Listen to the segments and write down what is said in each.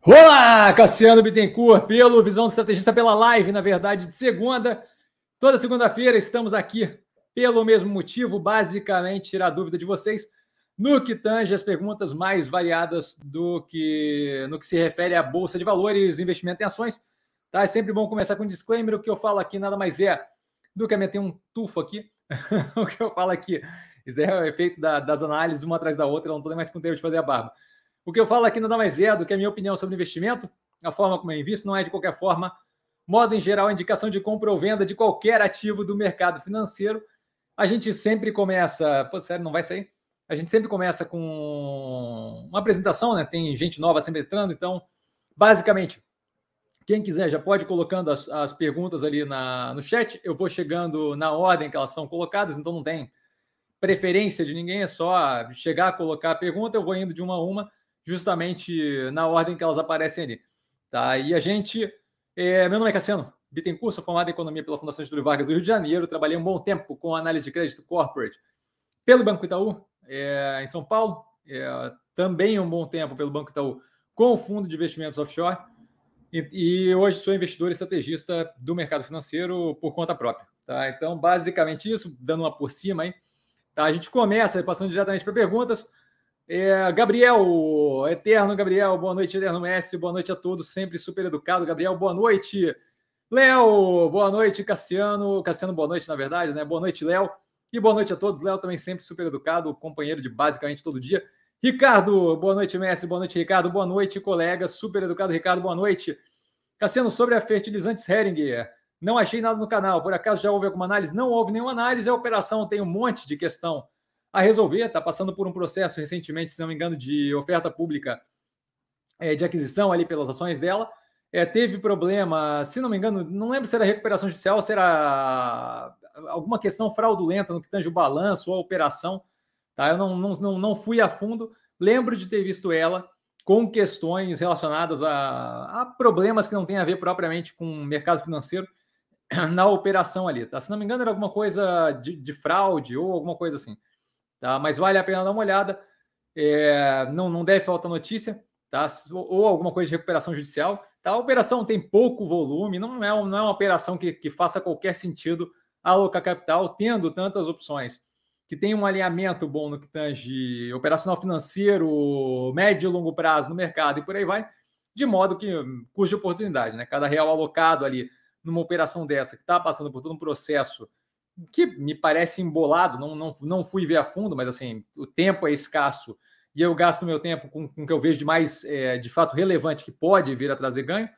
Olá, Cassiano Bittencourt, pelo Visão do Estrategista pela live, na verdade, de segunda. Toda segunda-feira estamos aqui pelo mesmo motivo, basicamente tirar dúvida de vocês no que tange as perguntas mais variadas do que no que se refere à bolsa de valores, investimento em ações. Tá? É sempre bom começar com um disclaimer. O que eu falo aqui nada mais é do que meter um tufo aqui. o que eu falo aqui, isso é o efeito da, das análises uma atrás da outra. Eu não estou nem mais com tempo de fazer a barba. O que eu falo aqui nada mais é do que a minha opinião sobre investimento, a forma como eu invisto, não é de qualquer forma, modo em geral, indicação de compra ou venda de qualquer ativo do mercado financeiro. A gente sempre começa. Pô, sério, não vai sair? A gente sempre começa com uma apresentação, né? Tem gente nova sempre entrando, então, basicamente, quem quiser já pode ir colocando as, as perguntas ali na, no chat. Eu vou chegando na ordem que elas são colocadas, então não tem preferência de ninguém, é só chegar, colocar a pergunta, eu vou indo de uma a uma justamente na ordem que elas aparecem ali. Tá? E a gente. É, meu nome é Cassiano Bittencourt, sou formado em Economia pela Fundação Getúlio Vargas do Rio de Janeiro. Trabalhei um bom tempo com análise de crédito corporate pelo Banco Itaú, é, em São Paulo. É, também um bom tempo pelo Banco Itaú com o Fundo de Investimentos Offshore. E, e, hoje sou investidor e estrategista do mercado financeiro por conta própria. Tá? Então, basicamente isso, dando uma por cima aí. Tá? A gente começa passando diretamente para perguntas. É, Gabriel, Eterno Gabriel, boa noite, Eterno Messi, boa noite a todos, sempre super educado. Gabriel, boa noite. Léo, boa noite, Cassiano. Cassiano, boa noite, na verdade, né? Boa noite, Léo. E boa noite a todos. Léo também sempre super educado, companheiro de basicamente todo dia. Ricardo, boa noite, Messi. Boa noite, Ricardo. Boa noite, colega. Super educado, Ricardo. Boa noite. Cassiano, sobre a fertilizantes Heringer. Não achei nada no canal. Por acaso já houve alguma análise? Não houve nenhuma análise. A operação tem um monte de questão a resolver, está passando por um processo recentemente, se não me engano, de oferta pública é, de aquisição ali pelas ações dela. É, teve problema, se não me engano, não lembro se era recuperação judicial ou se era alguma questão fraudulenta no que tange o balanço ou a operação. Tá? Eu não, não, não, fui a fundo. Lembro de ter visto ela com questões relacionadas a, a problemas que não têm a ver propriamente com o mercado financeiro na operação ali. Tá? Se não me engano, era alguma coisa de, de fraude ou alguma coisa assim. Tá? Mas vale a pena dar uma olhada. É, não, não deve faltar notícia, tá? ou alguma coisa de recuperação judicial. Tá? A operação tem pouco volume, não é, não é uma operação que, que faça qualquer sentido alocar capital, tendo tantas opções, que tem um alinhamento bom no que tange operacional financeiro, médio e longo prazo no mercado e por aí vai, de modo que cuja oportunidade, né? Cada real alocado ali numa operação dessa que está passando por todo um processo que me parece embolado, não, não, não fui ver a fundo, mas assim, o tempo é escasso e eu gasto meu tempo com, com o que eu vejo de mais, é, de fato, relevante que pode vir a trazer ganho.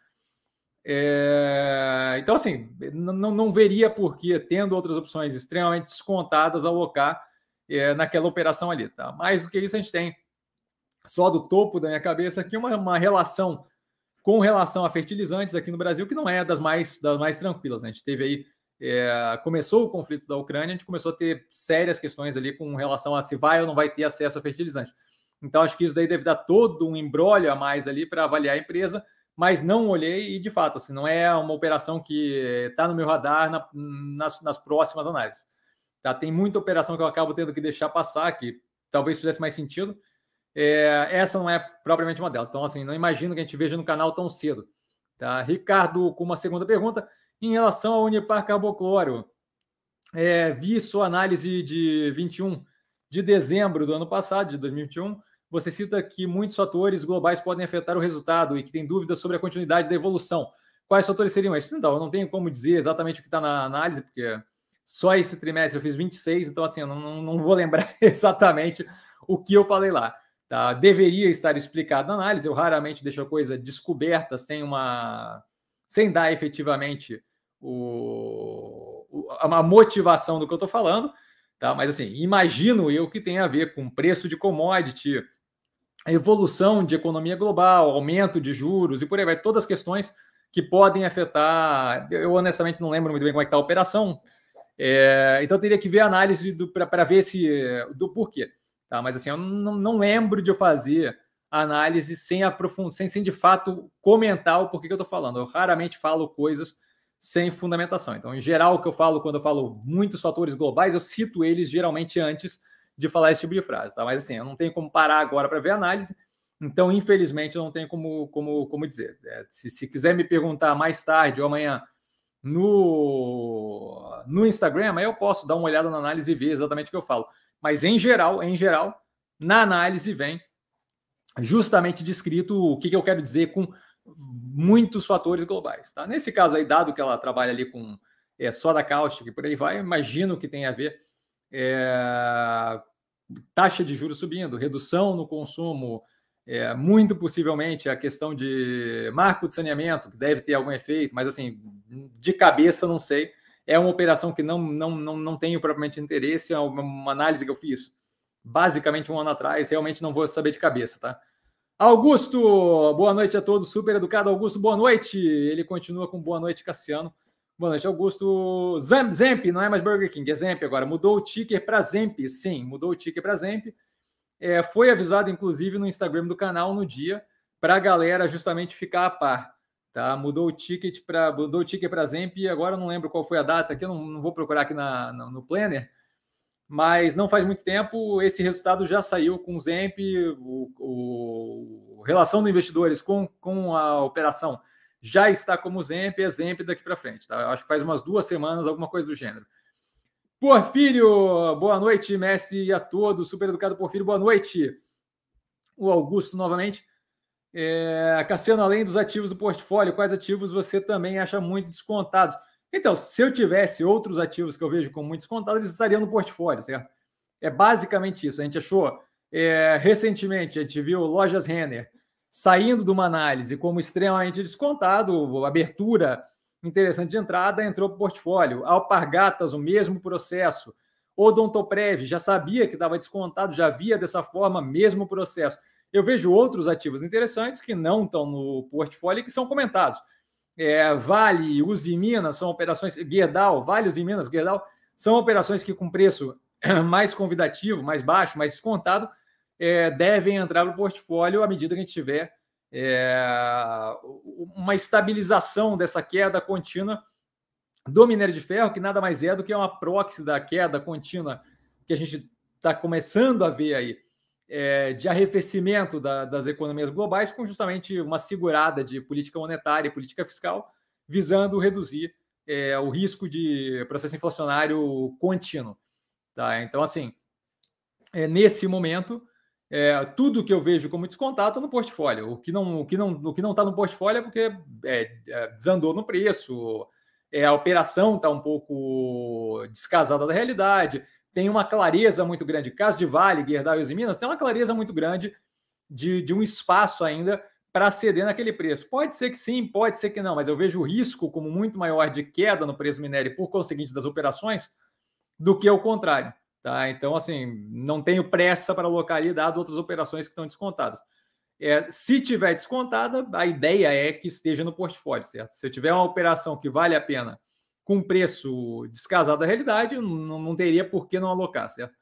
É, então, assim, não, não veria por que, tendo outras opções extremamente descontadas, alocar é, naquela operação ali. Tá? Mais do que isso, a gente tem só do topo da minha cabeça aqui uma, uma relação com relação a fertilizantes aqui no Brasil que não é das mais, das mais tranquilas. Né? A gente teve aí é, começou o conflito da Ucrânia, a gente começou a ter sérias questões ali com relação a se vai ou não vai ter acesso a fertilizante. Então, acho que isso daí deve dar todo um embrólio a mais ali para avaliar a empresa, mas não olhei e, de fato, assim, não é uma operação que está no meu radar na, nas, nas, próximas análises. Tá? Tem muita operação que eu acabo tendo que deixar passar, que talvez fizesse mais sentido. É, essa não é propriamente uma delas. Então, assim, não imagino que a gente veja no canal tão cedo. Tá? Ricardo, com uma segunda pergunta. Em relação ao Unipar Carbocloro, é, vi sua análise de 21 de dezembro do ano passado, de 2021. Você cita que muitos fatores globais podem afetar o resultado e que tem dúvidas sobre a continuidade da evolução. Quais fatores seriam esses? Então, eu não tenho como dizer exatamente o que está na análise, porque só esse trimestre eu fiz 26, então assim, eu não, não vou lembrar exatamente o que eu falei lá. Tá? Deveria estar explicado na análise, eu raramente deixo a coisa descoberta sem uma sem dar efetivamente o, a motivação do que eu estou falando, tá? Mas assim, imagino eu que tem a ver com preço de commodity, evolução de economia global, aumento de juros e por aí vai, todas as questões que podem afetar. Eu honestamente não lembro muito bem como é que está a operação, é, então teria que ver a análise para ver se do porquê. Tá? Mas assim, eu não, não lembro de eu fazer análise sem aprofundar, sem, sem de fato comentar o porquê que eu estou falando. Eu raramente falo coisas sem fundamentação. Então, em geral, o que eu falo quando eu falo muitos fatores globais, eu cito eles geralmente antes de falar esse tipo de frase, tá? Mas assim, eu não tenho como parar agora para ver análise. Então, infelizmente, eu não tenho como, como, como dizer. É, se, se quiser me perguntar mais tarde ou amanhã no, no Instagram, aí eu posso dar uma olhada na análise e ver exatamente o que eu falo. Mas em geral, em geral, na análise vem justamente descrito o que, que eu quero dizer com muitos fatores globais. Tá? Nesse caso aí, dado que ela trabalha ali com é, soda cáustica e por aí vai, imagino que tem a ver é, taxa de juros subindo, redução no consumo, é, muito possivelmente a questão de marco de saneamento, que deve ter algum efeito, mas assim, de cabeça não sei. É uma operação que não, não, não, não tenho propriamente interesse, é uma, análise que eu fiz basicamente um ano atrás, realmente não vou saber de cabeça, tá? Augusto, boa noite a todos, super educado. Augusto, boa noite. Ele continua com boa noite, Cassiano. Boa noite, Augusto. Zamp, Zemp, não é mais Burger King, é Zemp agora. Mudou o ticker para Zemp, sim, mudou o ticker para Zemp. É, foi avisado, inclusive, no Instagram do canal no dia, para a galera justamente ficar a par. Tá? Mudou o ticket para mudou o para Zemp e agora não lembro qual foi a data aqui, eu não, não vou procurar aqui na, no planner, mas não faz muito tempo esse resultado já saiu com o Zemp, o, o relação dos investidores com, com a operação já está como Zemp, é Zemp daqui para frente. Tá? Acho que faz umas duas semanas, alguma coisa do gênero. Porfírio, boa noite, mestre e a todos. Super educado Porfírio, boa noite. O Augusto novamente. É, Cassiano, além dos ativos do portfólio, quais ativos você também acha muito descontados? Então, se eu tivesse outros ativos que eu vejo como muito descontados, eles estariam no portfólio, certo? É basicamente isso. A gente achou é, recentemente, a gente viu lojas Renner saindo de uma análise como extremamente descontado, abertura interessante de entrada, entrou para o portfólio. Alpargatas, o mesmo processo. Odontoprev, já sabia que estava descontado, já via dessa forma, mesmo processo. Eu vejo outros ativos interessantes que não estão no portfólio e que são comentados. É, vale, Uzi Minas são operações, Gerdau, Vale, Uzi Minas, Gerdau, são operações que com preço mais convidativo, mais baixo, mais descontado, é, devem entrar no portfólio à medida que a gente tiver é, uma estabilização dessa queda contínua do minério de ferro, que nada mais é do que uma proxy da queda contínua que a gente está começando a ver aí, é, de arrefecimento da, das economias globais, com justamente uma segurada de política monetária e política fiscal, visando reduzir é, o risco de processo inflacionário contínuo. Tá? Então, assim, é, nesse momento, é, tudo que eu vejo como descontado está no portfólio. O que não que não o que não está no portfólio é porque é, é, desandou no preço, é, a operação está um pouco descasada da realidade, tem uma clareza muito grande. Caso de Vale, Gerdau e Minas, tem uma clareza muito grande de, de um espaço ainda para ceder naquele preço. Pode ser que sim, pode ser que não, mas eu vejo o risco como muito maior de queda no preço minério por conseguinte das operações do que o contrário. Tá? Então, assim, não tenho pressa para alocar ali, dado outras operações que estão descontadas. É, se tiver descontada, a ideia é que esteja no portfólio, certo? Se eu tiver uma operação que vale a pena com preço descasado da realidade, não, não teria por que não alocar, certo?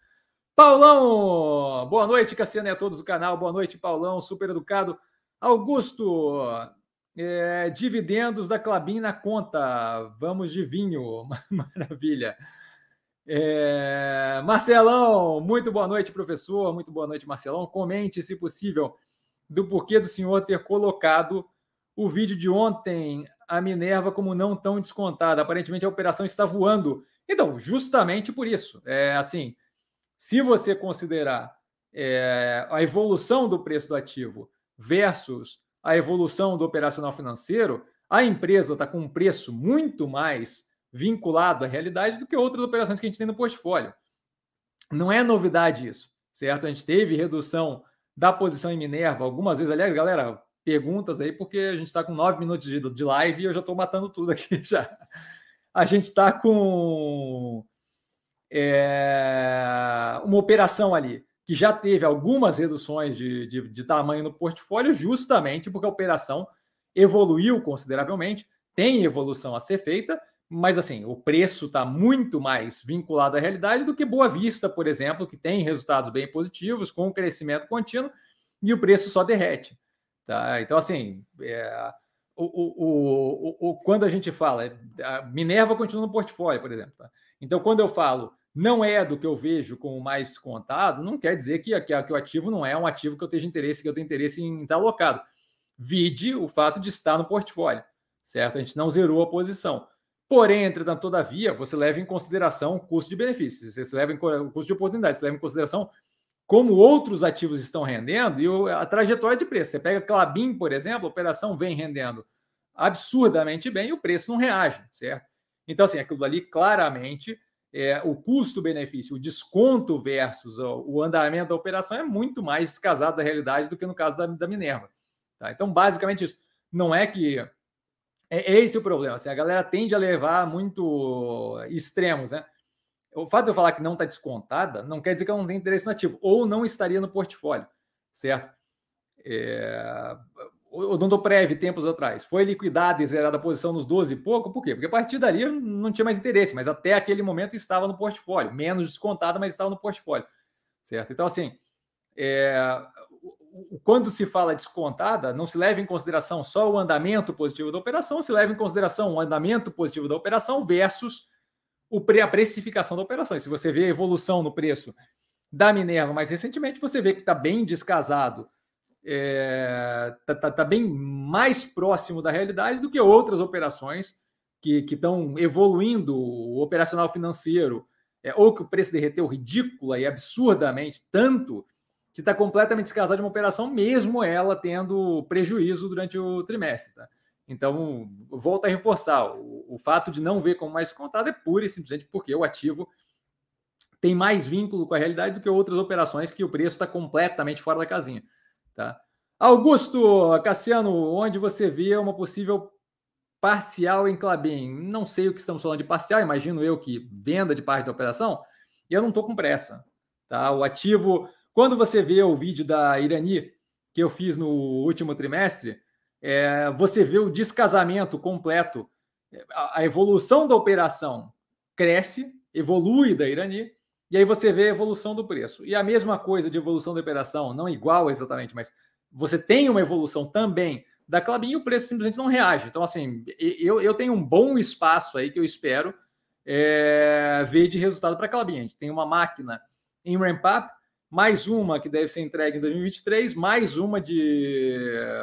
Paulão, boa noite, Cassiano e a todos do canal. Boa noite, Paulão, super educado. Augusto, é, dividendos da Clabin na conta. Vamos de vinho. Maravilha. É... Marcelão, muito boa noite, professor. Muito boa noite, Marcelão. Comente, se possível, do porquê do senhor ter colocado o vídeo de ontem, a Minerva, como não tão descontada. Aparentemente a operação está voando. Então, justamente por isso. É assim, se você considerar é, a evolução do preço do ativo versus a evolução do operacional financeiro, a empresa está com um preço muito mais vinculado à realidade do que outras operações que a gente tem no portfólio. Não é novidade isso, certo? A gente teve redução da posição em Minerva algumas vezes. Aliás, galera, perguntas aí, porque a gente está com nove minutos de, de live e eu já estou matando tudo aqui já. A gente está com é, uma operação ali que já teve algumas reduções de, de, de tamanho no portfólio, justamente porque a operação evoluiu consideravelmente, tem evolução a ser feita, mas assim, o preço está muito mais vinculado à realidade do que Boa Vista, por exemplo, que tem resultados bem positivos, com crescimento contínuo, e o preço só derrete. Tá? Então, assim, é, o, o, o, o, quando a gente fala, a Minerva continua no portfólio, por exemplo. Tá? Então, quando eu falo não é do que eu vejo como mais descontado, não quer dizer que, que, que o ativo não é um ativo que eu tenha interesse, que eu tenho interesse em estar alocado. Vide o fato de estar no portfólio, certo? A gente não zerou a posição. Porém, entretanto, todavia, você leva em consideração o custo de benefícios, você leva em o custo de oportunidade, você leva em consideração como outros ativos estão rendendo e a trajetória de preço. Você pega Clabin, por exemplo, a operação vem rendendo absurdamente bem e o preço não reage, certo? Então, assim, aquilo ali claramente é, o custo-benefício, o desconto versus o, andamento da operação é muito mais descasado da realidade do que no caso da, da Minerva. Tá? Então, basicamente isso. Não é que. É, é esse o problema. Assim, a galera tende a levar muito extremos, né? O fato de eu falar que não está descontada não quer dizer que eu não tenho interesse no ativo, ou não estaria no portfólio, certo? É, o Odontoprev, tempos atrás, foi liquidada e zerada a posição nos 12 e pouco, por quê? Porque a partir dali não tinha mais interesse, mas até aquele momento estava no portfólio, menos descontada, mas estava no portfólio, certo? Então, assim, é, quando se fala descontada, não se leva em consideração só o andamento positivo da operação, se leva em consideração o andamento positivo da operação versus o pre, a precificação da operação. E se você vê a evolução no preço da Minerva mais recentemente, você vê que está bem descasado está é, tá, tá, tá bem mais próximo da realidade do que outras operações que estão evoluindo o operacional financeiro, é, ou que o preço derreteu ridícula e absurdamente, tanto que está completamente descasado de uma operação, mesmo ela tendo prejuízo durante o trimestre. Tá? Então, volta a reforçar: o, o fato de não ver como mais contado é pura e simplesmente porque o ativo tem mais vínculo com a realidade do que outras operações que o preço está completamente fora da casinha. Tá? Augusto Cassiano, onde você vê uma possível parcial em Clabin? Não sei o que estamos falando de parcial, imagino eu que venda de parte da operação, e eu não estou com pressa. Tá? O ativo, quando você vê o vídeo da Irani que eu fiz no último trimestre, é, você vê o descasamento completo, a, evolução da operação cresce, evolui da Irani, e aí você vê a evolução do preço. E a mesma coisa de evolução da operação, não igual exatamente, mas você tem uma evolução também da Clabin e o preço simplesmente não reage. Então, assim, eu, eu tenho um bom espaço aí que eu espero é, ver de resultado para a Clabin. A gente tem uma máquina em ramp-up, mais uma que deve ser entregue em 2023, mais uma de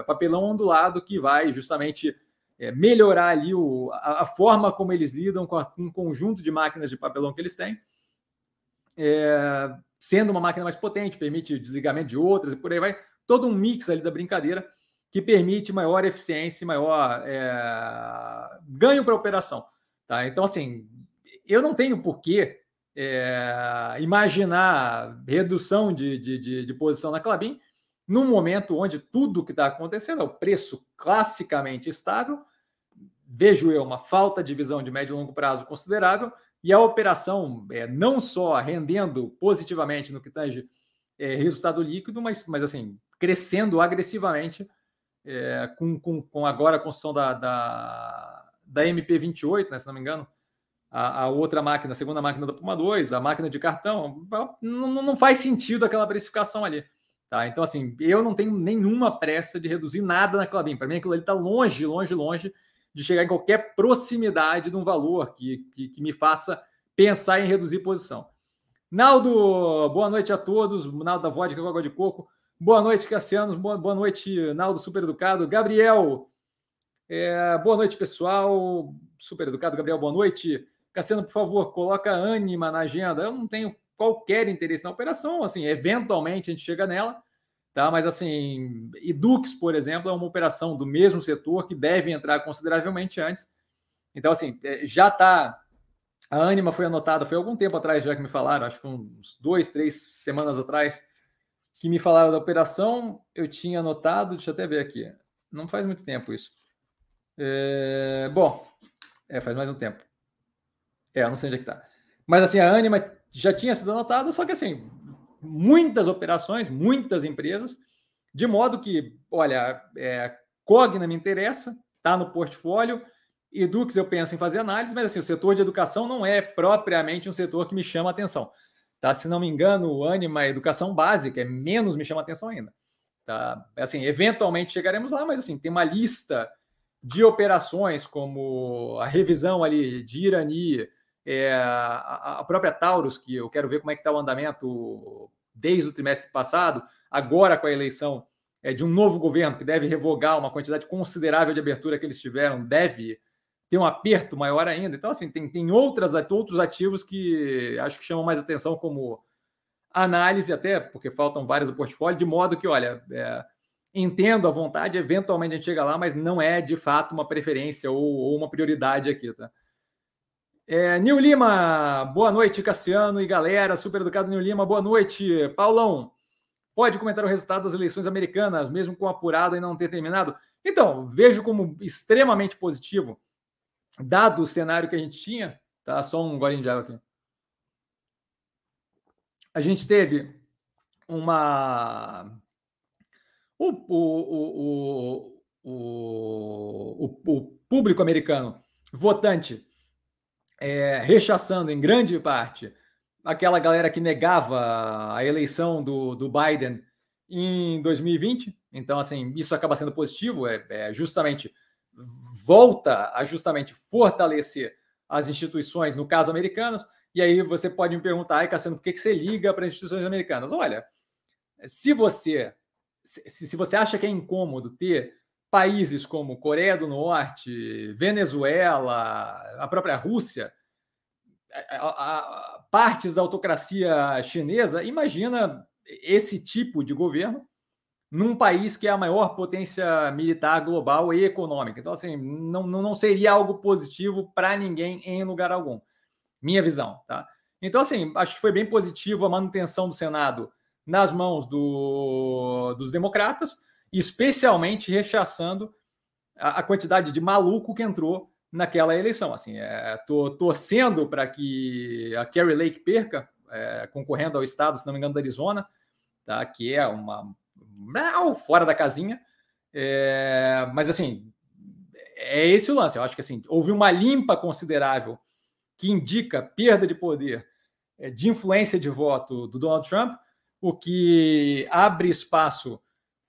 papelão ondulado que vai justamente é, melhorar ali o, a, a, forma como eles lidam com, a, um conjunto de máquinas de papelão que eles têm é, sendo uma máquina mais potente, permite desligamento de outras e por aí vai. Todo um mix ali da brincadeira que permite maior eficiência, maior é, ganho para a operação. Tá? Então, assim, eu não tenho porquê é, imaginar redução de, de, de, de posição na Clabin num momento onde tudo que está acontecendo é o preço classicamente estável, vejo eu uma falta de visão de médio e longo prazo considerável e a operação é, não só rendendo positivamente no que tange é, resultado líquido, mas, mas assim, crescendo agressivamente é, com, com, com, agora a construção da, da, da MP28, né, se não me engano, a, a, outra máquina, a segunda máquina da Puma 2, a máquina de cartão, não, não faz sentido aquela precificação ali. Tá? Então, assim, eu não tenho nenhuma pressa de reduzir nada na Clabin. Para mim, aquilo ali está longe, longe, longe de chegar em qualquer proximidade de um valor que, que, que me faça pensar em reduzir posição. Naldo, boa noite a todos. Naldo da Vodka com água de coco. Boa noite, Cassiano. Boa, boa noite, Naldo, super educado. Gabriel, é, boa noite, pessoal. Super educado, Gabriel, boa noite. Cassiano, por favor, coloca ânima na agenda. Eu não tenho qualquer interesse na operação, assim, eventualmente a gente chega nela, Tá? Mas assim, Edux, por exemplo, é uma operação do mesmo setor que deve entrar consideravelmente antes. Então, assim, é, já está. A Anima foi anotada, foi algum tempo atrás já que me falaram, acho que uns dois, três semanas atrás, que me falaram da operação. Eu tinha anotado, deixa eu até ver aqui. Não faz muito tempo isso. É, bom, é, faz mais um tempo. É, não sei onde é que tá. Mas assim, a Anima já tinha sido anotada, só que assim, muitas operações, muitas empresas, de modo que, olha, é, Cogna me interessa, está no portfólio, Edux eu penso em fazer análise, mas assim, o setor de educação não é propriamente um setor que me chama atenção. Tá? Se não me engano, o Anima Educação Básica é menos me chama atenção ainda. Tá? Assim, eventualmente chegaremos lá, mas assim, tem uma lista de operações como a revisão ali de Irani, É, a, própria Taurus, que eu quero ver como é que está o andamento desde o trimestre passado, agora com a eleição é, de um novo governo que deve revogar uma quantidade considerável de abertura que eles tiveram, deve ter um aperto maior ainda. Então, assim, tem, tem outras, outros ativos que acho que chamam mais atenção como análise, até porque faltam vários no portfólio, de modo que, olha, é, entendo a vontade, eventualmente a gente chega lá, mas não é de fato uma preferência ou, ou uma prioridade aqui, tá? É, Nil Lima, boa noite, Cassiano e galera, super educado Nil Lima, boa noite. Paulão, pode comentar o resultado das eleições americanas, mesmo com apurado e não ter terminado? Então, vejo como extremamente positivo, dado o cenário que a gente tinha, tá? Só um golinho de água aqui. A gente teve uma o, o, o, o, público americano votante é, rechaçando em grande parte aquela galera que negava a eleição do, do Biden em 2020. Então, assim, isso acaba sendo positivo, é, é justamente volta a justamente fortalecer as instituições, no caso americanas. E aí você pode me perguntar, ai, Cassiano, por que, que você liga para as instituições americanas? Olha, se você se, se você acha que é incômodo ter países como Coreia do Norte, Venezuela, a própria Rússia, a, a, a, partes da autocracia chinesa, imagina esse tipo de governo num país que é a maior potência militar global e econômica. Então, assim, não, não seria algo positivo para ninguém em lugar algum. Minha visão, tá? Então, assim, acho que foi bem positivo a manutenção do Senado nas mãos do, dos democratas, especialmente rechaçando a, a, quantidade de maluco que entrou naquela eleição. Assim, é, tô torcendo para que a Kerry Lake perca, é, concorrendo ao estado, se não me engano, da Arizona, tá? que é uma não, fora da casinha. É, mas assim, é esse o lance. Eu acho que assim, houve uma limpa considerável que indica perda de poder, é, de influência de voto do Donald Trump, o que abre espaço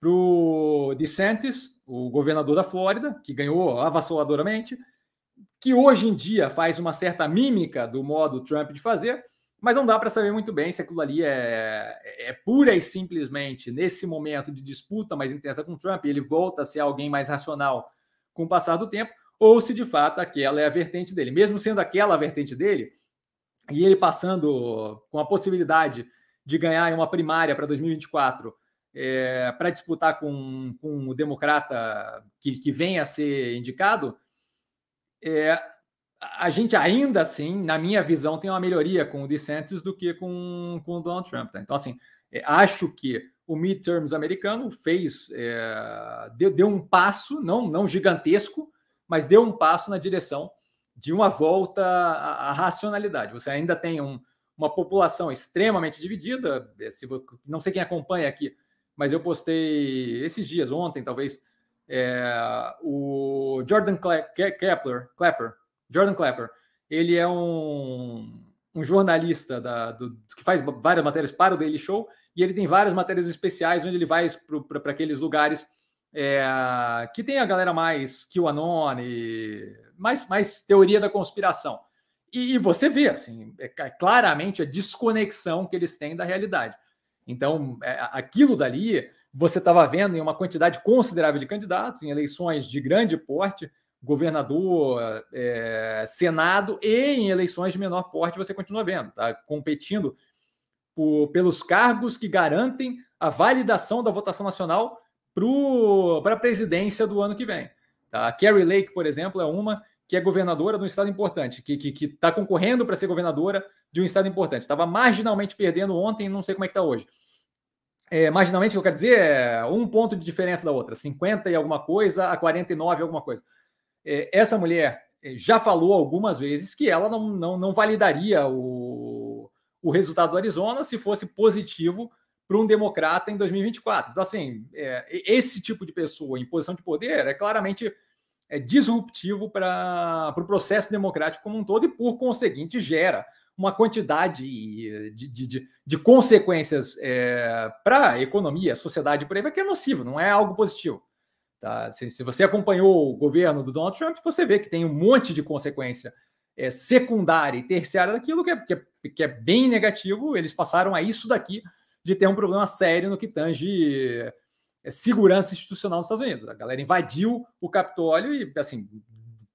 para o DeSantis, o governador da Flórida, que ganhou avassaladoramente, que hoje em dia faz uma certa mímica do modo Trump de fazer, mas não dá para saber muito bem se aquilo ali é, é, pura e simplesmente nesse momento de disputa mais intensa com Trump, ele volta a ser alguém mais racional com o passar do tempo, ou se de fato aquela é a vertente dele. Mesmo sendo aquela a vertente dele, e ele passando com a possibilidade de ganhar uma primária para 2024 é, para disputar com, com o democrata que, que vem a ser indicado, é, a gente ainda assim, na minha visão, tem uma melhoria com o DeSantis do que com, com o Donald Trump. Tá? Então, assim, é, acho que o midterms americano fez, é, deu, deu, um passo, não, não gigantesco, mas deu um passo na direção de uma volta à, à racionalidade. Você ainda tem um, uma população extremamente dividida. Eh, se, não sei quem acompanha aqui, mas eu postei esses dias, ontem talvez, é, o Jordan Klepper, Klepper, Jordan Klepper, ele é um, um jornalista da, do, que faz várias matérias para o Daily Show e ele tem várias matérias especiais onde ele vai para aqueles lugares é, que tem a galera mais QAnon e mais, mais teoria da conspiração. E, e você vê, assim, é, claramente a desconexão que eles têm da realidade. Então, é, aquilo dali, você estava vendo em uma quantidade considerável de candidatos, em eleições de grande porte, governador, é, senado, e em eleições de menor porte, você continua vendo, tá? competindo por, pelos cargos que garantem a validação da votação nacional para a presidência do ano que vem. Tá? A Carrie Lake, por exemplo, é uma que é governadora de um estado importante, que está que, que tá concorrendo para ser governadora de um estado importante. Estava marginalmente perdendo ontem, não sei como é que está hoje. É, marginalmente, o que eu quero dizer é um ponto de diferença da outra, 50 e alguma coisa a 49 e alguma coisa. É, essa mulher é, já falou algumas vezes que ela não, não, não validaria o, o resultado do Arizona se fosse positivo para um democrata em 2024. Então, assim, é, esse tipo de pessoa em posição de poder é claramente é disruptivo para o pro processo democrático como um todo e, por conseguinte, gera uma quantidade de, de, de, de consequências é, para a economia, a sociedade por aí, que é nocivo, não é algo positivo. Tá? Se, se, você acompanhou o governo do Donald Trump, você vê que tem um monte de consequência é, secundária e terciária daquilo, que é, que, é, que é bem negativo, eles passaram a isso daqui de ter um problema sério no que tange é, segurança institucional nos Estados Unidos. A galera invadiu o Capitólio e, assim,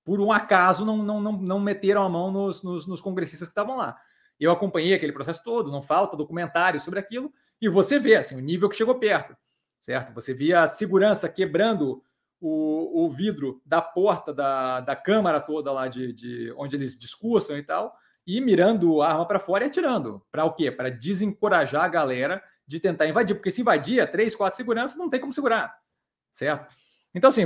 por um acaso, não, não, não, não meteram a mão nos, nos, nos congressistas que estavam lá. Eu acompanhei aquele processo todo, não falta documentário sobre aquilo, e você vê assim, o nível que chegou perto, certo? Você via a segurança quebrando o, o vidro da porta da, da câmara toda lá de, de onde eles discursam e tal, e mirando a arma para fora e atirando. Para o quê? Para desencorajar a galera de tentar invadir, porque se invadir, três, quatro seguranças não tem como segurar, certo? Então, assim,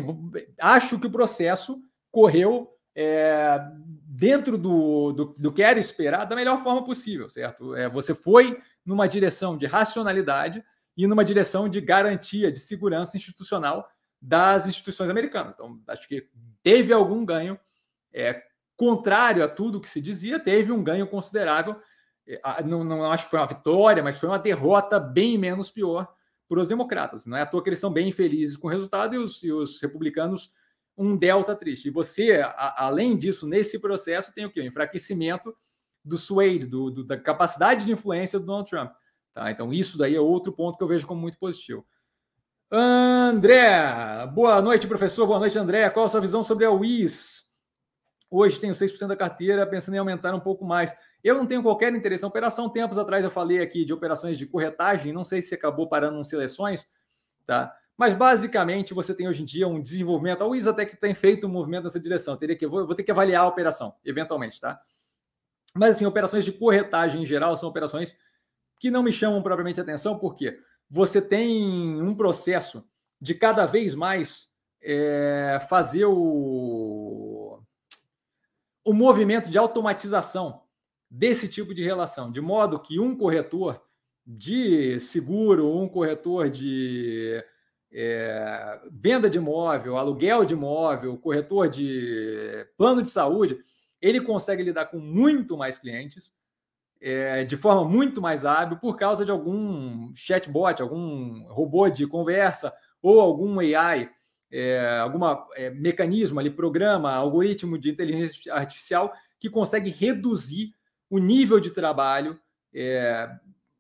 acho que o processo correu é, dentro do, do, do, que era esperado da melhor forma possível, certo? É, você foi numa direção de racionalidade e numa direção de garantia de segurança institucional das instituições americanas. Então, acho que teve algum ganho, é, contrário a tudo que se dizia, teve um ganho considerável. É, não, não acho que foi uma vitória, mas foi uma derrota bem menos pior para os democratas. Não é à toa que eles são bem felizes com o resultado e os, e os republicanos um delta triste. E você, a, além disso, nesse processo, tem o quê? O enfraquecimento do sway, do, do, da capacidade de influência do Donald Trump. Tá? Então, isso daí é outro ponto que eu vejo como muito positivo. André, boa noite, professor. Boa noite, André. Qual a sua visão sobre a WIS? Hoje tenho 6% da carteira, pensando em aumentar um pouco mais. Eu não tenho qualquer interesse na operação. Tempos atrás eu falei aqui de operações de corretagem, não sei se acabou parando em seleções, tá? Mas basicamente você tem hoje em dia um desenvolvimento. A Wiz até que tem feito um movimento nessa direção. Eu teria que, vou, vou ter que avaliar a operação, eventualmente, tá? Mas assim, operações de corretagem em geral são operações que não me chamam propriamente atenção, porque você tem um processo de cada vez mais é, fazer o, o movimento de automatização desse tipo de relação, de modo que um corretor de seguro, um corretor de é, venda de imóvel, aluguel de imóvel, corretor de plano de saúde, ele consegue lidar com muito mais clientes é, de forma muito mais hábil por causa de algum chatbot, algum robô de conversa ou algum AI, é, algum é, mecanismo ali, programa, algoritmo de inteligência artificial que consegue reduzir o nível de trabalho é,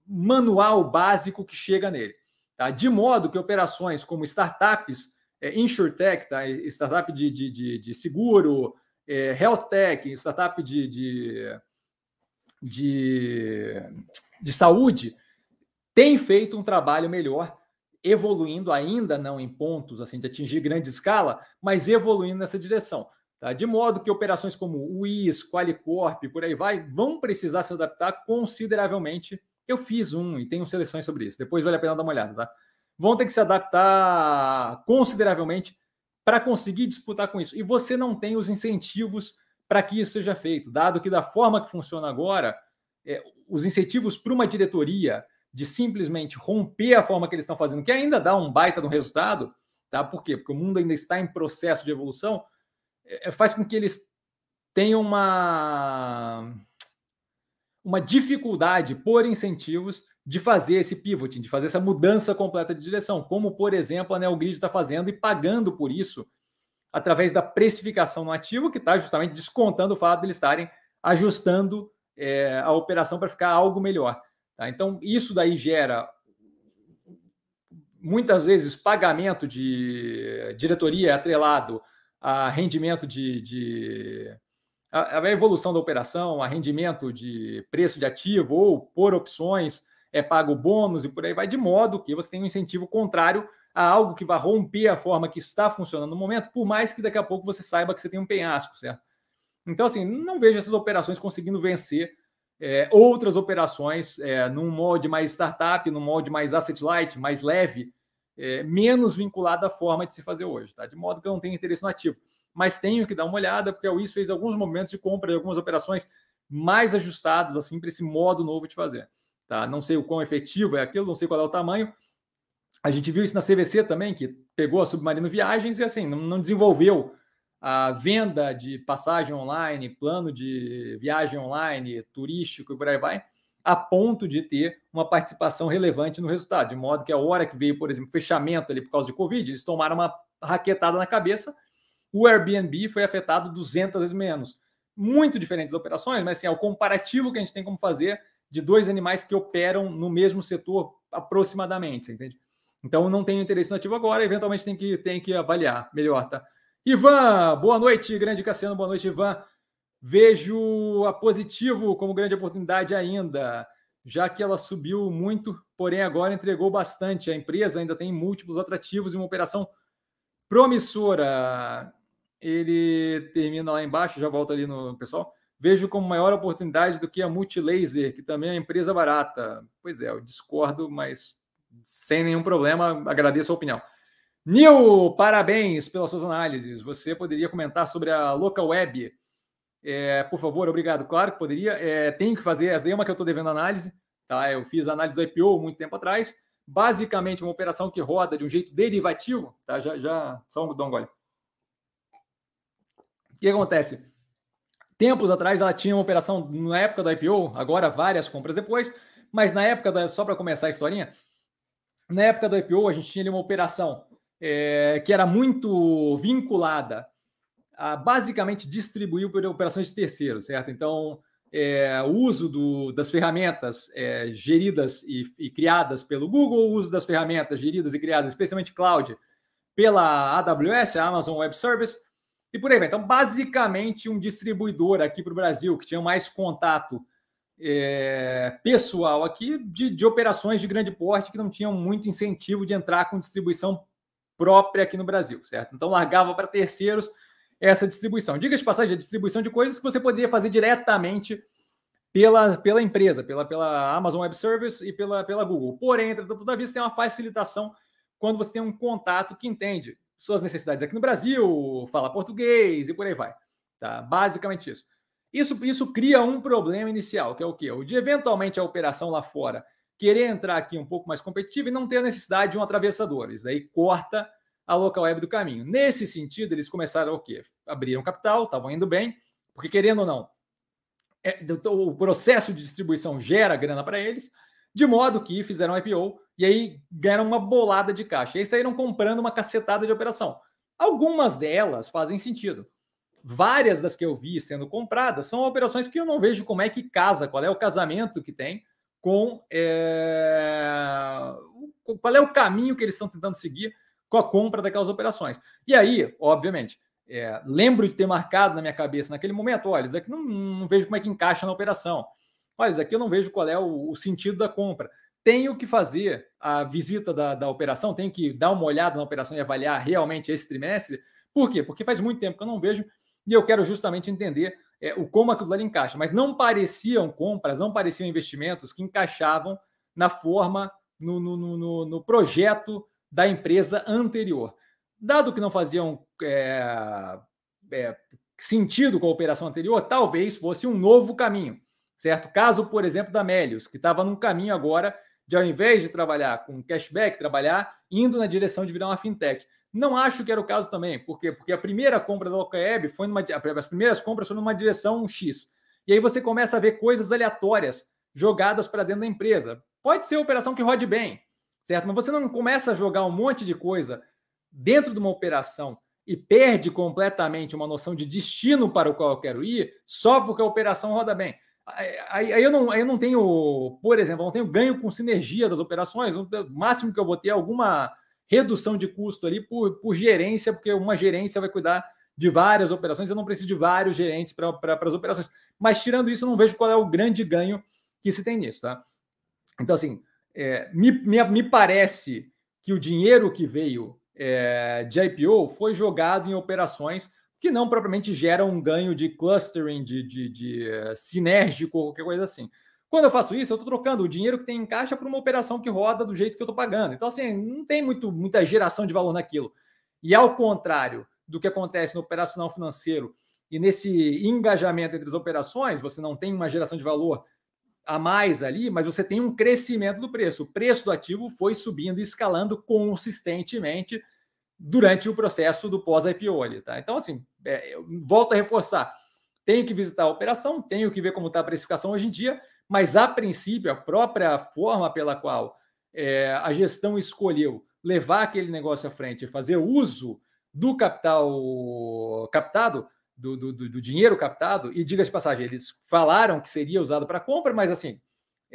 manual básico que chega nele. Tá? De modo que operações como startups, é, insurtech, tá? startup de, de, de, de seguro, é, startup de, de, de, de saúde, tem feito um trabalho melhor, evoluindo ainda não em pontos assim de atingir grande escala, mas evoluindo nessa direção. Tá? De modo que operações como o WIS, Qualicorp, por aí vai, vão precisar se adaptar consideravelmente eu fiz um e tenho seleções sobre isso. Depois vale a pena dar uma olhada, tá? Vão ter que se adaptar consideravelmente para conseguir disputar com isso. E você não tem os incentivos para que isso seja feito, dado que da forma que funciona agora, é, os incentivos para uma diretoria de simplesmente romper a forma que eles estão fazendo, que ainda dá um baita no resultado, tá? Por quê? Porque o mundo ainda está em processo de evolução, é, faz com que eles tenham uma uma dificuldade por incentivos de fazer esse pivoting, de fazer essa mudança completa de direção, como, por exemplo, a Neogrid está fazendo e pagando por isso através da precificação no ativo, que está justamente descontando o fato de eles estarem ajustando é, a operação para ficar algo melhor. Tá? Então, isso daí gera muitas vezes pagamento de diretoria atrelado a rendimento de, de a, a evolução da operação, a rendimento de preço de ativo ou por opções, é pago bônus e por aí vai, de modo que você tem um incentivo contrário a algo que vai romper a forma que está funcionando no momento, por mais que daqui a pouco você saiba que você tem um penhasco, certo? Então, assim, não vejo essas operações conseguindo vencer é, outras operações é, num molde mais startup, num molde mais asset light, mais leve, é, menos vinculado à forma de se fazer hoje, tá? De modo que eu não tenho interesse no ativo mas tenho que dar uma olhada, porque a WIS fez alguns momentos de compra de algumas operações mais ajustadas assim para esse modo novo de fazer. Tá? Não sei o quão efetivo é aquilo, não sei qual é o tamanho. A gente viu isso na CVC também, que pegou a Submarino Viagens e assim, não, não desenvolveu a venda de passagem online, plano de viagem online, turístico e por aí vai, a ponto de ter uma participação relevante no resultado. De modo que a hora que veio, por exemplo, fechamento ali por causa de Covid, eles tomaram uma raquetada na cabeça o Airbnb foi afetado 200 vezes menos. muito diferentes operações, mas assim, é o comparativo que a gente tem como fazer de dois animais que operam no mesmo setor aproximadamente, entende? Então não tenho interesse no ativo agora, eventualmente tem que, tem que avaliar melhor, tá? Ivan, boa noite, grande Cassiano, boa noite, Ivan. Vejo a positivo como grande oportunidade ainda, já que ela subiu muito, porém agora entregou bastante. A empresa ainda tem múltiplos atrativos e uma operação promissora. Ele termina lá embaixo, já volta ali no pessoal. Vejo como maior oportunidade do que a Multilaser, que também é uma empresa barata. Pois é, eu discordo, mas sem nenhum problema, agradeço a opinião. Nil, parabéns pelas suas análises. Você poderia comentar sobre a Local Web? É, por favor, obrigado. Claro que poderia. É, tenho que fazer, essa daí é uma que eu estou devendo análise. Tá? Eu fiz análise do IPO muito tempo atrás. Basicamente, uma operação que roda de um jeito derivativo. Tá? Já, já, só um, um gole. O que acontece? Tempos atrás ela tinha uma operação na época do IPO, agora várias compras depois, mas na época, da, só para começar a historinha, na época do IPO a gente tinha ali uma operação é, que era muito vinculada a basicamente distribuir por operações de terceiros, certo? Então, é, o uso do, das ferramentas é, geridas e, e, criadas pelo Google, o uso das ferramentas geridas e criadas, especialmente cloud, pela AWS, a Amazon Web Service, e por aí vai. Então, basicamente, um distribuidor aqui para o Brasil que tinha mais contato é, pessoal aqui de, de, operações de grande porte que não tinham muito incentivo de entrar com distribuição própria aqui no Brasil, certo? Então, largava para terceiros essa distribuição. Diga de passagem, a distribuição de coisas que você poderia fazer diretamente pela, pela empresa, pela, pela Amazon Web Service e pela, pela Google. Porém, entretanto, você tem uma facilitação quando você tem um contato que entende suas necessidades aqui no Brasil, fala português e por aí vai. Tá? Basicamente isso. Isso, isso cria um problema inicial, que é o quê? O de eventualmente a operação lá fora querer entrar aqui um pouco mais competitiva e não ter a necessidade de um atravessador. Isso daí corta a local web do caminho. Nesse sentido, eles começaram o quê? Abriram capital, estavam indo bem, porque querendo ou não, é, o processo de distribuição gera grana para eles, de modo que fizeram IPO e aí ganharam uma bolada de caixa. E aí saíram comprando uma cacetada de operação. Algumas delas fazem sentido. Várias das que eu vi sendo compradas são operações que eu não vejo como é que casa, qual é o casamento que tem com. É... Qual é o caminho que eles estão tentando seguir com a compra daquelas operações. E aí, obviamente, é, lembro de ter marcado na minha cabeça naquele momento: olha, isso aqui não, não vejo como é que encaixa na operação. Olha, isso aqui eu não vejo qual é o, o sentido da compra. Tenho que fazer a visita da, da operação, tenho que dar uma olhada na operação e avaliar realmente esse trimestre. Por quê? Porque faz muito tempo que eu não vejo e eu quero justamente entender é, o como aquilo ali encaixa. Mas não pareciam compras, não pareciam investimentos que encaixavam na forma, no, no, no, no projeto da empresa anterior. Dado que não faziam é, é, sentido com a operação anterior, talvez fosse um novo caminho, certo? Caso, por exemplo, da Melios, que estava num caminho agora de, ao invés de trabalhar com cashback, trabalhar indo na direção de virar uma fintech. Não acho que era o caso também, por quê? Porque a primeira compra da Locaweb foi numa. As primeiras compras foram numa direção X. E aí você começa a ver coisas aleatórias jogadas para dentro da empresa. Pode ser operação que rode bem, certo? Mas você não começa a jogar um monte de coisa dentro de uma operação e perde completamente uma noção de destino para o qual eu quero ir só porque a operação roda bem. Aí, aí eu, não, aí eu não tenho, por exemplo, não tenho ganho com sinergia das operações. O máximo que eu vou ter é alguma redução de custo ali por, por gerência, porque uma gerência vai cuidar de várias operações, eu não preciso de vários gerentes para as operações. Mas tirando isso, eu não vejo qual é o grande ganho que se tem nisso, tá? Então, assim, é, me, me, me, parece que o dinheiro que veio é, de IPO foi jogado em operações que não propriamente geram um ganho de clustering, de, de, de uh, sinérgico, qualquer coisa assim. Quando eu faço isso, eu estou trocando o dinheiro que tem em caixa para uma operação que roda do jeito que eu estou pagando. Então, assim, não tem muito, muita geração de valor naquilo. E ao contrário do que acontece no operacional financeiro e nesse engajamento entre as operações, você não tem uma geração de valor a mais ali, mas você tem um crescimento do preço. O preço do ativo foi subindo e escalando consistentemente durante o processo do pós-IPO ali, tá? Então, assim, é, volto a reforçar. Tenho que visitar a operação, tenho que ver como está a precificação hoje em dia, mas a princípio, a própria forma pela qual é, a gestão escolheu levar aquele negócio à frente, fazer uso do capital captado, do, do, do dinheiro captado, e diga de passagem, eles falaram que seria usado para compra, mas assim,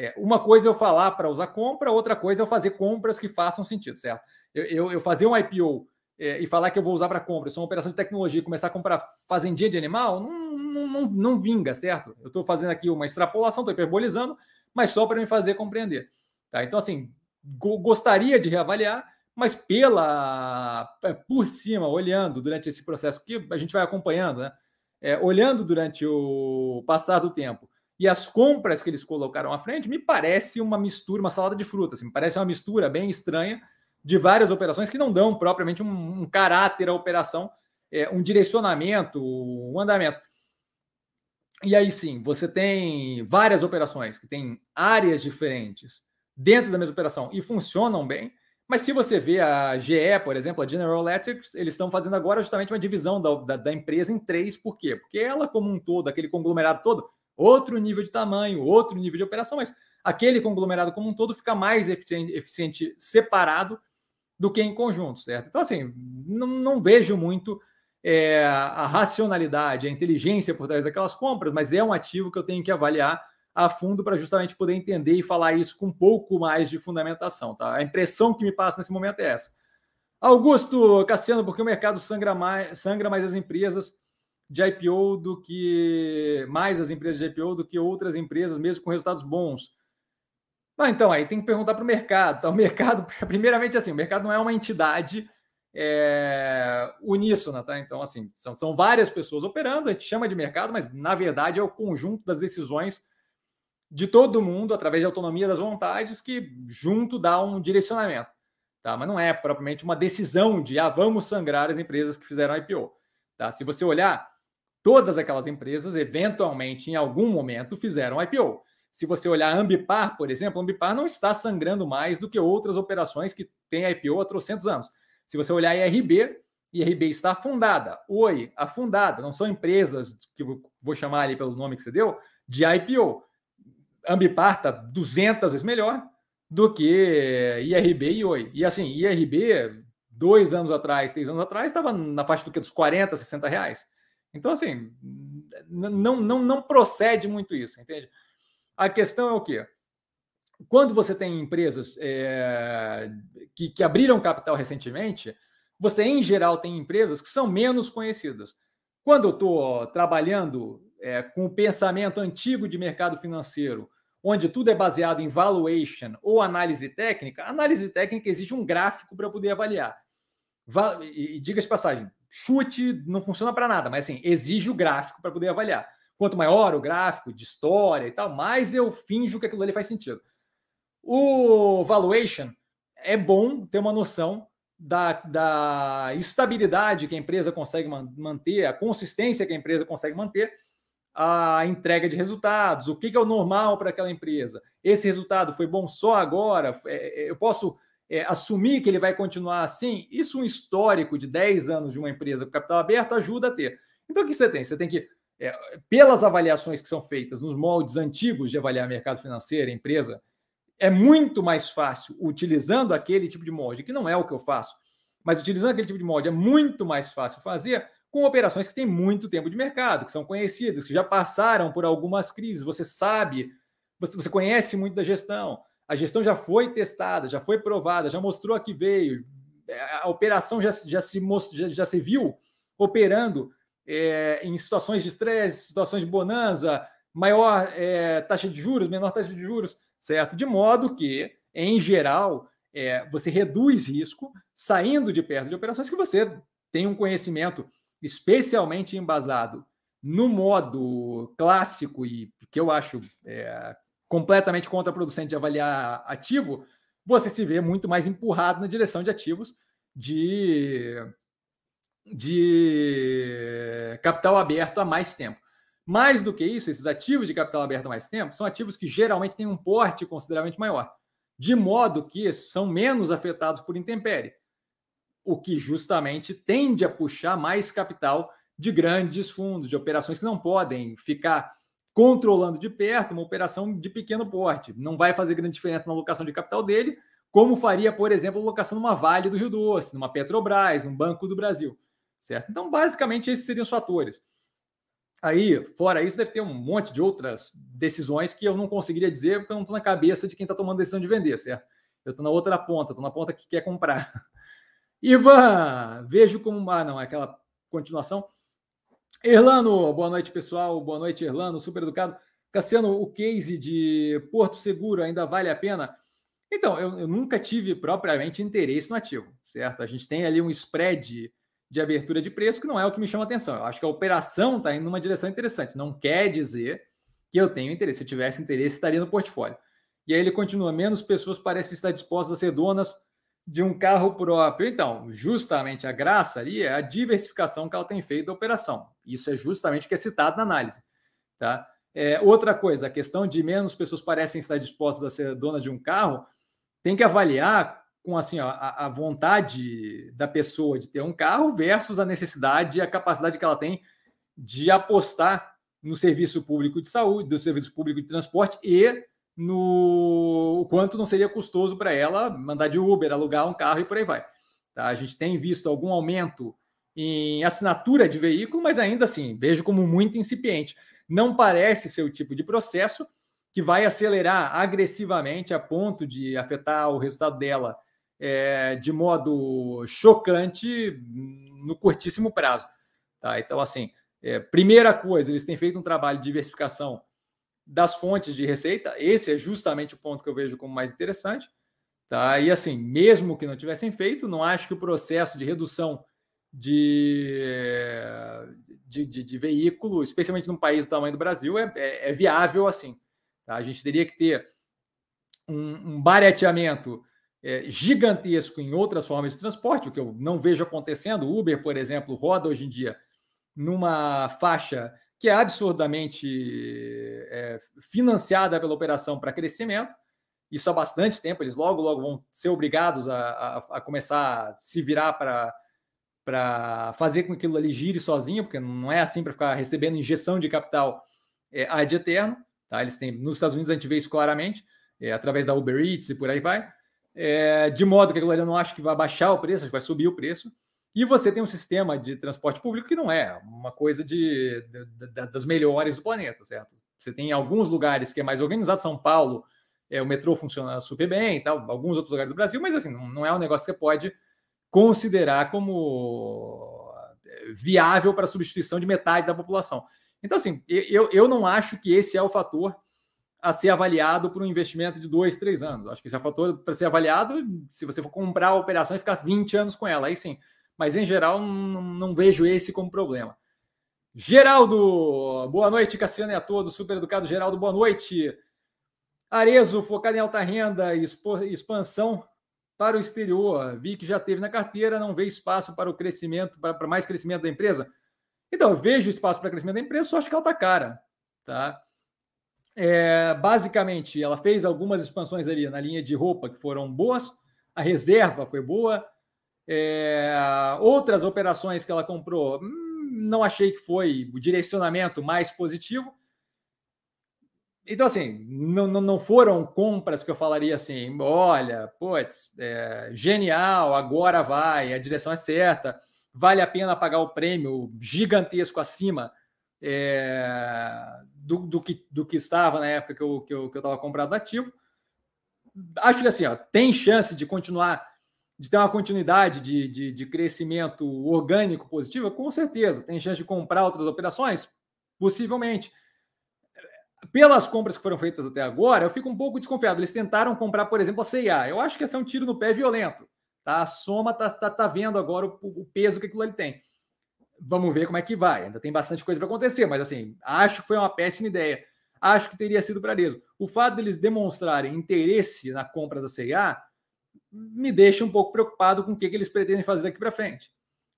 é, uma coisa é eu falar para usar compra, outra coisa é eu fazer compras que façam sentido, certo? Eu, eu, eu fazer um IPO é, e falar que eu vou usar para compra, é uma operação de tecnologia, começar a comprar fazendinha de animal, não, não, não, não vinga, certo? Eu estou fazendo aqui uma extrapolação, estou hiperbolizando, mas só para me fazer compreender. Tá? Então, assim, gostaria de reavaliar, mas pela é, por cima, olhando durante esse processo que a gente vai acompanhando, né? É, olhando durante o passar do tempo e as compras que eles colocaram à frente, me parece uma mistura, uma salada de frutas, assim, me parece uma mistura bem estranha de várias operações que não dão propriamente um, um caráter à operação, é, um direcionamento, um andamento. E aí sim, você tem várias operações que têm áreas diferentes dentro da mesma operação e funcionam bem, mas se você vê a GE, por exemplo, a General Electric, eles estão fazendo agora justamente uma divisão da, da, da, empresa em três. Por quê? Porque ela, como um todo, aquele conglomerado todo, outro nível de tamanho, outro nível de operação, mas aquele conglomerado como um todo fica mais eficiente, eficiente separado do que em conjunto, certo? Então, assim, não, não vejo muito é, a racionalidade, a inteligência por trás daquelas compras, mas é um ativo que eu tenho que avaliar a fundo para justamente poder entender e falar isso com um pouco mais de fundamentação. Tá? A impressão que me passa nesse momento é essa. Augusto Cassiano, porque o mercado sangra mais, sangra mais as empresas de IPO do que mais as empresas de IPO do que outras empresas, mesmo com resultados bons. Ah, então, aí tem que perguntar para o mercado. Tá? O mercado, primeiramente, assim, o mercado não é uma entidade é, uníssona, tá? Então, assim, são, são várias pessoas operando, a gente chama de mercado, mas na verdade é o conjunto das decisões de todo mundo, através de autonomia das vontades, que junto dá um direcionamento. Tá? Mas não é propriamente uma decisão de ah, vamos sangrar as empresas que fizeram IPO. Tá? Se você olhar, todas aquelas empresas, eventualmente, em algum momento, fizeram IPO. Se você olhar Ambipar, por exemplo, Ambipar não está sangrando mais do que outras operações que têm IPO há trocentos anos. Se você olhar IRB, IRB está afundada. Oi, afundada. Não são empresas que vou chamar ali pelo nome que você deu, de IPO. Ambipar está 200 vezes melhor do que IRB e Oi. E assim, IRB, dois anos atrás, três anos atrás, estava na faixa do que dos 40, 60 reais. Então, assim, não, não, não procede muito isso, entende? A questão é o quê? Quando você tem empresas é, que, que abriram capital recentemente, você, em geral, tem empresas que são menos conhecidas. Quando eu estou trabalhando é, com o pensamento antigo de mercado financeiro, onde tudo é baseado em valuation ou análise técnica, análise técnica exige um gráfico para poder avaliar. E, diga de passagem, chute não funciona para nada, mas assim, exige o gráfico para poder avaliar. Quanto maior o gráfico de história e tal, mais eu finjo que aquilo ali faz sentido. O valuation é bom ter uma noção da, da estabilidade que a empresa consegue manter, a consistência que a empresa consegue manter, a entrega de resultados, o que, é o normal para aquela empresa. Esse resultado foi bom só agora? É, é, eu posso é, assumir que ele vai continuar assim? Isso, um histórico de 10 anos de uma empresa com capital aberto, ajuda a ter. Então, o que você tem? Você tem que, é, pelas avaliações que são feitas nos moldes antigos de avaliar mercado financeiro, empresa, é muito mais fácil utilizando aquele tipo de molde, que não é o que eu faço, mas utilizando aquele tipo de molde é muito mais fácil fazer com operações que têm muito tempo de mercado, que são conhecidas, que já passaram por algumas crises. Você sabe, você, conhece muito da gestão. A gestão já foi testada, já foi provada, já mostrou a que veio. É, a operação já, já, se, já, já se viu operando é, em situações de estresse, situações de bonança, maior é, taxa de juros, menor taxa de juros, certo? De modo que, em geral, é, você reduz risco saindo de perto de operações que você tem um conhecimento especialmente embasado no modo clássico e que eu acho é, completamente contraproducente de avaliar ativo, você se vê muito mais empurrado na direção de ativos de, de capital aberto há mais tempo. Mais do que isso, esses ativos de capital aberto há mais tempo são ativos que geralmente têm um porte consideravelmente maior, de modo que são menos afetados por intempérie o que justamente tende a puxar mais capital de grandes fundos, de operações que não podem ficar controlando de perto uma operação de pequeno porte. Não vai fazer grande diferença na alocação de capital dele, como faria, por exemplo, a alocação numa Vale do Rio Doce, numa Petrobras, num Banco do Brasil, certo? Então, basicamente, esses seriam os fatores. Aí, fora isso, deve ter um monte de outras decisões que eu não conseguiria dizer porque eu não estou na cabeça de quem está tomando decisão de vender, certo? Eu estou na outra ponta, estou na ponta que quer comprar. Ivan, vejo como. Ah, não, é aquela continuação. Erlano, boa noite, pessoal. Boa noite, Erlano, super educado. Cassiano, o case de Porto Seguro ainda vale a pena? Então, eu, eu nunca tive propriamente interesse no ativo, certo? A gente tem ali um spread de abertura de preço, que não é o que me chama atenção. Eu acho que a operação está indo numa direção interessante. Não quer dizer que eu tenho interesse. Se tivesse interesse, estaria no portfólio. E aí ele continua: menos pessoas parecem estar dispostas a ser donas de um carro próprio. Então, justamente a graça ali é a diversificação que ela tem feito da operação. Isso é justamente o que é citado na análise. Tá? É, outra coisa, a questão de menos pessoas parecem estar dispostas a ser donas de um carro, tem que avaliar com assim ó, a, a, vontade da pessoa de ter um carro versus a necessidade e a capacidade que ela tem de apostar no serviço público de saúde, do serviço público de transporte e no quanto não seria custoso para ela mandar de Uber, alugar um carro e por aí vai. Tá? A gente tem visto algum aumento em assinatura de veículo, mas ainda assim vejo como muito incipiente. Não parece ser o tipo de processo que vai acelerar agressivamente a ponto de afetar o resultado dela é, de modo chocante no curtíssimo prazo. Tá? Então, assim, é, primeira coisa, eles têm feito um trabalho de diversificação das fontes de receita. Esse é justamente o ponto que eu vejo como mais interessante. Tá? E assim, mesmo que não tivessem feito, não acho que o processo de redução de, de, de, de veículo, especialmente num país do tamanho do Brasil, é, é, é viável assim. Tá? A gente teria que ter um, um barateamento é, gigantesco em outras formas de transporte, o que eu não vejo acontecendo. Uber, por exemplo, roda hoje em dia numa faixa que é absurdamente é, financiada pela operação para crescimento. Isso há bastante tempo, eles logo, logo vão ser obrigados a, a, a começar a se virar para para fazer com que aquilo ali gire sozinho, porque não é assim para ficar recebendo injeção de capital é, ad eterno. Tá? Eles têm, nos Estados Unidos a gente vê isso claramente, é, através da Uber Eats e por aí vai é, de modo que aquilo ali eu não acho que vai baixar o preço, acho que vai subir o preço. E você tem um sistema de transporte público que não é uma coisa de, de, de das melhores do planeta, certo? Você tem alguns lugares que é mais organizado, São Paulo, é, o metrô funciona super bem tal, alguns outros lugares do Brasil, mas assim, não, não é um negócio que você pode considerar como é, viável para substituição de metade da população. Então, assim, eu, eu não acho que esse é o fator a ser avaliado por um investimento de dois, três anos. Acho que esse é fator para ser avaliado se você for comprar a operação e ficar 20 anos com ela, aí sim. Mas em geral, não, não vejo esse como problema. Geraldo, boa noite, Cassiano e a todos. Super educado, Geraldo, boa noite. Arezo, focado em alta renda e expansão para o exterior. Vi que já teve na carteira, não vê espaço para o crescimento, para, para mais crescimento da empresa. Então, eu vejo espaço para crescimento da empresa, só acho que ela está cara. Tá? É, basicamente, ela fez algumas expansões ali na linha de roupa que foram boas, a reserva foi boa, é, outras operações que ela comprou, hum, não achei que foi o direcionamento mais positivo. Então, assim, não, não foram compras que eu falaria assim: olha, putz, é, genial, agora vai, a direção é certa, vale a pena pagar o prêmio gigantesco acima é, do, do, que, do que estava na época que eu estava que eu, que eu comprado ativo. Acho que assim, ó, tem chance de continuar, de ter uma continuidade de, de, de crescimento orgânico positivo? Com certeza. Tem chance de comprar outras operações? Possivelmente. Pelas compras que foram feitas até agora, eu fico um pouco desconfiado. Eles tentaram comprar, por exemplo, a CIA. Eu acho que esse é um tiro no pé violento. Tá? A soma está tá, tá vendo agora o, o peso que aquilo ali tem. Vamos ver como é que vai. Ainda tem bastante coisa para acontecer, mas assim, acho que foi uma péssima ideia. Acho que teria sido para eles. O fato deles demonstrarem interesse na compra da CIA me deixa um pouco preocupado com o que, que eles pretendem fazer daqui para frente.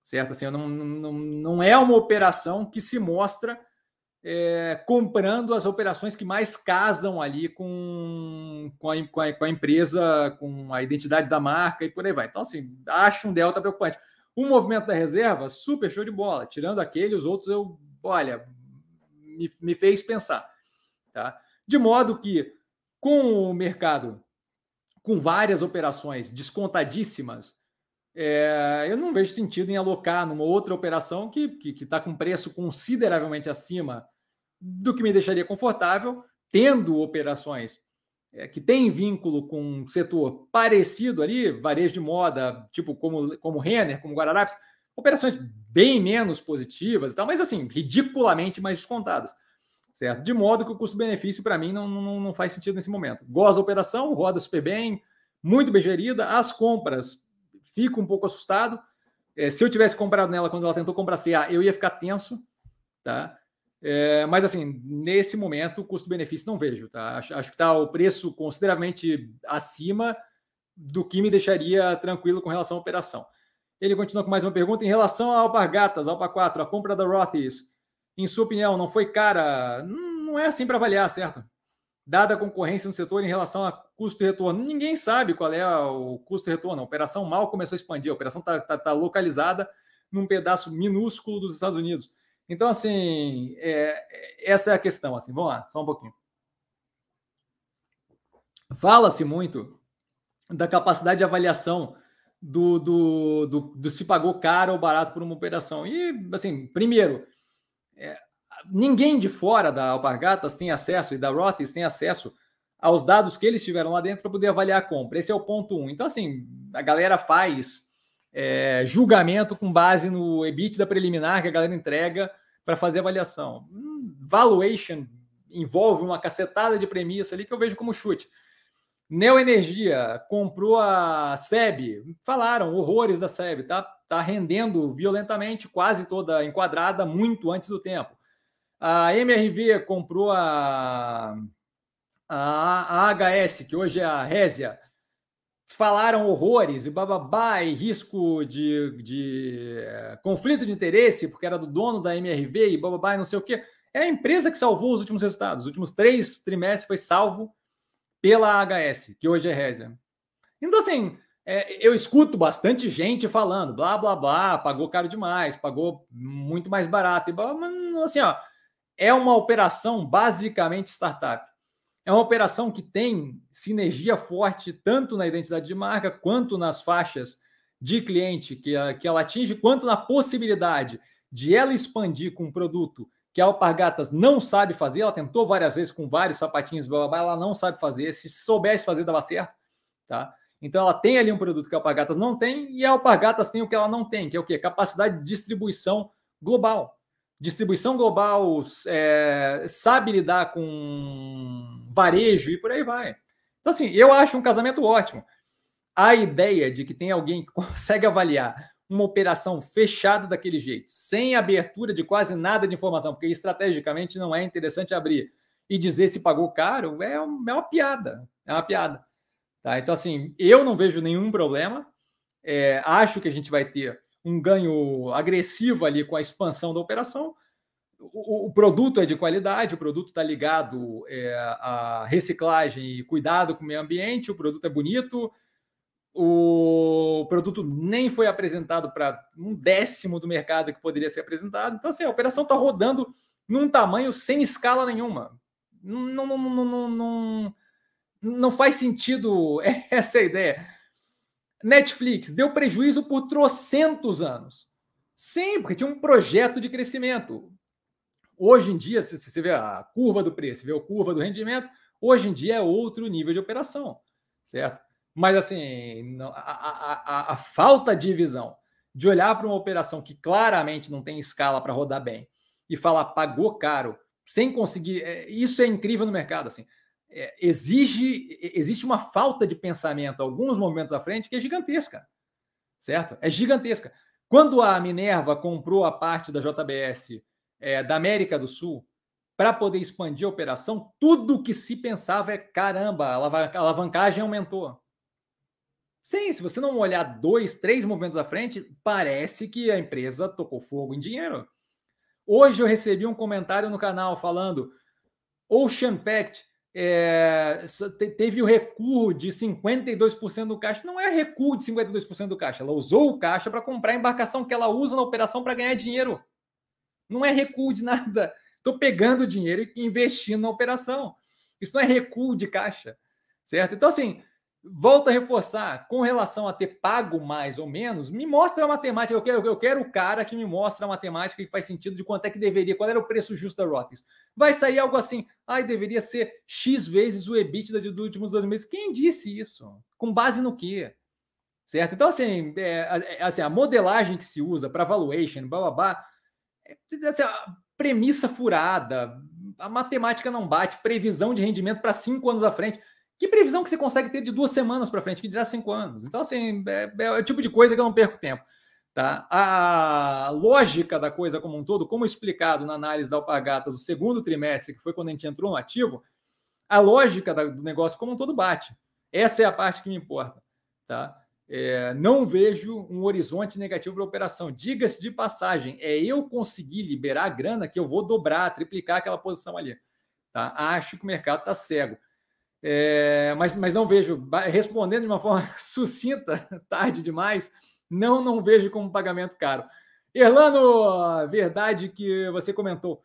Certo? Assim, não, não, não é uma operação que se mostra é, comprando as operações que mais casam ali com, com, a, com, a, com a empresa, com a identidade da marca e por aí vai. Então, assim, acho um delta preocupante. O movimento da reserva, super show de bola. Tirando aquele, os outros eu, olha, me, me fez pensar. Tá? De modo que, com o mercado com várias operações descontadíssimas, é, eu não vejo sentido em alocar numa outra operação que está tá com preço consideravelmente acima do que me deixaria confortável, tendo operações é, que têm vínculo com um setor parecido ali, varejo de moda, tipo como, como Renner, como Guararapes, operações bem menos positivas e tal, mas assim, ridiculamente mais descontadas. Certo? De modo que o custo-benefício, para mim, não, não, não faz sentido nesse momento. Gosto da operação, roda super bem, muito bem gerida. As compras, fico um pouco assustado. É, se eu tivesse comprado nela quando ela tentou comprar CA, eu ia ficar tenso, tá? É, mas assim, nesse momento, custo-benefício não vejo, tá? Acho, acho que está o preço consideravelmente acima do que me deixaria tranquilo com relação à operação. Ele continua com mais uma pergunta em relação a Alpargatas, Alpa 4, a compra da Rothes, em sua opinião, não foi cara? Não é assim para avaliar, certo? Dada a concorrência no setor em relação a custo e retorno, ninguém sabe qual é o custo e retorno. A operação mal começou a expandir, a operação está tá, tá localizada num pedaço minúsculo dos Estados Unidos. Então, assim, é, essa é a questão. Assim, vamos lá, só um pouquinho. Fala-se muito da capacidade de avaliação do, do, do, do, se pagou caro ou barato por uma operação. E, assim, primeiro, é, ninguém de fora da Alpargatas tem acesso, e da Rothes tem acesso aos dados que eles tiveram lá dentro para poder avaliar a compra. Esse é o ponto um. Então, assim, a galera faz é, julgamento com base no EBIT da preliminar que a galera entrega para fazer avaliação. Hum, valuation envolve uma cacetada de premissa ali que eu vejo como chute. Neoenergia comprou a SEB, falaram horrores da SEB, tá, tá rendendo violentamente, quase toda enquadrada, muito antes do tempo. A MRV comprou a, a, a HS, que hoje é a Résia, falaram horrores e bababá e risco de, de eh, conflito de interesse, porque era do dono da MRV e bababá e não sei o quê. É a empresa que salvou os últimos resultados. Os últimos três trimestres foi salvo pela HS, que hoje é Resia. Então, assim, é, eu escuto bastante gente falando, blá, blá, blá, pagou caro demais, pagou muito mais barato, e blá, mas, assim, ó, é uma operação basicamente startup. É uma operação que tem sinergia forte tanto na identidade de marca quanto nas faixas de cliente que, que ela atinge, quanto na possibilidade de ela expandir com um produto que a Alpargatas não sabe fazer. Ela tentou várias vezes com vários sapatinhos, blá, blá, blá, ela não sabe fazer. Se soubesse fazer, dava certo. Tá? Então ela tem ali um produto que a Alpargatas não tem e a Alpargatas tem o que ela não tem, que é o quê? Capacidade de distribuição global. Distribuição global é, sabe lidar com varejo e por aí vai. Então, assim, eu acho um casamento ótimo. A ideia de que tem alguém que consegue avaliar uma operação fechada daquele jeito, sem abertura de quase nada de informação, porque estrategicamente não é interessante abrir e dizer se pagou caro, é, é uma piada. É uma piada. Tá? Então, assim, eu não vejo nenhum problema. É, acho que a gente vai ter um ganho agressivo ali com a expansão da operação. O, o produto é de qualidade, o produto está ligado é, à reciclagem e cuidado com o meio ambiente, o produto é bonito, o produto nem foi apresentado para um décimo do mercado que poderia ser apresentado. Então, assim, a operação está rodando num tamanho sem escala nenhuma. Não, não, não, não, não, não faz sentido essa ideia. Netflix deu prejuízo por trocentos anos. Sim, porque tinha um projeto de crescimento. Hoje em dia, se você vê a curva do preço, vê a curva do rendimento, hoje em dia é outro nível de operação, certo? Mas, assim, a, a, a, a falta de visão de olhar para uma operação que claramente não tem escala para rodar bem e falar pagou caro, sem conseguir. É, isso é incrível no mercado. assim. É, exige, existe uma falta de pensamento alguns momentos à frente que é gigantesca. Certo? É gigantesca. Quando a Minerva comprou a parte da JBS é, da América do Sul para poder expandir a operação, tudo que se pensava é caramba, a alavancagem aumentou. Sim, se você não olhar dois, três movimentos à frente, parece que a empresa tocou fogo em dinheiro. Hoje eu recebi um comentário no canal falando Ocean Pact é, teve o recuo de 52% do caixa. Não é recuo de 52% do caixa. Ela usou o caixa para comprar a embarcação que ela usa na operação para ganhar dinheiro. Não é recuo de nada. Estou pegando dinheiro e investindo na operação. Isso não é recuo de caixa, certo? Então, assim, volta a reforçar, com relação a ter pago mais ou menos, me mostra a matemática. Eu quero, eu quero o cara que me mostra a matemática que faz sentido de quanto é que deveria, qual era o preço justo da Rotters. Vai sair algo assim, ai, deveria ser X vezes o EBITDA dos últimos dois meses. Quem disse isso? Com base no quê? Certo? Então, assim, é, é, assim a modelagem que se usa para valuation, blá, blá, blá, é, assim, a premissa furada, a matemática não bate, previsão de rendimento para cinco anos à frente. Que previsão que você consegue ter de duas semanas para frente, que dirá cinco anos? Então, assim, é, é, o tipo de coisa que eu não perco tempo. Tá? A lógica da coisa como um todo, como explicado na análise da Alpargatas do segundo trimestre, que foi quando a gente entrou no ativo, a lógica do negócio como um todo bate. Essa é a parte que me importa. Tá? É, não vejo um horizonte negativo para a operação. Diga-se de passagem, é eu conseguir liberar a grana que eu vou dobrar, triplicar aquela posição ali. Tá? Acho que o mercado está cego. É, mas, mas não vejo, respondendo de uma forma sucinta, tarde demais, não, não vejo como pagamento caro. Erlano, verdade que você comentou.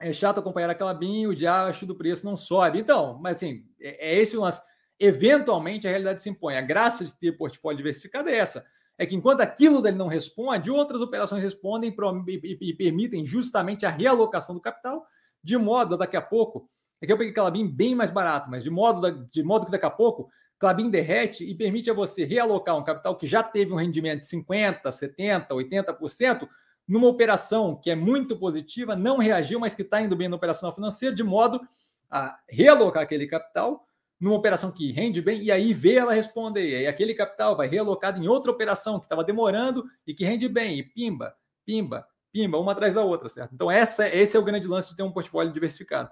É chato acompanhar aquela BIM, o diacho do preço não sobe. Então, mas assim, é, é esse o lance. Eventualmente a realidade se impõe. A graça de ter portfólio diversificado é essa. É que enquanto aquilo dele não responde, outras operações respondem e, e, e permitem justamente a realocação do capital, de modo a daqui a pouco é que eu peguei Clabin bem mais barato, mas de modo, de modo que daqui a pouco Clabin derrete e permite a você realocar um capital que já teve um rendimento de 50%, 70%, 80% numa operação que é muito positiva, não reagiu, mas que está indo bem na operação financeira, de modo a realocar aquele capital numa operação que rende bem e aí ver ela responder. E aí aquele capital vai realocado em outra operação que estava demorando e que rende bem, e pimba, pimba, pimba, uma atrás da outra, certo? Então essa, esse é o grande lance de ter um portfólio diversificado.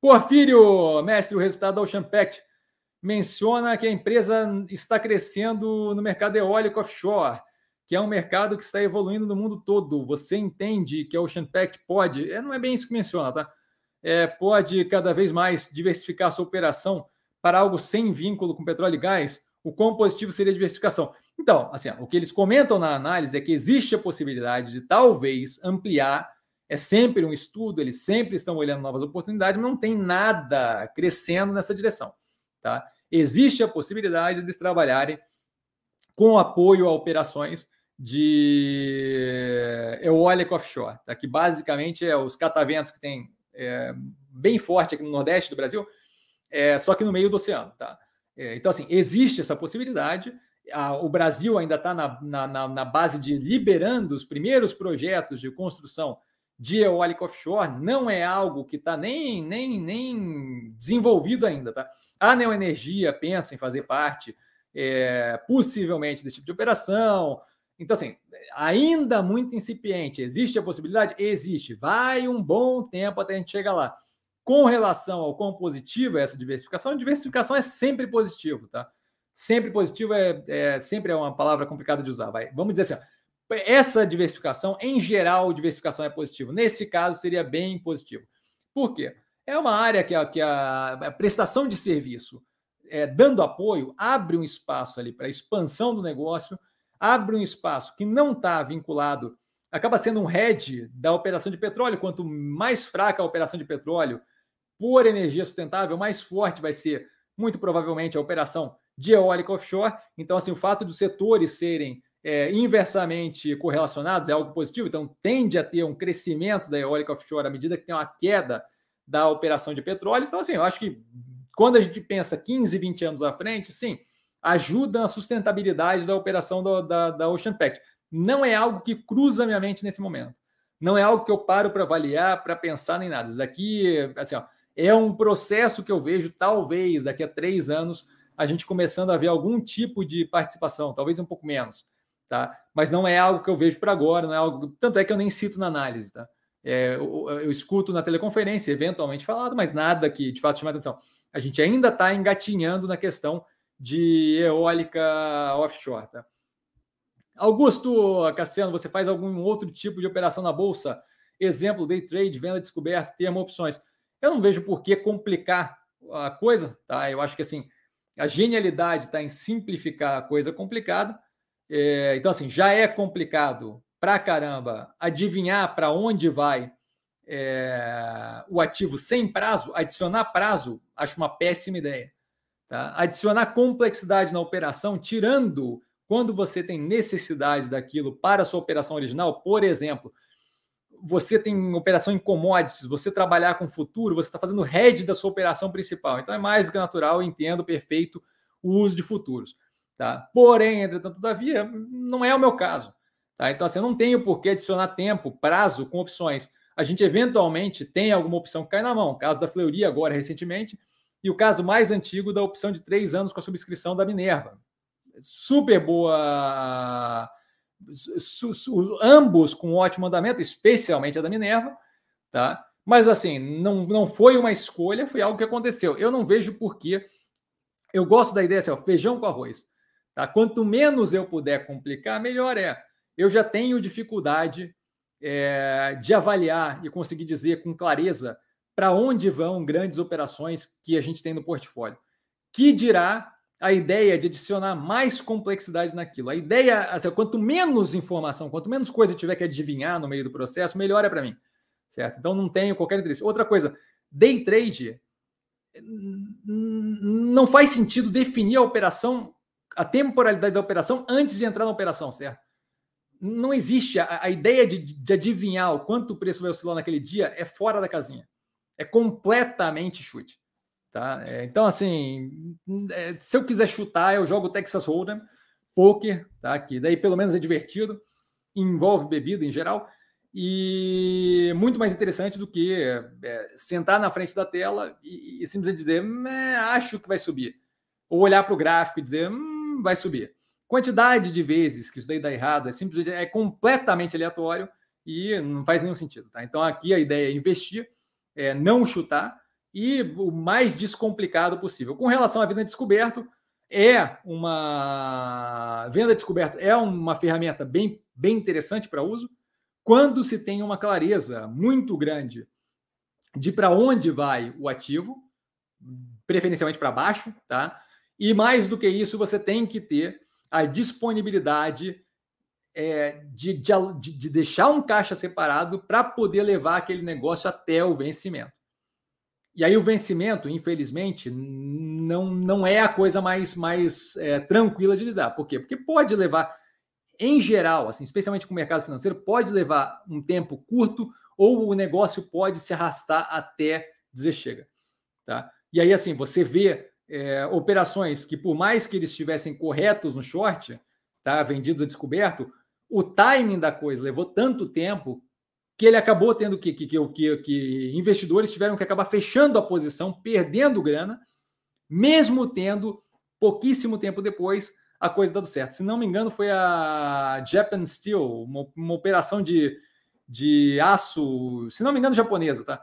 Porfírio, mestre, o resultado da Ocean Pact menciona que a empresa está crescendo no mercado eólico offshore, que é um mercado que está evoluindo no mundo todo. Você entende que a Ocean Pact pode, é, não é bem isso que menciona, tá? É, pode cada vez mais diversificar sua operação para algo sem vínculo com petróleo e gás? O quão positivo seria a diversificação? Então, assim, o que eles comentam na análise é que existe a possibilidade de talvez ampliar é sempre um estudo, eles sempre estão olhando novas oportunidades, mas não tem nada crescendo nessa direção. Tá? Existe a possibilidade de eles trabalharem com apoio a operações de eólica offshore, tá? que basicamente é os cataventos que tem é, bem forte aqui no Nordeste do Brasil, é, só que no meio do oceano. Tá? É, então, assim, existe essa possibilidade. A, o Brasil ainda está na, na, na base de liberando os primeiros projetos de construção de eólica offshore não é algo que está nem, nem, nem desenvolvido ainda. Tá? A Neoenergia pensa em fazer parte, é, possivelmente, desse tipo de operação. Então, assim, ainda muito incipiente. Existe a possibilidade? Existe. Vai um bom tempo até a gente chegar lá. Com relação ao quão positivo é essa diversificação, diversificação é sempre positivo, tá? Sempre positivo é, é sempre é uma palavra complicada de usar. Vai. Vamos dizer assim, ó, essa diversificação, em geral, diversificação é positiva. Nesse caso, seria bem positivo. Por quê? É uma área que a, que a, prestação de serviço, é, dando apoio, abre um espaço ali para expansão do negócio, abre um espaço que não está vinculado, acaba sendo um hedge da operação de petróleo. Quanto mais fraca a operação de petróleo por energia sustentável, mais forte vai ser, muito provavelmente, a operação de eólica offshore. Então, assim, o fato dos setores serem é, inversamente correlacionados, é algo positivo, então tende a ter um crescimento da eólica offshore à medida que tem uma queda da operação de petróleo. Então, assim, eu acho que quando a gente pensa 15, 20 anos à frente, sim, ajuda a sustentabilidade da operação do, da, da Ocean Pact. Não é algo que cruza minha mente nesse momento. Não é algo que eu paro para avaliar, para pensar nem nada. Isso daqui, assim, ó, é um processo que eu vejo, talvez, daqui a três anos, a gente começando a ver algum tipo de participação, talvez um pouco menos tá? Mas não é algo que eu vejo para agora, não é algo. Tanto é que eu nem cito na análise, tá? É, eu, eu, escuto na teleconferência, eventualmente falado, mas nada que de fato chama atenção. A gente ainda está engatinhando na questão de eólica offshore, tá? Augusto Cassiano, você faz algum outro tipo de operação na bolsa? Exemplo, day trade, venda descoberta, termo opções. Eu não vejo por que complicar a coisa, tá? Eu acho que assim, a genialidade está em simplificar a coisa complicada é, então, assim, já é complicado pra caramba adivinhar para onde vai é, o ativo sem prazo, adicionar prazo, acho uma péssima ideia. Tá? Adicionar complexidade na operação, tirando quando você tem necessidade daquilo para a sua operação original, por exemplo, você tem operação em commodities, você trabalhar com futuro, você está fazendo head da sua operação principal. Então é mais do que natural, entendo perfeito o uso de futuros. Tá? Porém, entretanto, todavia, não é o meu caso. Tá? Então, assim, eu não tenho por que adicionar tempo, prazo com opções. A gente eventualmente tem alguma opção que cai na mão. Caso da Fleury agora recentemente, e o caso mais antigo da opção de três anos com a subscrição da Minerva. Super boa su, su, ambos com ótimo andamento, especialmente a da Minerva, tá? Mas assim, não, não foi uma escolha, foi algo que aconteceu. Eu não vejo porquê. Eu gosto da ideia assim, ó, feijão com arroz. Tá? Quanto menos eu puder complicar, melhor é. Eu já tenho dificuldade é, de avaliar e conseguir dizer com clareza para onde vão grandes operações que a gente tem no portfólio. Que dirá a ideia de adicionar mais complexidade naquilo. A ideia, assim, quanto menos informação, quanto menos coisa tiver que adivinhar no meio do processo, melhor é para mim. Certo? Então não tenho qualquer interesse. Outra coisa, day trade não faz sentido definir a operação, a temporalidade da operação antes de entrar na operação, certo? Não existe a, a ideia de, de adivinhar o quanto o preço vai oscilar naquele dia é fora da casinha. É completamente chute. Tá? É, então, assim, é, se eu quiser chutar, eu jogo Texas Hold'em, poker, tá? que daí pelo menos é divertido, envolve bebida em geral, e muito mais interessante do que é, sentar na frente da tela e, e simplesmente dizer, acho que vai subir. Ou olhar para o gráfico e dizer, hum, vai subir. Quantidade de vezes que isso daí dá errado é simplesmente é completamente aleatório e não faz nenhum sentido. Tá? Então aqui a ideia é investir, é não chutar, e o mais descomplicado possível. Com relação à venda descoberto, é uma venda descoberto é uma ferramenta bem, bem interessante para uso quando se tem uma clareza muito grande de para onde vai o ativo, preferencialmente para baixo, tá? E mais do que isso, você tem que ter a disponibilidade é, de, de, de deixar um caixa separado para poder levar aquele negócio até o vencimento. E aí o vencimento, infelizmente, não, não é a coisa mais, mais é, tranquila de lidar. Por quê? Porque pode levar, em geral, assim, especialmente com o mercado financeiro, pode levar um tempo curto ou o negócio pode se arrastar até dizer chega. Tá? E aí, assim, você vê é, operações que, por mais que eles estivessem corretos no short, tá, vendidos a descoberto, o timing da coisa levou tanto tempo que ele acabou tendo que, que, que, que, investidores tiveram que acabar fechando a posição, perdendo grana, mesmo tendo pouquíssimo tempo depois a coisa dado certo. Se não me engano, foi a Japan Steel, uma, uma operação de, de aço, se não me engano, japonesa, tá?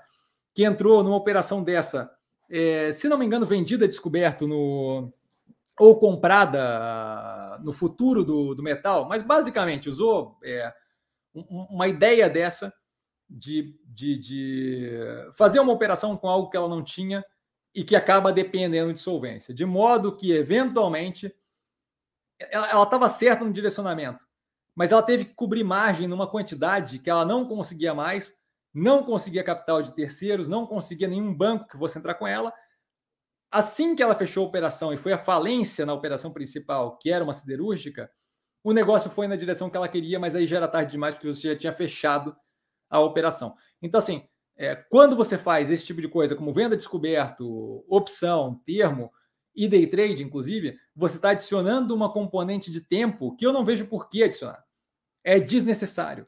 Que entrou numa operação dessa, é, se não me engano, vendida descoberto no ou comprada no futuro do, do metal, mas basicamente usou é, uma ideia dessa de, de, de fazer uma operação com algo que ela não tinha e que acaba dependendo de solvência, de modo que, eventualmente, ela estava certa no direcionamento, mas ela teve que cobrir margem numa quantidade que ela não conseguia mais, não conseguia capital de terceiros, não conseguia nenhum banco que fosse entrar com ela. Assim que ela fechou a operação e foi a falência na operação principal, que era uma siderúrgica, o negócio foi na direção que ela queria, mas aí já era tarde demais, porque você já tinha fechado a operação. Então, assim, é, quando você faz esse tipo de coisa, como venda descoberto, opção, termo e day trade, inclusive, você está adicionando uma componente de tempo que eu não vejo por que adicionar. É desnecessário.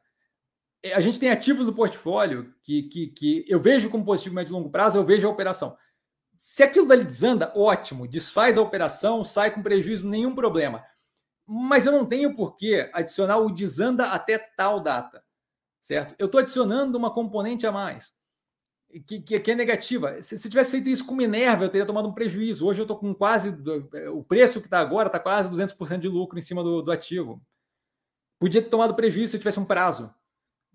É, a gente tem ativos no portfólio que, que, que eu vejo como positivo médio e longo prazo, eu vejo a operação. Se aquilo dali desanda, ótimo, desfaz a operação, sai com prejuízo, nenhum problema. Mas eu não tenho por que adicionar o desanda até tal data certo? Eu estou adicionando uma componente a mais, que, que, que é negativa. Se, se, tivesse feito isso com Minerva, eu teria tomado um prejuízo. Hoje eu estou com quase. O preço que está agora está quase 200% de lucro em cima do, do ativo. Podia ter tomado prejuízo se tivesse um prazo,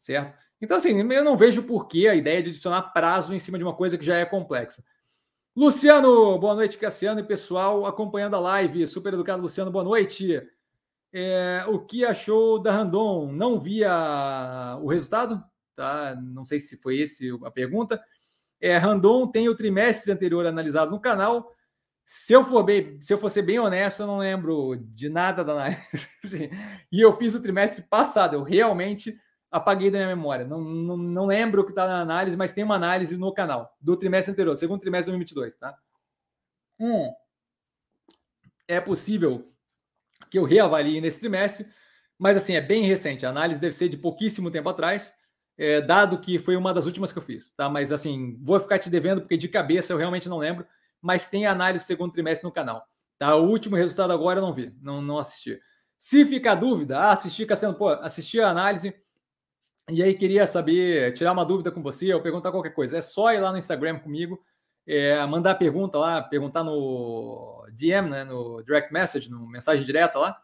certo? Então, assim, eu não vejo por que a ideia de adicionar prazo em cima de uma coisa que já é complexa. Luciano, boa noite, Cassiano e pessoal acompanhando a live. Super educado, Luciano, boa noite. É, o que achou da Randon? Não via o resultado, tá? Não sei se foi esse a pergunta. É, Randon tem o trimestre anterior analisado no canal se eu for bem, se eu for ser bem honesto, eu não lembro de nada da análise. E eu fiz o trimestre passado, eu realmente apaguei da minha memória. Não, não, não lembro o que está na análise, mas tem uma análise no canal do trimestre anterior, segundo trimestre de 2022, tá? Hum. É possível que eu reavalie nesse trimestre, mas assim, é bem recente. A análise deve ser de pouquíssimo tempo atrás, é, dado que foi uma das últimas que eu fiz, tá? Mas assim, vou ficar te devendo, porque de cabeça eu realmente não lembro, mas tem análise do segundo trimestre no canal. Tá? O último resultado agora eu não vi, não, não assisti. Se ficar dúvida, ah, assisti, Cassiano, pô, assisti a análise e aí queria saber, tirar uma dúvida com você ou perguntar qualquer coisa. É só ir lá no Instagram comigo, é, mandar pergunta lá, perguntar no DM, né, no direct message, no mensagem direta lá,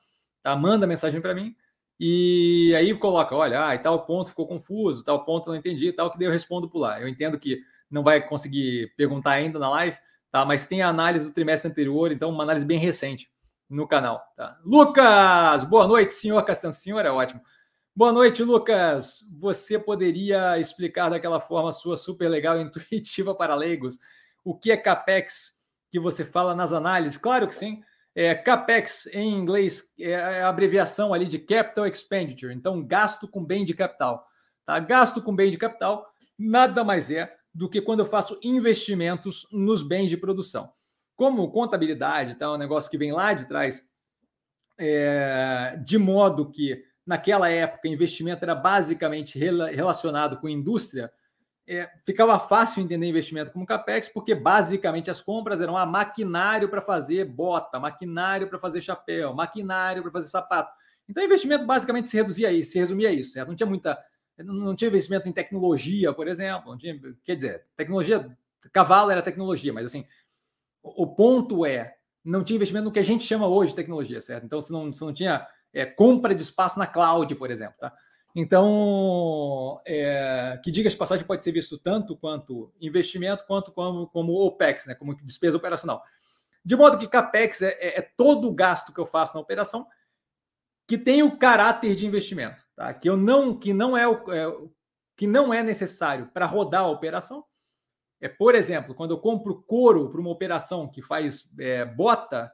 tá? Manda mensagem para mim e aí coloca, olha, ah, e tal ponto ficou confuso, tal ponto eu não entendi, tal que daí eu respondo por lá. Eu entendo que não vai conseguir perguntar ainda na live, tá? Mas tem a análise do trimestre anterior, então uma análise bem recente no canal, tá? Lucas, boa noite, senhor Castanho, senhor é ótimo. Boa noite, Lucas. Você poderia explicar daquela forma sua super legal e intuitiva para leigos o que é CAPEX que você fala nas análises? Claro que sim. É, CAPEX em inglês é a abreviação ali de Capital Expenditure, então gasto com bem de capital. Tá? Gasto com bem de capital nada mais é do que quando eu faço investimentos nos bens de produção. Como contabilidade, tá? um negócio que vem lá de trás, é, de modo que naquela época investimento era basicamente relacionado com indústria, é, ficava fácil entender investimento como capex, porque basicamente as compras eram ah, maquinário para fazer bota, maquinário para fazer chapéu, maquinário para fazer sapato. Então, investimento basicamente se reduzia a isso, se resumia a isso, certo? Não tinha muita. Não tinha investimento em tecnologia, por exemplo. Tinha, quer dizer, tecnologia, cavalo era tecnologia, mas assim, o, o, ponto é, não tinha investimento no que a gente chama hoje de tecnologia, certo? Então, você não, você não tinha é, compra de espaço na cloud, por exemplo, tá? Então, é, que diga de passagem pode ser visto tanto quanto investimento, quanto como, como OPEX, né, como despesa operacional. De modo que CAPEX é, é, é todo o gasto que eu faço na operação que tem o caráter de investimento, tá? que, eu não, que, não é, o, é que não é necessário para rodar a operação. É, por exemplo, quando eu compro couro para uma operação que faz é, bota,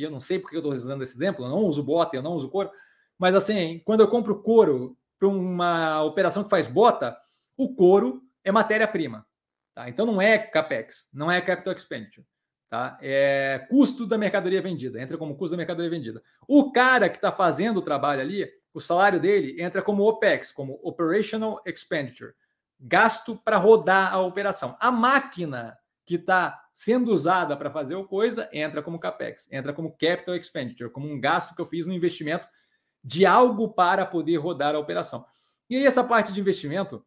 e eu não sei porque eu estou usando esse exemplo, eu não uso bota, eu não uso couro, mas assim, quando eu compro couro para uma operação que faz bota, o couro é matéria-prima. Tá? Então não é CAPEX, não é Capital Expenditure. Tá? É custo da mercadoria vendida, entra como custo da mercadoria vendida. O cara que está fazendo o trabalho ali, o salário dele entra como OPEX, como Operational Expenditure, gasto para rodar a operação. A máquina que está sendo usada para fazer o coisa entra como CAPEX, entra como Capital Expenditure, como um gasto que eu fiz no investimento de algo para poder rodar a operação. E aí, essa parte de investimento,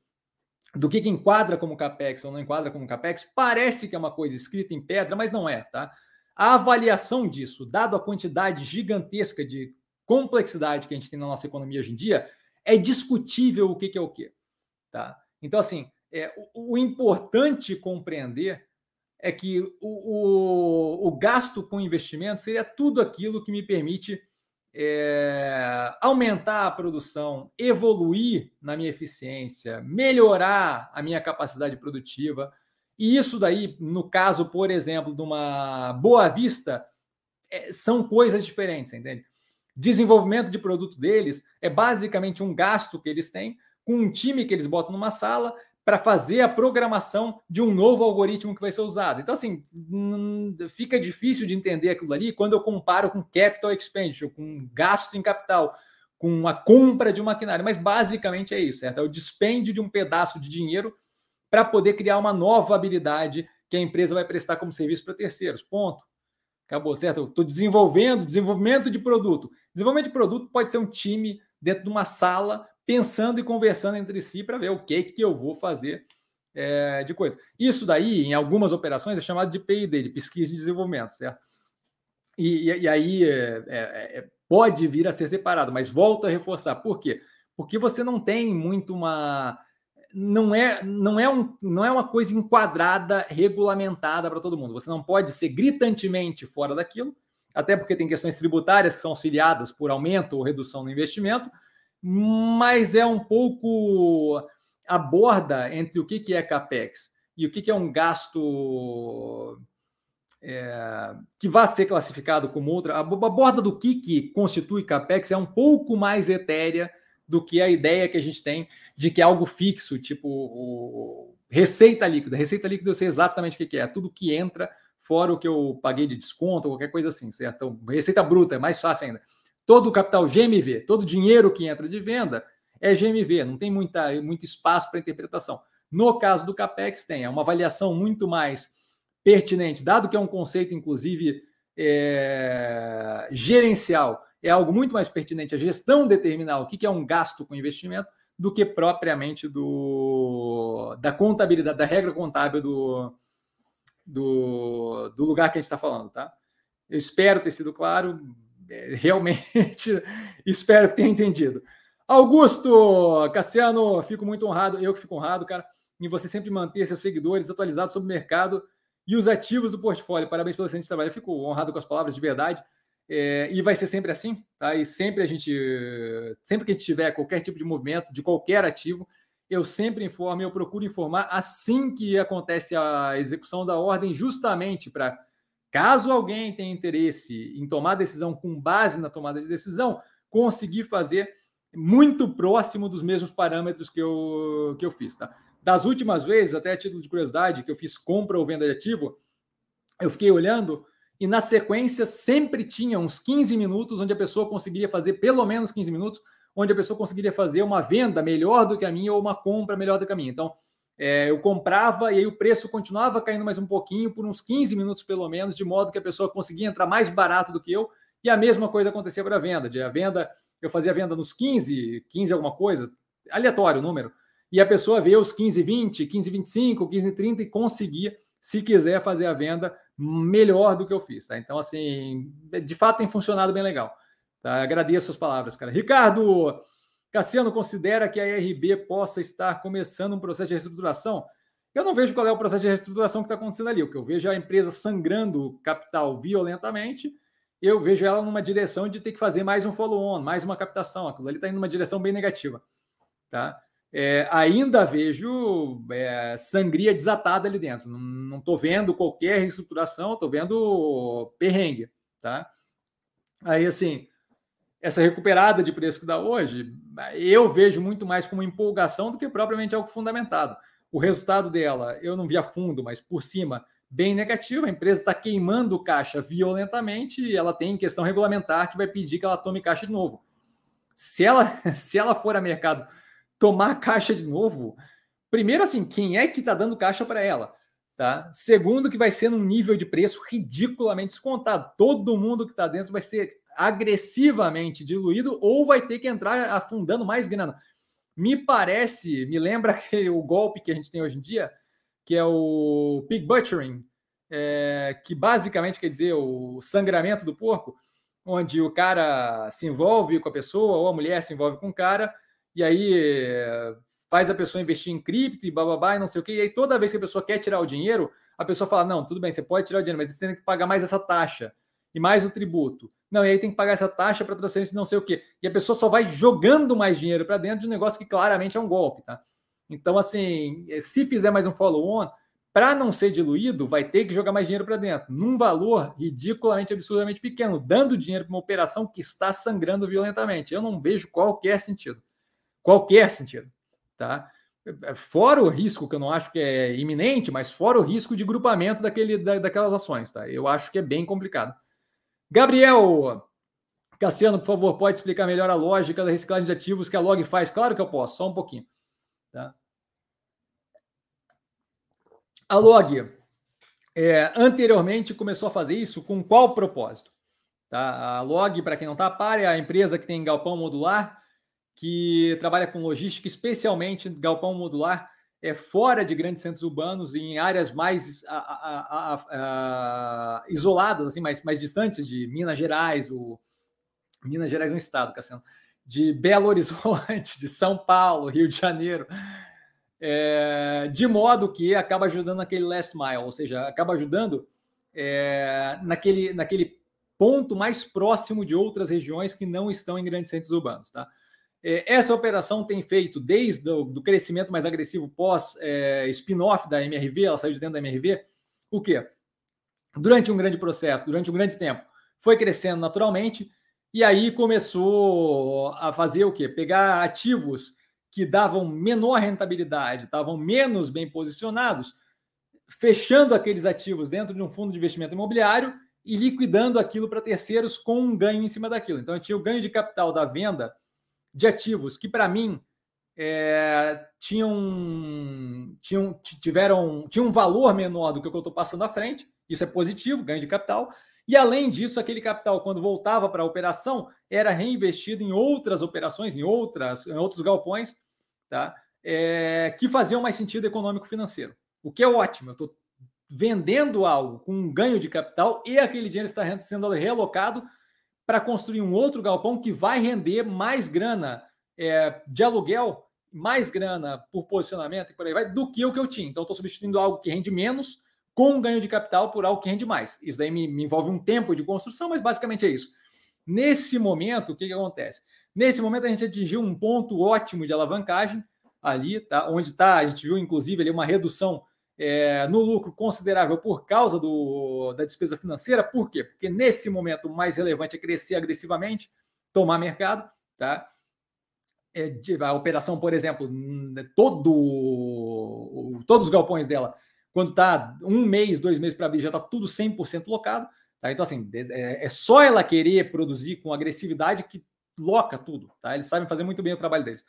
do que, que enquadra como capex ou não enquadra como capex, parece que é uma coisa escrita em pedra, mas não é, tá? A avaliação disso, dado a quantidade gigantesca de complexidade que a gente tem na nossa economia hoje em dia, é discutível o que, que é o que, tá? Então, assim, é, o, o importante compreender é que o, o, o gasto com investimento seria tudo aquilo que me permite é, aumentar a produção, evoluir na minha eficiência, melhorar a minha capacidade produtiva. E isso daí, no caso, por exemplo, de uma Boa Vista, é, são coisas diferentes, entende? Desenvolvimento de produto deles é basicamente um gasto que eles têm com um time que eles botam numa sala para fazer a programação de um novo algoritmo que vai ser usado. Então, assim, fica difícil de entender aquilo ali quando eu comparo com capital expenditure, com gasto em capital, com a compra de um maquinário. Mas basicamente é isso, certo? É o dispêndio de um pedaço de dinheiro para poder criar uma nova habilidade que a empresa vai prestar como serviço para terceiros. Ponto. Acabou, certo? Estou desenvolvendo, desenvolvimento de produto. Desenvolvimento de produto pode ser um time dentro de uma sala pensando e conversando entre si para ver o que, que eu vou fazer é, de coisa. Isso daí, em algumas operações, é chamado de PID, de pesquisa e desenvolvimento, certo? E, e, e aí é, é, é, pode vir a ser separado, mas volto a reforçar. Por quê? Porque você não tem muito uma. Não é, não, é um, não é uma coisa enquadrada, regulamentada para todo mundo. Você não pode ser gritantemente fora daquilo, até porque tem questões tributárias que são auxiliadas por aumento ou redução no investimento, mas é um pouco a borda entre o que é capex e o que é um gasto é, que vá ser classificado como outra. A, borda do que, que constitui CAPEX é um pouco mais etérea do que a ideia que a gente tem de que é algo fixo, tipo o, receita líquida. Receita líquida eu sei exatamente o que, é, é tudo que entra fora o que eu paguei de desconto, qualquer coisa assim, certo? Então, receita bruta é mais fácil ainda. Todo o capital GMV, todo o dinheiro que entra de venda é GMV, não tem muita, muito espaço para interpretação. No caso do CAPEX, tem é uma avaliação muito mais pertinente, dado que é um conceito, inclusive, é, gerencial, é algo muito mais pertinente a gestão determinar o que é um gasto com investimento do que propriamente do, da contabilidade, da regra contábil do, do, do lugar que a gente está falando, tá? Eu espero ter sido claro, realmente espero que tenha entendido. Augusto, Cassiano, fico muito honrado, eu que fico honrado, cara, em você sempre manter seus seguidores atualizados sobre o mercado e os ativos do portfólio. Parabéns pelo excelente trabalho. Eu fico honrado com as palavras de verdade. É, e vai ser sempre assim, tá? E sempre a gente, sempre que a gente tiver qualquer tipo de movimento de qualquer ativo, eu sempre informo, eu procuro informar assim que acontece a execução da ordem, justamente para caso alguém tenha interesse em tomar decisão com base na tomada de decisão, conseguir fazer muito próximo dos mesmos parâmetros que eu, que eu fiz, tá? Das últimas vezes, até a título de curiosidade, que eu fiz compra ou venda de ativo, eu fiquei olhando e na sequência sempre tinha uns 15 minutos onde a pessoa conseguiria fazer pelo menos 15 minutos, onde a pessoa conseguiria fazer uma venda melhor do que a minha ou uma compra melhor do que a minha. Então, é, eu comprava e aí o preço continuava caindo mais um pouquinho por uns 15 minutos pelo menos, de modo que a pessoa conseguia entrar mais barato do que eu, e a mesma coisa acontecia para a venda. De a venda, eu fazia a venda nos 15, 15 alguma coisa, aleatório o número, e a pessoa vê os 15, 20, 15, 25, 15, 30 e conseguia, se quiser, fazer a venda melhor do que eu fiz, tá? Então, assim, de fato tem funcionado bem legal. Tá? Agradeço as palavras, cara. Ricardo, Cassiano considera que a IRB possa estar começando um processo de reestruturação? Eu não vejo qual é o processo de reestruturação que está acontecendo ali. O que eu vejo é a empresa sangrando capital violentamente. Eu vejo ela numa direção de ter que fazer mais um follow-on, mais uma captação. Aquilo ali está indo numa direção bem negativa. Tá? É, ainda vejo é, sangria desatada ali dentro. Não estou vendo qualquer reestruturação, estou vendo perrengue, tá? Aí, assim, essa recuperada de preço que dá hoje, eu vejo muito mais como empolgação do que propriamente algo fundamentado. O resultado dela, eu não vi a fundo, mas por cima, bem negativo. A empresa está queimando caixa violentamente e ela tem questão regulamentar que vai pedir que ela tome caixa de novo. Se ela, se ela for a mercado tomar caixa de novo, primeiro assim, quem é que está dando caixa para ela? Tá? Segundo, que vai ser num nível de preço ridiculamente descontado. Todo mundo que está dentro vai ser agressivamente diluído ou vai ter que entrar afundando mais grana. Me parece, me lembra o golpe que a gente tem hoje em dia, que é o pig butchering, é, que basicamente quer dizer o sangramento do porco, onde o cara se envolve com a pessoa ou a mulher se envolve com o cara e aí faz a pessoa investir em cripto e bababá e não sei o quê. E aí toda vez que a pessoa quer tirar o dinheiro, a pessoa fala: não, tudo bem, você pode tirar o dinheiro, mas você tem que pagar mais essa taxa e mais o tributo. Não, e aí tem que pagar essa taxa para transferência não sei o quê. E a pessoa só vai jogando mais dinheiro para dentro de um negócio que claramente é um golpe, tá? Então, assim, se fizer mais um follow-on, para não ser diluído, vai ter que jogar mais dinheiro para dentro, num valor ridiculamente, absurdamente pequeno, dando dinheiro para uma operação que está sangrando violentamente. Eu não vejo qualquer sentido qualquer sentido, tá? Fora o risco, que eu não acho que é iminente, mas fora o risco de grupamento daquele, da, daquelas ações, tá? Eu acho que é bem complicado. Gabriel Cassiano, por favor, pode explicar melhor a lógica da reciclagem de ativos que a Log faz? Claro que eu posso, só um pouquinho. Tá? A Log é, anteriormente começou a fazer isso com qual propósito? Tá? A Log, para quem não está, é a empresa que tem galpão modular que trabalha com logística, especialmente galpão modular, é, fora de grandes centros urbanos, em áreas mais a, a, a, isoladas, assim, mais, mais distantes de Minas Gerais, o Minas Gerais é um estado, Cassiano, de Belo Horizonte, de São Paulo, Rio de Janeiro, é, de modo que acaba ajudando naquele last mile, ou seja, acaba ajudando é, naquele, naquele ponto mais próximo de outras regiões que não estão em grandes centros urbanos, tá? É, essa operação tem feito, desde o do crescimento mais agressivo pós é, spin-off da MRV, ela saiu de dentro da MRV, o quê? durante um grande processo, durante um grande tempo, foi crescendo naturalmente, e aí começou a fazer o quê? Pegar ativos que davam menor rentabilidade, estavam menos bem posicionados, fechando aqueles ativos dentro de um fundo de investimento imobiliário e liquidando aquilo para terceiros com um ganho em cima daquilo. Então, eu tinha o ganho de capital da venda de ativos que, para mim, é, tinham, tinham, tiveram, tinham um valor menor do que o que eu estou passando à frente. Isso é positivo, ganho de capital. E além disso, aquele capital, quando voltava para a operação, era reinvestido em outras operações, em outras, em outros galpões, tá? É, que faziam mais sentido econômico financeiro. O que é ótimo. Eu estou vendendo algo com um ganho de capital e aquele dinheiro está sendo realocado para construir um outro galpão que vai render mais grana é, de aluguel, mais grana por posicionamento e por aí vai, do que o que eu tinha. Então, estou substituindo algo que rende menos com um ganho de capital por algo que rende mais. Isso daí me, me envolve um tempo de construção, mas basicamente é isso. Nesse momento, o que, que acontece? Nesse momento, a gente atingiu um ponto ótimo de alavancagem ali, tá? onde está, a gente viu inclusive ali uma redução é, no lucro considerável por causa do, da despesa financeira. Por quê? Porque nesse momento o mais relevante é crescer agressivamente, tomar mercado, tá? É, a operação, por exemplo, todo, todos os galpões dela, quando está um mês, dois meses para abrir, já está tudo 100% locado. Tá? Então, assim, é, é, só ela querer produzir com agressividade que loca tudo. Tá? Eles sabem fazer muito bem o trabalho deles.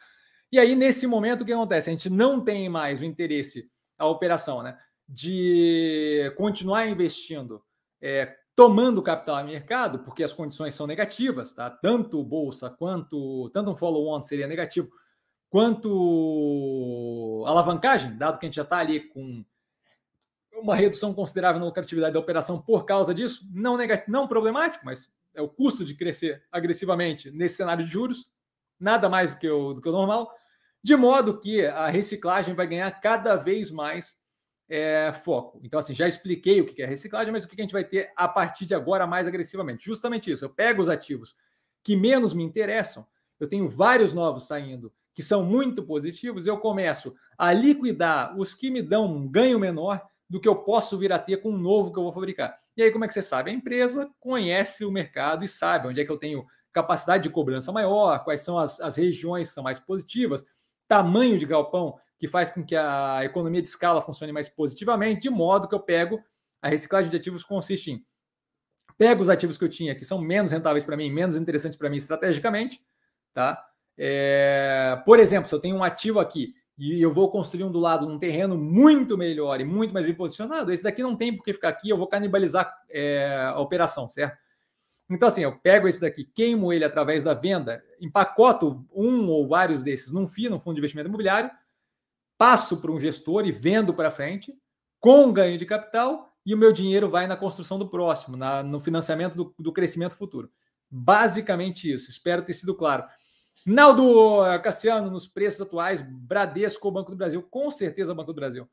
E aí, nesse momento, o que acontece? A gente não tem mais o interesse a operação, né? De continuar investindo, é, tomando capital a mercado, porque as condições são negativas, tá? Tanto bolsa quanto tanto um follow-on seria negativo, quanto alavancagem, dado que a gente já está ali com uma redução considerável na lucratividade da operação por causa disso, não negativo, não problemático, mas é o custo de crescer agressivamente nesse cenário de juros, nada mais do que o, do que o normal de modo que a reciclagem vai ganhar cada vez mais é, foco. Então, assim, já expliquei o que é reciclagem, mas o que a gente vai ter a partir de agora mais agressivamente? Justamente isso. Eu pego os ativos que menos me interessam, eu tenho vários novos saindo que são muito positivos, eu começo a liquidar os que me dão um ganho menor do que eu posso vir a ter com um novo que eu vou fabricar. E aí, como é que você sabe? A empresa conhece o mercado e sabe onde é que eu tenho capacidade de cobrança maior, quais são as, as regiões que são mais positivas, tamanho de galpão que faz com que a economia de escala funcione mais positivamente, de modo que eu pego a reciclagem de ativos consiste em pego os ativos que eu tinha que são menos rentáveis para mim, menos interessantes para mim estrategicamente, tá? É, por exemplo, se eu tenho um ativo aqui e eu vou construir um do lado um terreno muito melhor e muito mais bem posicionado, esse daqui não tem por que ficar aqui, eu vou canibalizar é, a operação, certo? Então, assim, eu pego esse daqui, queimo ele através da venda, empacoto um ou vários desses num FII, num fundo de investimento imobiliário, passo para um gestor e vendo para frente, com ganho de capital, e o meu dinheiro vai na construção do próximo, na, no financiamento do, do crescimento futuro. Basicamente isso. Espero ter sido claro. Naldo Cassiano, nos preços atuais, Bradesco ou Banco do Brasil? Com certeza Banco do Brasil.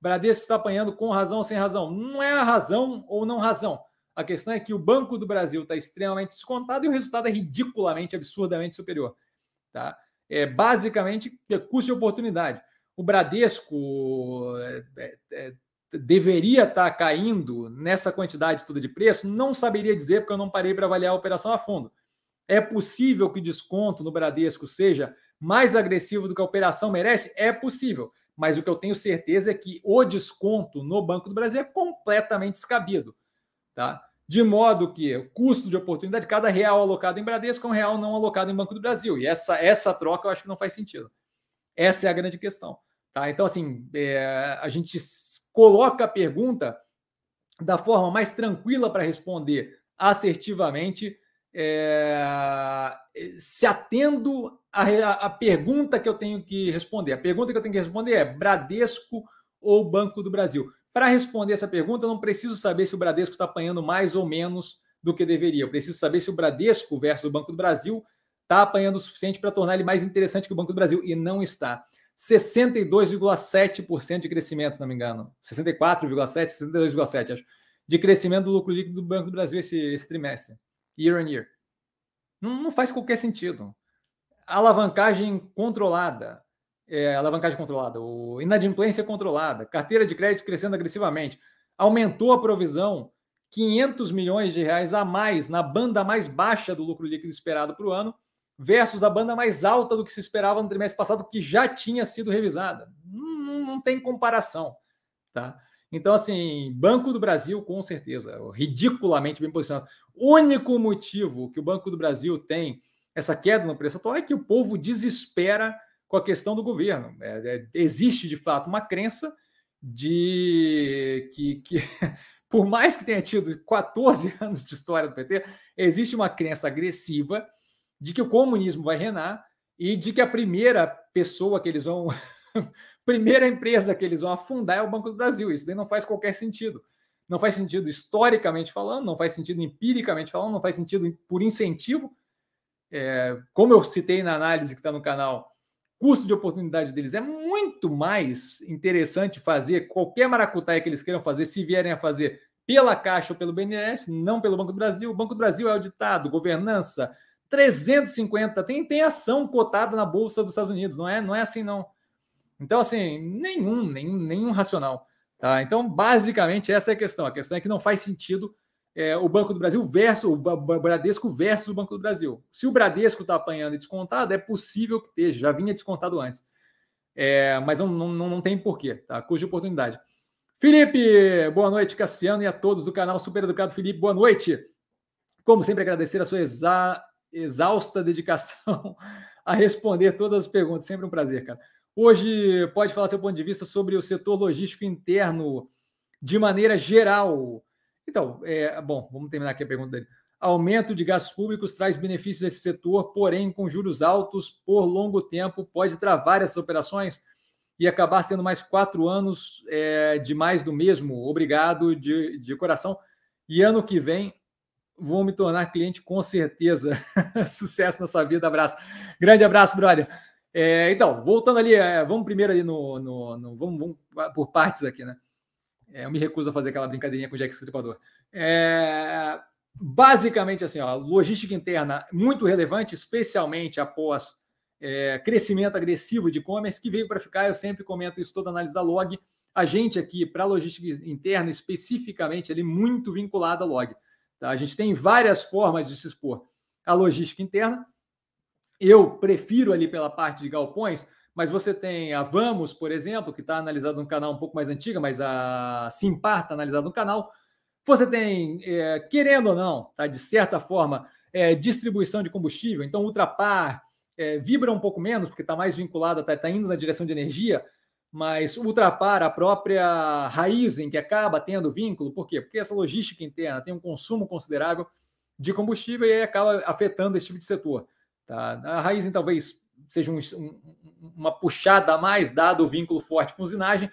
Bradesco está apanhando com razão ou sem razão? Não é a razão ou não razão. A questão é que o Banco do Brasil está extremamente descontado e o resultado é ridiculamente, absurdamente superior. Tá? É basicamente custo de oportunidade. O Bradesco é, é, é, deveria estar tá caindo nessa quantidade toda de preço? Não saberia dizer, porque eu não parei para avaliar a operação a fundo. É possível que o desconto no Bradesco seja mais agressivo do que a operação merece? É possível. Mas o que eu tenho certeza é que o desconto no Banco do Brasil é completamente descabido. Tá? De modo que o custo de oportunidade, cada real alocado em Bradesco é um real não alocado em Banco do Brasil. E essa, essa troca eu acho que não faz sentido. Essa é a grande questão. Tá? Então, assim, é, a gente coloca a pergunta da forma mais tranquila para responder assertivamente, é, se atendo à, pergunta que eu tenho que responder. A pergunta que eu tenho que responder é Bradesco ou Banco do Brasil? Para responder essa pergunta, eu não preciso saber se o Bradesco está apanhando mais ou menos do que deveria. Eu preciso saber se o Bradesco versus o Banco do Brasil está apanhando o suficiente para tornar ele mais interessante que o Banco do Brasil. E não está. 62,7% de crescimento, se não me engano. 64,7%, 62,7%, acho. De crescimento do lucro líquido do Banco do Brasil esse, esse trimestre. Year on year. Não, não faz qualquer sentido. Alavancagem controlada é, alavancagem controlada, o inadimplência controlada, carteira de crédito crescendo agressivamente, aumentou a provisão 500 milhões de reais a mais na banda mais baixa do lucro líquido esperado para o ano, versus a banda mais alta do que se esperava no trimestre passado, que já tinha sido revisada. Não, não tem comparação. Tá? Então, assim, Banco do Brasil, com certeza, ridiculamente bem posicionado. Único motivo que o Banco do Brasil tem essa queda no preço atual é que o povo desespera com a questão do governo. É, é, existe, de fato, uma crença de que, que por mais que tenha tido 14 anos de história do PT, existe uma crença agressiva de que o comunismo vai reinar e de que a primeira pessoa que eles vão. primeira empresa que eles vão afundar é o Banco do Brasil. Isso daí não faz qualquer sentido. Não faz sentido historicamente falando, não faz sentido empiricamente falando, não faz sentido por incentivo. É, como eu citei na análise que está no canal, custo de oportunidade deles é muito mais interessante fazer qualquer maracutaia que eles queiram fazer, se vierem a fazer pela Caixa ou pelo BNDES, não pelo Banco do Brasil. O Banco do Brasil é auditado, governança, 350, tem, tem ação cotada na Bolsa dos Estados Unidos, não é, não é assim não. Então, assim, nenhum, nenhum, nenhum racional. Tá? Então, basicamente, essa é a questão. A questão é que não faz sentido é, o Banco do Brasil versus o Bradesco versus o Banco do Brasil. Se o Bradesco está apanhando e descontado, é possível que esteja, já vinha descontado antes. É, mas não, não, não tem porquê, tá? Cuja oportunidade. Felipe, boa noite, Cassiano, e a todos do canal Super Educado Felipe, boa noite. Como sempre, agradecer a sua exa exausta dedicação a responder todas as perguntas. Sempre um prazer, cara. Hoje, pode falar seu ponto de vista sobre o setor logístico interno de maneira geral. Então, é, bom, vamos terminar aqui a pergunta dele. Aumento de gastos públicos traz benefícios a esse setor, porém, com juros altos por longo tempo, pode travar essas operações e acabar sendo mais quatro anos é, de mais do mesmo. Obrigado de, de coração. E ano que vem vou me tornar cliente com certeza. Sucesso na sua vida. Abraço. Grande abraço, brother. É, então, voltando ali, é, vamos primeiro ali no. no, no vamos, vamos, por partes aqui, né? É, eu me recuso a fazer aquela brincadeirinha com o Jack Stripador. É, basicamente, assim, ó, logística interna muito relevante, especialmente após é, crescimento agressivo de e-commerce, que veio para ficar. Eu sempre comento isso toda análise da log. A gente aqui, para logística interna, especificamente, ele muito vinculado à log. Tá? A gente tem várias formas de se expor à logística interna. Eu prefiro ali pela parte de galpões, mas você tem a Vamos, por exemplo, que está analisado no canal um pouco mais antiga, mas a Simpar está analisada no canal. Você tem, é, querendo ou não, tá, de certa forma, é, distribuição de combustível. Então, Ultrapar é, vibra um pouco menos, porque está mais vinculada, está tá indo na direção de energia, mas Ultrapar, a própria Raizen, que acaba tendo vínculo, por quê? Porque essa logística interna tem um consumo considerável de combustível e acaba afetando esse tipo de setor. Tá? A Raizen talvez seja um, um, uma puxada a mais, dado o vínculo forte com usinagem,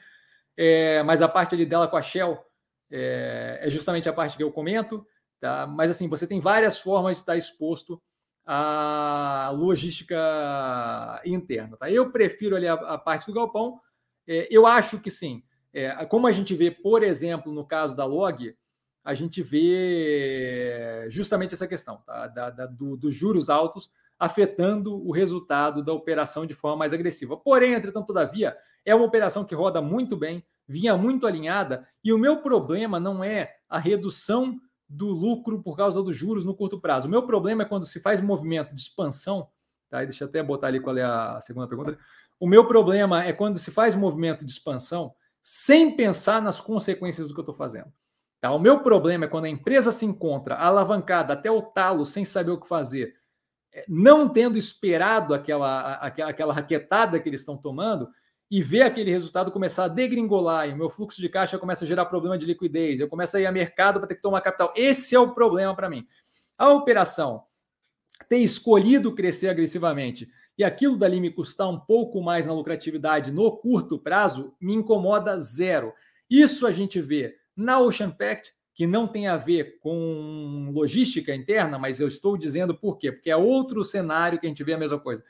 é, mas a parte ali dela com a Shell é, é, justamente a parte que eu comento. Tá? Mas assim, você tem várias formas de estar exposto à logística interna. Tá? Eu prefiro ali a, a parte do galpão. É, eu acho que sim. É, como a gente vê, por exemplo, no caso da Log, a gente vê justamente essa questão tá? da, da, do, dos juros altos afetando o resultado da operação de forma mais agressiva. Porém, entretanto, todavia, é uma operação que roda muito bem, vinha muito alinhada, e o meu problema não é a redução do lucro por causa dos juros no curto prazo. O meu problema é quando se faz movimento de expansão, tá? Deixa eu até botar ali qual é a segunda pergunta. O meu problema é quando se faz movimento de expansão sem pensar nas consequências do que eu estou fazendo. Tá? O meu problema é quando a empresa se encontra alavancada até o talo, sem saber o que fazer, não tendo esperado aquela, aquela, aquela raquetada que eles estão tomando e ver aquele resultado começar a degringolar e o meu fluxo de caixa começa a gerar problema de liquidez, eu começo a ir a mercado para ter que tomar capital. Esse é o problema para mim. A operação ter escolhido crescer agressivamente e aquilo dali me custar um pouco mais na lucratividade no curto prazo me incomoda zero. Isso a gente vê na Ocean Pact, que não tem a ver com logística interna, mas eu estou dizendo por quê? Porque é outro cenário que a gente vê a mesma coisa.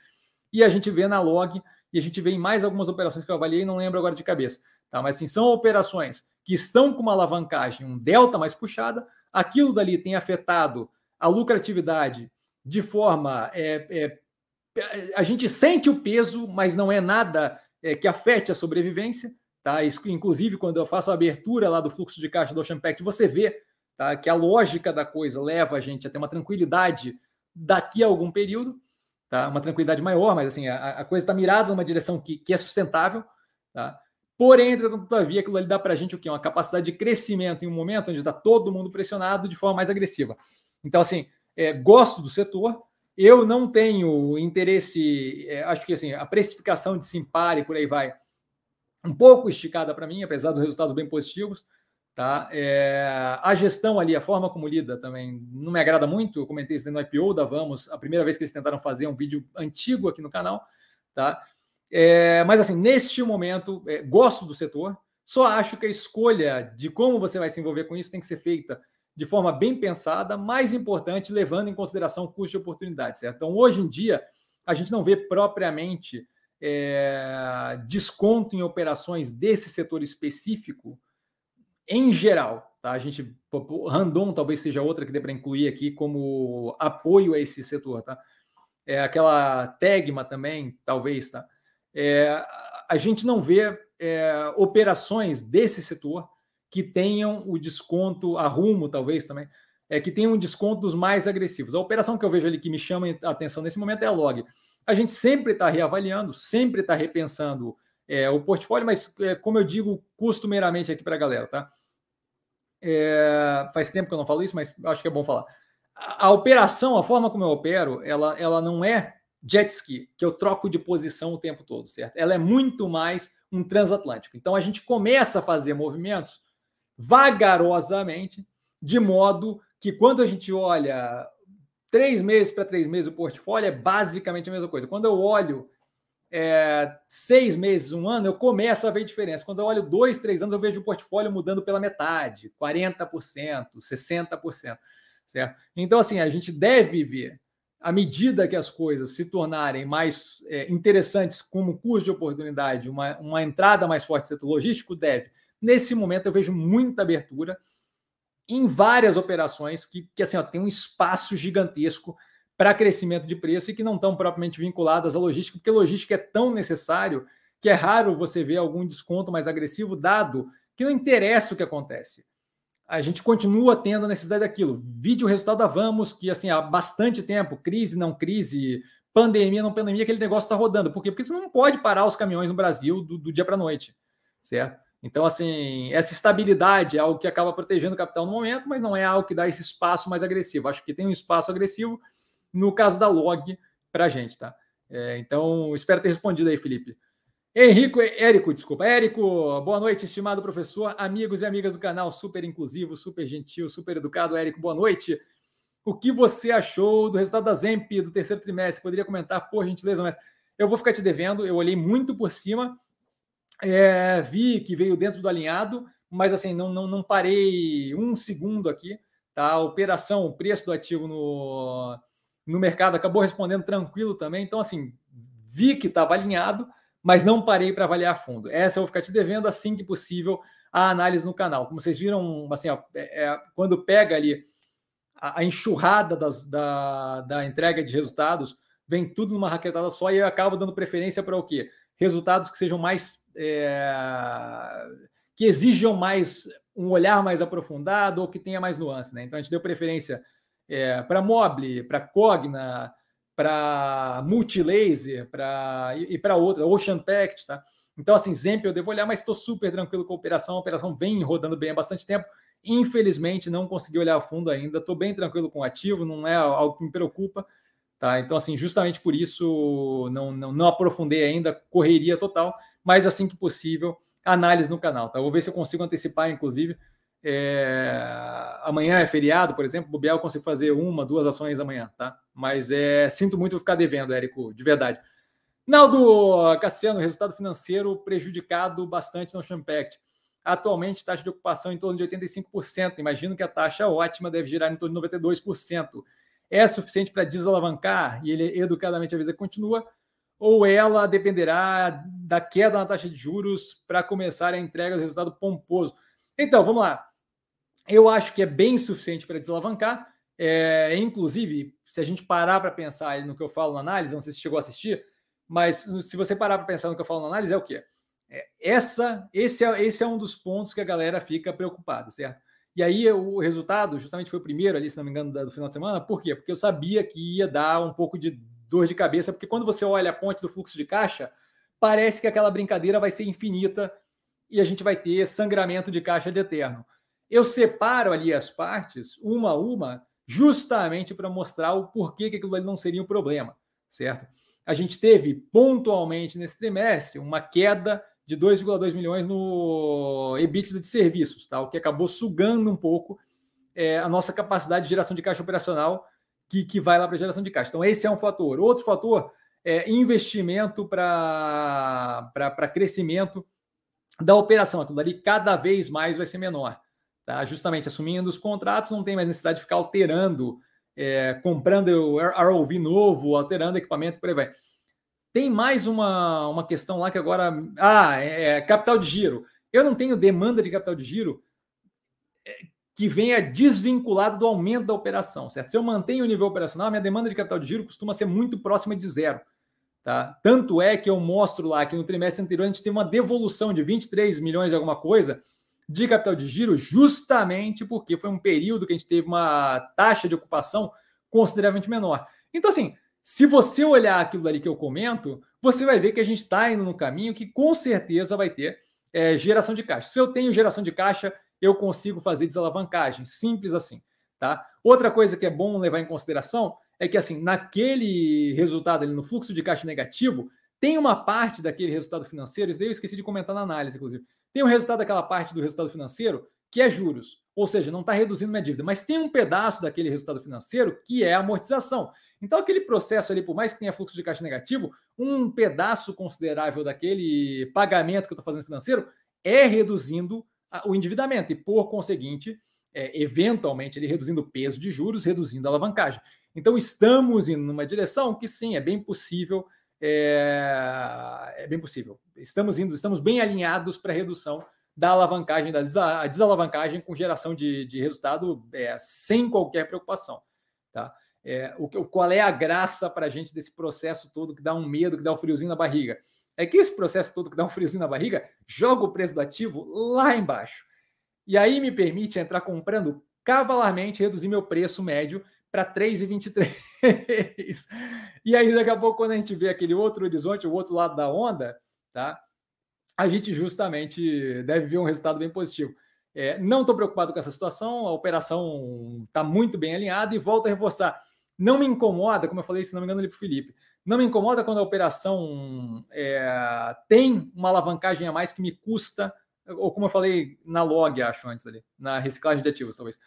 E a gente vê na log, e a gente vê em mais algumas operações que eu avaliei, não lembro agora de cabeça. Tá? Mas sim, são operações que estão com uma alavancagem, um delta mais puxada, aquilo dali tem afetado a lucratividade de forma. É, é, a gente sente o peso, mas não é nada é, que afete a sobrevivência. Tá? Inclusive, quando eu faço a abertura lá do fluxo de caixa do Ocean Pact, você vê tá? que a lógica da coisa leva a gente a ter uma tranquilidade daqui a algum período, tá? uma tranquilidade maior, mas assim, a, a coisa está mirada numa direção que, que é sustentável. Tá? Porém, todavia, aquilo ali dá para a gente o quê? Uma capacidade de crescimento em um momento onde está todo mundo pressionado de forma mais agressiva. Então, assim, é, gosto do setor, eu não tenho interesse, é, acho que assim, a precificação de Simpar e por aí vai, um pouco esticada para mim, apesar dos resultados bem positivos. Tá? É, a gestão ali, a forma como lida também não me agrada muito. Eu comentei isso no IPO da Vamos, a primeira vez que eles tentaram fazer um vídeo antigo aqui no canal. Tá? É, mas assim, neste momento, é, gosto do setor, só acho que a escolha de como você vai se envolver com isso tem que ser feita de forma bem pensada, mais importante, levando em consideração o custo de oportunidade, certo? Então, hoje em dia, a gente não vê propriamente é, desconto em operações desse setor específico em geral. Tá? A gente, Randon talvez seja outra que dê para incluir aqui como apoio a esse setor. Tá? É, aquela Tegma também, talvez. Tá? É, a gente não vê é, operações desse setor que tenham o desconto, a Rumo talvez também, é, que tenham um desconto dos mais agressivos. A operação que eu vejo ali que me chama a atenção nesse momento é a Log. A gente sempre está reavaliando, sempre está repensando é, o portfólio, mas é, como eu digo costumeiramente aqui para a galera, tá? É, faz tempo que eu não falo isso, mas acho que é bom falar. A, a, operação, a forma como eu opero, ela, ela não é jet ski, que eu troco de posição o tempo todo, certo? Ela é muito mais um transatlântico. Então a gente começa a fazer movimentos vagarosamente, de modo que quando a gente olha três meses para três meses o portfólio, é basicamente a mesma coisa. Quando eu olho é, seis meses, um ano, eu começo a ver diferença. Quando eu olho dois, três anos, eu vejo o portfólio mudando pela metade, 40%, 60%, certo? Então, assim, a gente deve ver, à medida que as coisas se tornarem mais é, interessantes como custo de oportunidade, uma, uma entrada mais forte no setor logístico, deve Nesse momento, eu vejo muita abertura em várias operações que, que assim, ó, tem um espaço gigantesco para crescimento de preço e que não estão propriamente vinculadas à logística, porque logística é tão necessário que é raro você ver algum desconto mais agressivo, dado que não interessa o que acontece. A gente continua tendo a necessidade daquilo. Vídeo resultado da Vamos, que assim, há bastante tempo, crise, não crise, pandemia, não pandemia, aquele negócio está rodando. Por quê? Porque você não pode parar os caminhões no Brasil do, do dia para a noite, certo? Então, assim, essa estabilidade é algo que acaba protegendo o capital no momento, mas não é algo que dá esse espaço mais agressivo. Acho que tem um espaço agressivo no caso da log para a gente, tá? É, então, espero ter respondido aí, Felipe. Henrico, Érico, desculpa. Érico, boa noite, estimado professor, amigos e amigas do canal, super inclusivo, super gentil, super educado. Érico, boa noite. O que você achou do resultado da Zemp do terceiro trimestre? Poderia comentar, por gentileza, mas eu vou ficar te devendo. Eu olhei muito por cima é, vi que veio dentro do alinhado, mas assim, não, não, não parei um segundo aqui. Tá? A operação, o preço do ativo no, no mercado acabou respondendo tranquilo também. Então, assim, vi que estava alinhado, mas não parei para avaliar fundo. Essa eu vou ficar te devendo assim que possível a análise no canal. Como vocês viram, assim, ó, é, é, quando pega ali a, a enxurrada das, da, da entrega de resultados, vem tudo numa raquetada só e eu acabo dando preferência para o quê? Resultados que sejam mais é, que exijam mais um olhar mais aprofundado ou que tenha mais nuance. Né? Então a gente deu preferência é, para Mobile, para Cogna, para Multilaser pra, e, e para outras, Ocean Pact. Tá? Então, assim, Zemp eu devo olhar, mas estou super tranquilo com a operação. A operação vem rodando bem há bastante tempo. Infelizmente, não consegui olhar a fundo ainda. Estou bem tranquilo com o ativo, não é algo que me preocupa. Tá? Então, assim, justamente por isso não, não, não aprofundei ainda, correria total mas assim que possível, análise no canal. Tá? vou ver se eu consigo antecipar, inclusive. É... Amanhã é feriado, por exemplo, bobear, eu consigo fazer uma, duas ações amanhã, tá? Mas é... sinto muito ficar devendo, Érico, de verdade. Naldo Cassiano, resultado financeiro prejudicado bastante no Champact. Atualmente, taxa de ocupação em torno de 85%. Imagino que a taxa ótima deve girar em torno de 92%. É suficiente para desalavancar? E ele educadamente avisa continua ou ela dependerá da queda na taxa de juros para começar a entrega do resultado pomposo? Então, vamos lá. Eu acho que é bem suficiente para desalavancar. É, inclusive, se a gente parar para pensar no que eu falo na análise, não sei se chegou a assistir, mas se você parar para pensar no que eu falo na análise, é o quê? É, essa, esse, é, esse é um dos pontos que a galera fica preocupada, certo? E aí o resultado justamente foi o primeiro ali, se não me engano, do final de semana. Por quê? Porque eu sabia que ia dar um pouco de dor de cabeça, porque quando você olha a ponte do fluxo de caixa, parece que aquela brincadeira vai ser infinita e a gente vai ter sangramento de caixa de eterno. Eu separo ali as partes, uma a uma, justamente para mostrar o porquê que aquilo ali não seria um problema, certo? A gente teve pontualmente nesse trimestre uma queda de 2,2 milhões no EBITDA de serviços, tá? o que acabou sugando um pouco é, a nossa capacidade de geração de caixa operacional que, que vai lá para a geração de caixa. Então, esse é um fator. Outro fator é investimento para crescimento da operação. Aquilo ali cada vez mais vai ser menor. Tá? Justamente assumindo os contratos, não tem mais necessidade de ficar alterando, é, comprando o ROV novo, alterando equipamento, por aí vai. Tem mais uma, uma questão lá que agora. Ah, é, é capital de giro. Eu não tenho demanda de capital de giro é, que venha desvinculado do aumento da operação, certo? Se eu mantenho o nível operacional, minha demanda de capital de giro costuma ser muito próxima de zero. Tá? Tanto é que eu mostro lá que no trimestre anterior a gente teve uma devolução de 23 milhões de alguma coisa de capital de giro, justamente porque foi um período que a gente teve uma taxa de ocupação consideravelmente menor. Então, assim, se você olhar aquilo ali que eu comento, você vai ver que a gente está indo no caminho que com certeza vai ter é, geração de caixa. Se eu tenho geração de caixa, eu consigo fazer desalavancagem. Simples assim. Tá? Outra coisa que é bom levar em consideração é que, assim, naquele resultado ali, no fluxo de caixa negativo, tem uma parte daquele resultado financeiro, isso daí eu esqueci de comentar na análise, inclusive. Tem um resultado daquela parte do resultado financeiro que é juros, ou seja, não está reduzindo minha dívida, mas tem um pedaço daquele resultado financeiro que é amortização. Então, aquele processo ali, por mais que tenha fluxo de caixa negativo, um pedaço considerável daquele pagamento que eu estou fazendo financeiro é reduzindo o endividamento e, por conseguinte, é, eventualmente, ele reduzindo o peso de juros, reduzindo a alavancagem. Então, estamos indo numa direção que sim, é bem possível. É, é bem possível. Estamos indo, estamos bem alinhados para a redução da alavancagem, da desalavancagem com geração de, de resultado é, sem qualquer preocupação. Tá? É, o, qual é a graça para a gente desse processo todo que dá um medo, que dá um friozinho na barriga? É que esse processo todo que dá um friozinho na barriga joga o preço do ativo lá embaixo. E aí me permite entrar comprando cavalarmente, reduzir meu preço médio para 3,23. e aí, daqui a pouco, quando a gente vê aquele outro horizonte, o outro lado da onda, tá? A gente justamente deve ver um resultado bem positivo. É, não estou preocupado com essa situação, a operação está muito bem alinhada e volto a reforçar. Não me incomoda, como eu falei, se não me engano, ali para o Felipe, não me incomoda quando a operação é, tem uma alavancagem a mais que me custa, ou como eu falei na log, acho antes ali, na reciclagem de ativos, talvez.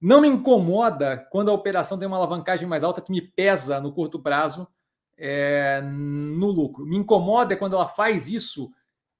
Não me incomoda quando a operação tem uma alavancagem mais alta que me pesa no curto prazo é, no lucro. Me incomoda quando ela faz isso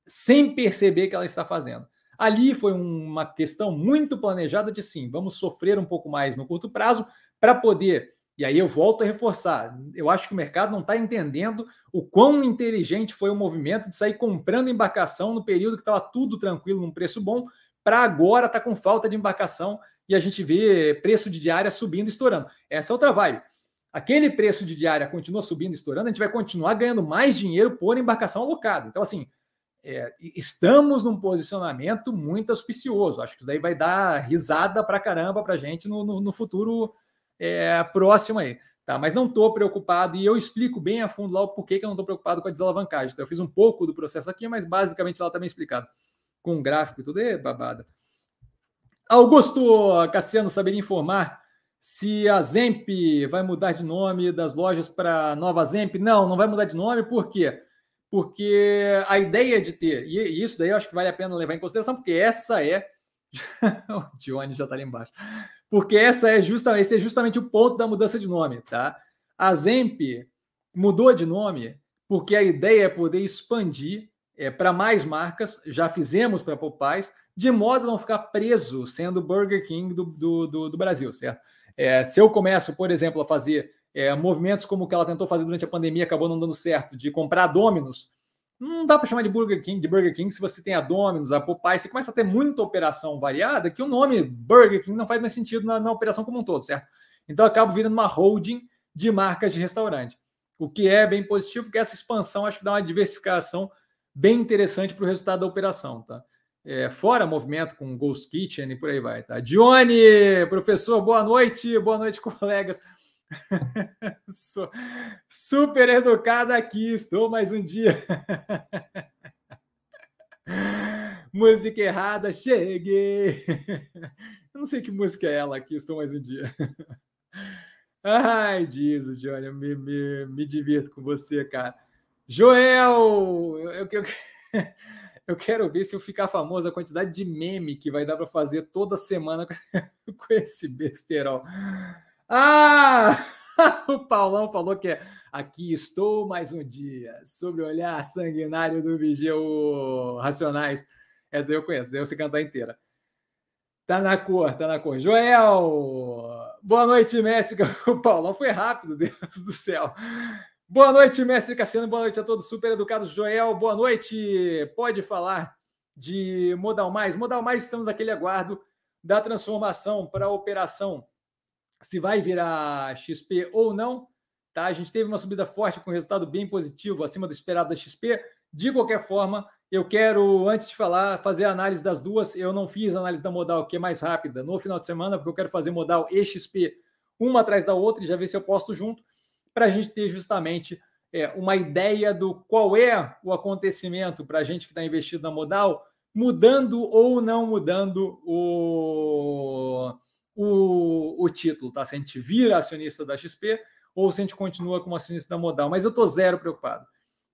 sem perceber que ela está fazendo. Ali foi uma questão muito planejada de sim, vamos sofrer um pouco mais no curto prazo para poder e aí eu volto a reforçar. Eu acho que o mercado não está entendendo o quão inteligente foi o movimento de sair comprando embarcação no período que estava tudo tranquilo, num preço bom, para agora tá com falta de embarcação e a gente vê preço de diária subindo e estourando. Essa é outra vibe. Aquele preço de diária continua subindo e estourando, a gente vai continuar ganhando mais dinheiro por embarcação alocada. Então, assim, é, estamos num posicionamento muito auspicioso. Acho que isso daí vai dar risada para caramba para gente no, no, no futuro é, próximo aí. Tá, mas não estou preocupado e eu explico bem a fundo lá o porquê que eu não estou preocupado com a desalavancagem. Então, eu fiz um pouco do processo aqui, mas basicamente lá está bem explicado. Com um gráfico e tudo, é babada. Augusto Cassiano saberia informar se a Zemp vai mudar de nome das lojas para Nova Zemp. Não, não vai mudar de nome, por quê? Porque a ideia de ter, e isso daí eu acho que vale a pena levar em consideração, porque essa é. o Johnny já está ali embaixo porque essa é justamente, esse é justamente o ponto da mudança de nome, tá? A Zemp mudou de nome porque a ideia é poder expandir é, para mais marcas, já fizemos para Popeyes, de modo a não ficar preso sendo Burger King do, do, do, do Brasil, certo? É, se eu começo, por exemplo, a fazer é, movimentos como o que ela tentou fazer durante a pandemia, acabou não dando certo, de comprar Dominos, não dá para chamar de Burger King, de Burger King se você tem a Domino's, a Popeye, você começa a ter muita operação variada que o nome Burger King não faz mais sentido na, na operação como um todo, certo? Então acaba virando uma holding de marcas de restaurante. O que é bem positivo, porque essa expansão acho que dá uma diversificação bem interessante para o resultado da operação, tá? é, fora movimento com Ghost Kitchen e por aí vai, tá? Johnny, professor, boa noite, boa noite, colegas. super educada aqui, estou mais um dia. música errada, cheguei. Eu não sei que música é ela aqui, estou mais um dia. Ai, Jesus, Johnny, eu me, me, me divirto com você, cara. Joel, eu, eu, eu, quero ver se eu ficar famoso a quantidade de meme que vai dar para fazer toda semana com esse besterol. Ah! O Paulão falou que é aqui estou mais um dia sobre o olhar sanguinário do Vigeu Racionais. Essa eu conheço, daí você cantar inteira. Tá na cor, tá na cor. Joel! Boa noite, mestre. O Paulão foi rápido, Deus do céu. Boa noite, mestre Cassiano. Boa noite a todos super educados. Joel, boa noite. Pode falar de Modal Mais. Modal Mais, estamos naquele aguardo da transformação para a operação. Se vai virar XP ou não, tá? A gente teve uma subida forte com resultado bem positivo, acima do esperado da XP. De qualquer forma, eu quero, antes de falar, fazer a análise das duas. Eu não fiz a análise da modal, que é mais rápida, no final de semana, porque eu quero fazer modal e XP uma atrás da outra e já ver se eu posto junto para a gente ter justamente é, uma ideia do qual é o acontecimento para a gente que está investido na modal, mudando ou não mudando o, o, o título, tá? Se a gente vira acionista da XP ou se a gente continua como acionista da modal. Mas eu estou zero preocupado.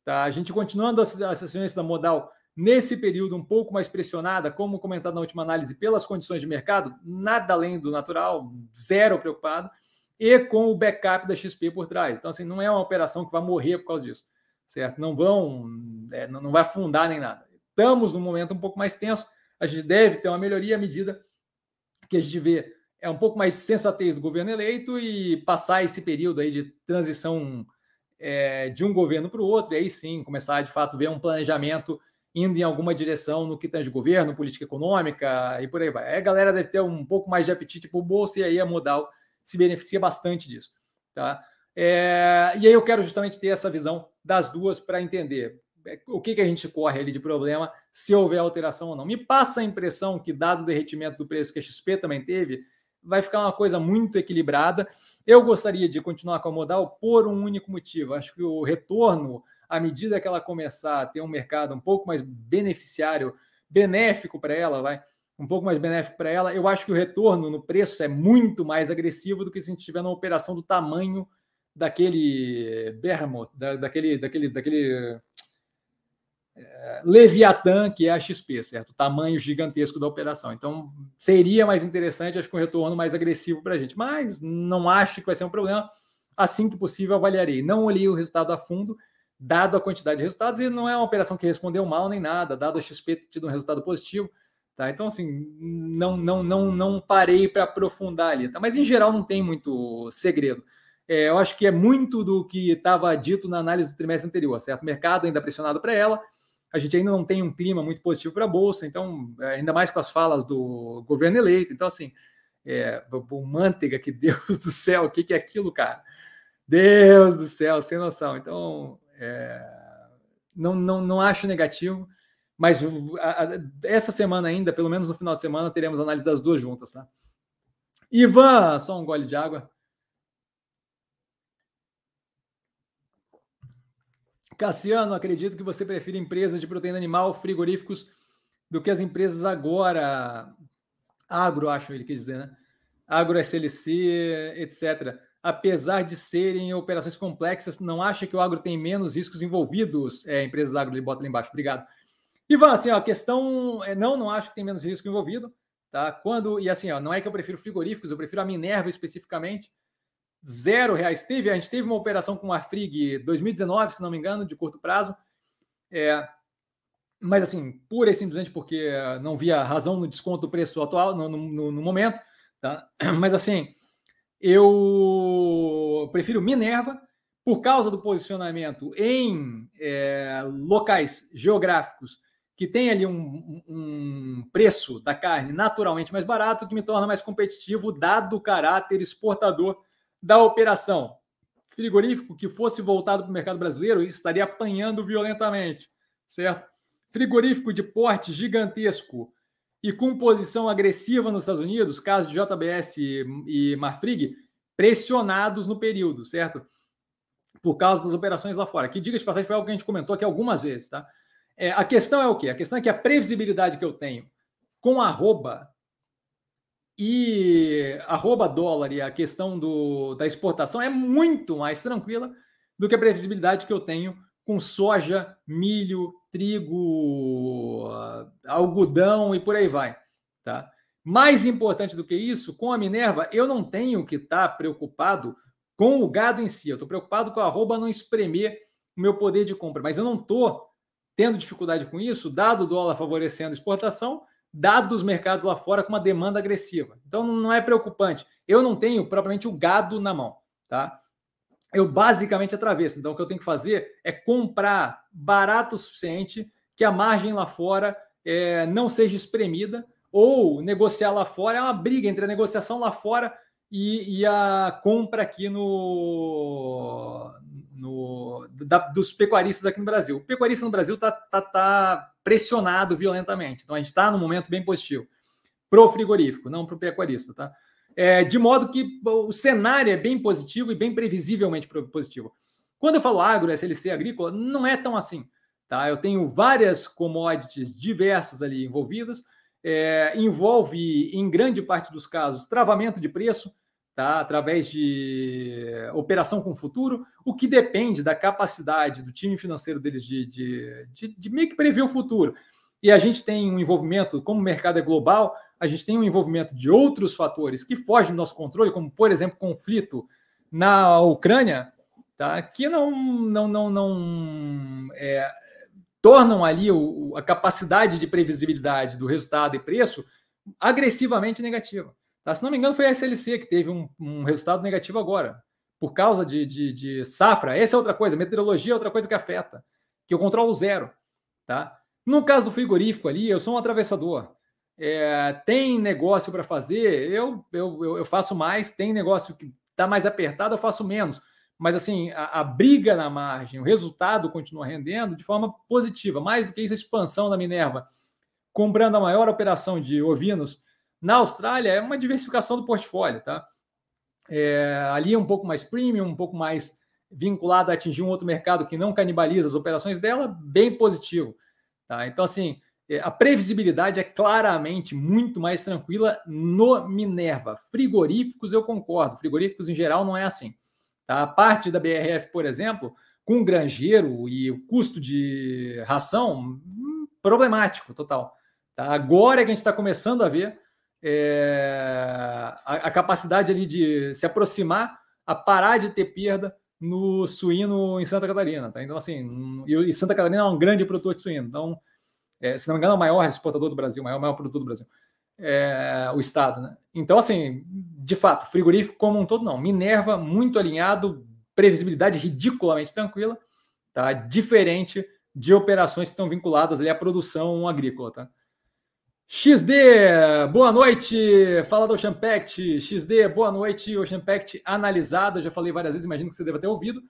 Tá? A gente continuando acionista da modal nesse período um pouco mais pressionada, como comentado na última análise, pelas condições de mercado, nada além do natural, zero preocupado e com o backup da XP por trás. Então, assim, não é uma operação que vai morrer por causa disso, certo? Não vão, é, não vai afundar nem nada. Estamos num momento um pouco mais tenso, a gente deve ter uma melhoria à medida que a gente vê é um pouco mais sensatez do governo eleito e passar esse período aí de transição é, de um governo para o outro, e aí sim começar de fato ver um planejamento indo em alguma direção no que tange governo, política econômica e por aí vai. Aí a galera deve ter um pouco mais de apetite para o bolso e aí a modal se beneficia bastante disso. Tá? É, e aí eu quero justamente ter essa visão das duas para entender é, o que, que a gente corre ali de problema, se houver alteração ou não. Me passa a impressão que, dado o derretimento do preço que a XP também teve, vai ficar uma coisa muito equilibrada. Eu gostaria de continuar com a modal por um único motivo. Acho que o retorno, à medida que ela começar a ter um mercado um pouco mais beneficiário, benéfico para ela, vai, um pouco mais benéfico para ela. Eu acho que o retorno no preço é muito mais agressivo do que se a gente tiver uma operação do tamanho daquele Bermot, da, daquele, daquele, daquele Leviatã, que é a XP, certo? O tamanho gigantesco da operação. Então, seria mais interessante, acho que um retorno mais agressivo para a gente. Mas não acho que vai ser um problema. Assim que possível, avaliarei. Não olhei o resultado a fundo, dado a quantidade de resultados, e não é uma operação que respondeu mal nem nada, dado a XP ter tido um resultado positivo. Tá? Então, assim, não, não, não, não parei para aprofundar ali. Tá? Mas, em geral, não tem muito segredo. É, eu acho que é muito do que estava dito na análise do trimestre anterior, certo? O mercado ainda pressionado para ela, a gente ainda não tem um clima muito positivo para a Bolsa, então, é, ainda mais com as falas do governo eleito. Então, assim, é, o manteiga, que Deus do céu, o que, que é aquilo, cara? Deus do céu, sem noção. Então, é, não, não, não acho negativo. Mas a, a, essa semana ainda, pelo menos no final de semana, teremos análise das duas juntas, tá? Ivan, só um gole de água. Cassiano, acredito que você prefere empresas de proteína animal, frigoríficos, do que as empresas agora. Agro, acho ele quer dizer, né? Agro SLC, etc. Apesar de serem operações complexas, não acha que o agro tem menos riscos envolvidos? É, empresas agro, ele bota ali embaixo. Obrigado. Ivan, assim, ó, a questão é não, não acho que tem menos risco envolvido, tá? Quando e assim, ó, não é que eu prefiro frigoríficos, eu prefiro a Minerva especificamente. Zero reais teve, a gente teve uma operação com a Frig 2019, se não me engano, de curto prazo. É, mas assim, pura e simplesmente porque não via razão no desconto do preço atual no, no, no momento, tá? Mas assim, eu prefiro Minerva por causa do posicionamento em é, locais geográficos que tem ali um, um, preço da carne naturalmente mais barato, que me torna mais competitivo, dado o caráter exportador da operação. Frigorífico que fosse voltado para o mercado brasileiro estaria apanhando violentamente, certo? frigorífico de porte gigantesco e com posição agressiva nos Estados Unidos, caso de JBS e Marfrig, pressionados no período, certo? Por causa das operações lá fora. Que, diga de passagem, foi algo que a gente comentou aqui algumas vezes, tá? É, a questão é o quê? A questão é que a previsibilidade que eu tenho com arroba e arroba dólar e a questão do, da exportação é muito mais tranquila do que a previsibilidade que eu tenho com soja, milho, trigo, algodão e por aí vai, tá? Mais importante do que isso, com a Minerva, eu não tenho que estar tá preocupado com o gado em si. Eu estou preocupado com a arroba não espremer o meu poder de compra, mas eu não estou tendo dificuldade com isso, dado o dólar favorecendo a exportação, dado os mercados lá fora com uma demanda agressiva. Então não é preocupante. Eu não tenho propriamente o gado na mão, tá? eu basicamente atravesso. Então, o que eu tenho que fazer é comprar barato o suficiente que a margem lá fora é, não seja espremida, ou negociar lá fora é uma briga entre a negociação lá fora e, e a compra aqui no, no da, dos pecuaristas aqui no Brasil. O pecuarista no Brasil está tá, tá pressionado violentamente. Então, a gente está num momento bem positivo. Pro frigorífico, não pro pecuarista, tá? É, de modo que o cenário é bem positivo e bem previsivelmente positivo. Quando eu falo agro, SLC agrícola, não é tão assim. Tá? Eu tenho várias commodities diversas ali envolvidas, é, envolve, em grande parte dos casos, travamento de preço, tá? através de operação com futuro, o que depende da capacidade do time financeiro deles de, de, de, de meio que prever o futuro. E a gente tem um envolvimento, como o mercado é global, a gente tem um envolvimento de outros fatores que fogem do nosso controle, como, por exemplo, conflito na Ucrânia, tá? que não, não, não, não é, tornam ali o, a capacidade de previsibilidade do resultado e preço agressivamente negativa. Tá? Se não me engano, foi a SLC que teve um, um resultado negativo agora, por causa de, de, de, safra. Essa é outra coisa, meteorologia é outra coisa que afeta, que eu controlo zero. Tá? No caso do frigorífico ali, eu sou um atravessador é, tem negócio para fazer, eu, eu, eu faço mais, tem negócio que está mais apertado, eu faço menos. Mas assim, a, a, briga na margem, o resultado continua rendendo de forma positiva. Mais do que isso, a expansão da Minerva, comprando a maior operação de ovinos na Austrália, é uma diversificação do portfólio, tá? É, ali é um pouco mais premium, um pouco mais vinculado a atingir um outro mercado que não canibaliza as operações dela, bem positivo. Tá? Então, assim, é, a previsibilidade é claramente muito mais tranquila no Minerva. Frigoríficos, eu concordo. Frigoríficos, em geral, não é assim. Tá? A parte da BRF, por exemplo, com o granjeiro e o custo de ração, hum, problemático total. Tá? Agora é que a gente está começando a ver é, a, a, capacidade ali de se aproximar a parar de ter perda no suíno em Santa Catarina. Tá? Então, assim, e Santa Catarina é um grande produtor de suíno. Então, é, se não me engano, é o maior exportador do Brasil, o maior, maior produtor do Brasil. É, o Estado, né? Então, assim, de fato, frigorífico como um todo, não. Minerva, muito alinhado, previsibilidade ridiculamente tranquila, tá? Diferente de operações que estão vinculadas ali à produção agrícola, tá? XD, boa noite. Fala do Ocean Pact. XD, boa noite. Ocean Pact analisado. Já falei várias vezes, imagino que você deva ter ouvido,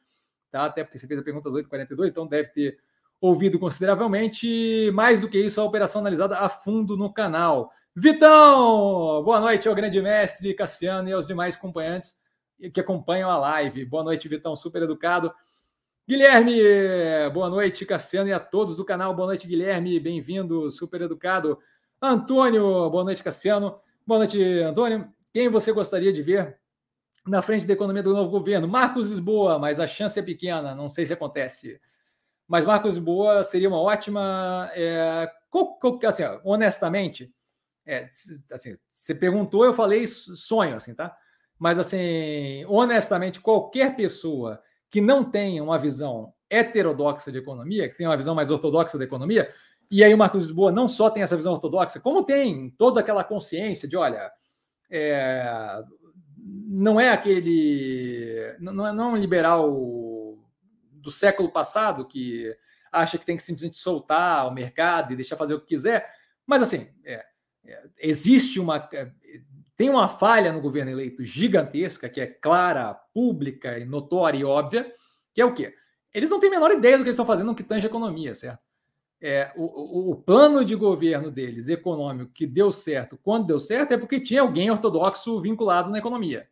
tá? Até porque você fez a pergunta às 8h42, então deve ter ouvido consideravelmente. Mais do que isso, a operação analisada a fundo no canal. Vitão! Boa noite ao grande mestre Cassiano e aos demais acompanhantes que acompanham a live. Boa noite, Vitão, super educado. Guilherme, boa noite, Cassiano, e a todos do canal. Boa noite, Guilherme, bem-vindo, super educado. Antônio, boa noite, Cassiano. Boa noite, Antônio. Quem você gostaria de ver na frente da economia do novo governo? Marcos Lisboa, mas a chance é pequena, não sei se acontece. Mas Marcos Boa seria uma ótima. É, assim, honestamente, é, assim, você perguntou, eu falei sonho, assim, tá? Mas assim, honestamente, qualquer pessoa que não tenha uma visão heterodoxa de economia, que tenha uma visão mais ortodoxa da economia, e aí o Marcos Lisboa não só tem essa visão ortodoxa, como tem toda aquela consciência de, olha, é, não é aquele. Não é, não é um liberal do século passado, que acha que tem que simplesmente soltar o mercado e deixar fazer o que quiser. Mas, assim, é, é, existe uma. É, tem uma falha no governo eleito gigantesca, que é clara, pública notória e óbvia, que é o quê? Eles não têm a menor ideia do que eles estão fazendo no que tange a economia, certo? É, o, o, plano de governo deles, econômico, que deu certo, quando deu certo, é porque tinha alguém ortodoxo vinculado na economia,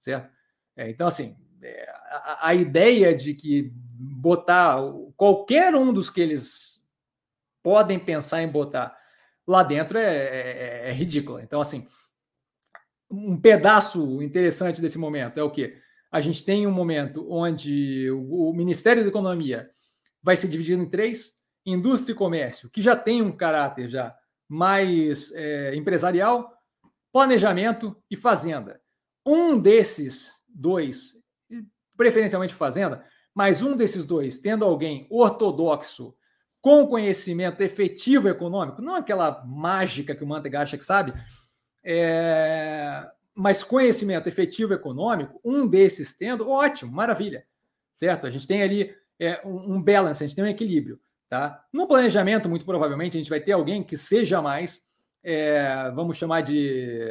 certo? É, então, assim, é, a, a, ideia de que botar qualquer um dos que eles podem pensar em botar lá dentro é, é, é ridícula. Então, assim, um pedaço interessante desse momento é o que? A gente tem um momento onde o, o Ministério da Economia vai ser dividido em três, indústria e comércio, que já tem um caráter já mais é, empresarial, planejamento e fazenda. Um desses dois, preferencialmente fazenda, mas um desses dois, tendo alguém ortodoxo com conhecimento efetivo econômico, não aquela mágica que o Mantega acha que sabe, é, mas conhecimento efetivo econômico, um desses tendo, ótimo, maravilha, certo? A gente tem ali é, um, um balance, a gente tem um equilíbrio. Tá? No planejamento, muito provavelmente, a gente vai ter alguém que seja mais, é, vamos chamar de.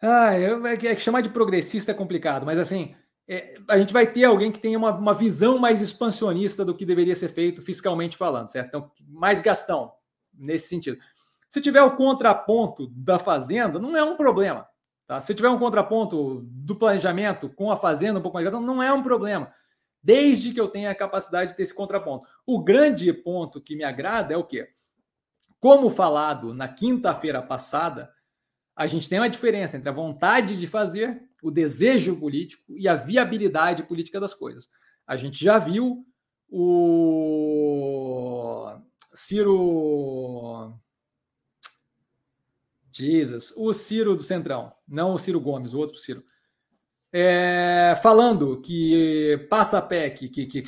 Ah, é, que chamar de progressista é complicado, mas assim, é, a gente vai ter alguém que tenha uma, uma visão mais expansionista do que deveria ser feito fiscalmente falando, certo? Então, mais gastão nesse sentido. Se tiver o contraponto da fazenda, não é um problema. Tá? Se tiver um contraponto do planejamento com a fazenda um pouco mais gastão, não é um problema desde que eu tenha a capacidade de ter esse contraponto. O grande ponto que me agrada é o quê? Como falado na quinta-feira passada, a gente tem uma diferença entre a vontade de fazer, o desejo político e a viabilidade política das coisas. A gente já viu o Ciro. Jesus, o Ciro do Centrão, não o Ciro Gomes, o outro Ciro é, falando que passa a PEC, que, que,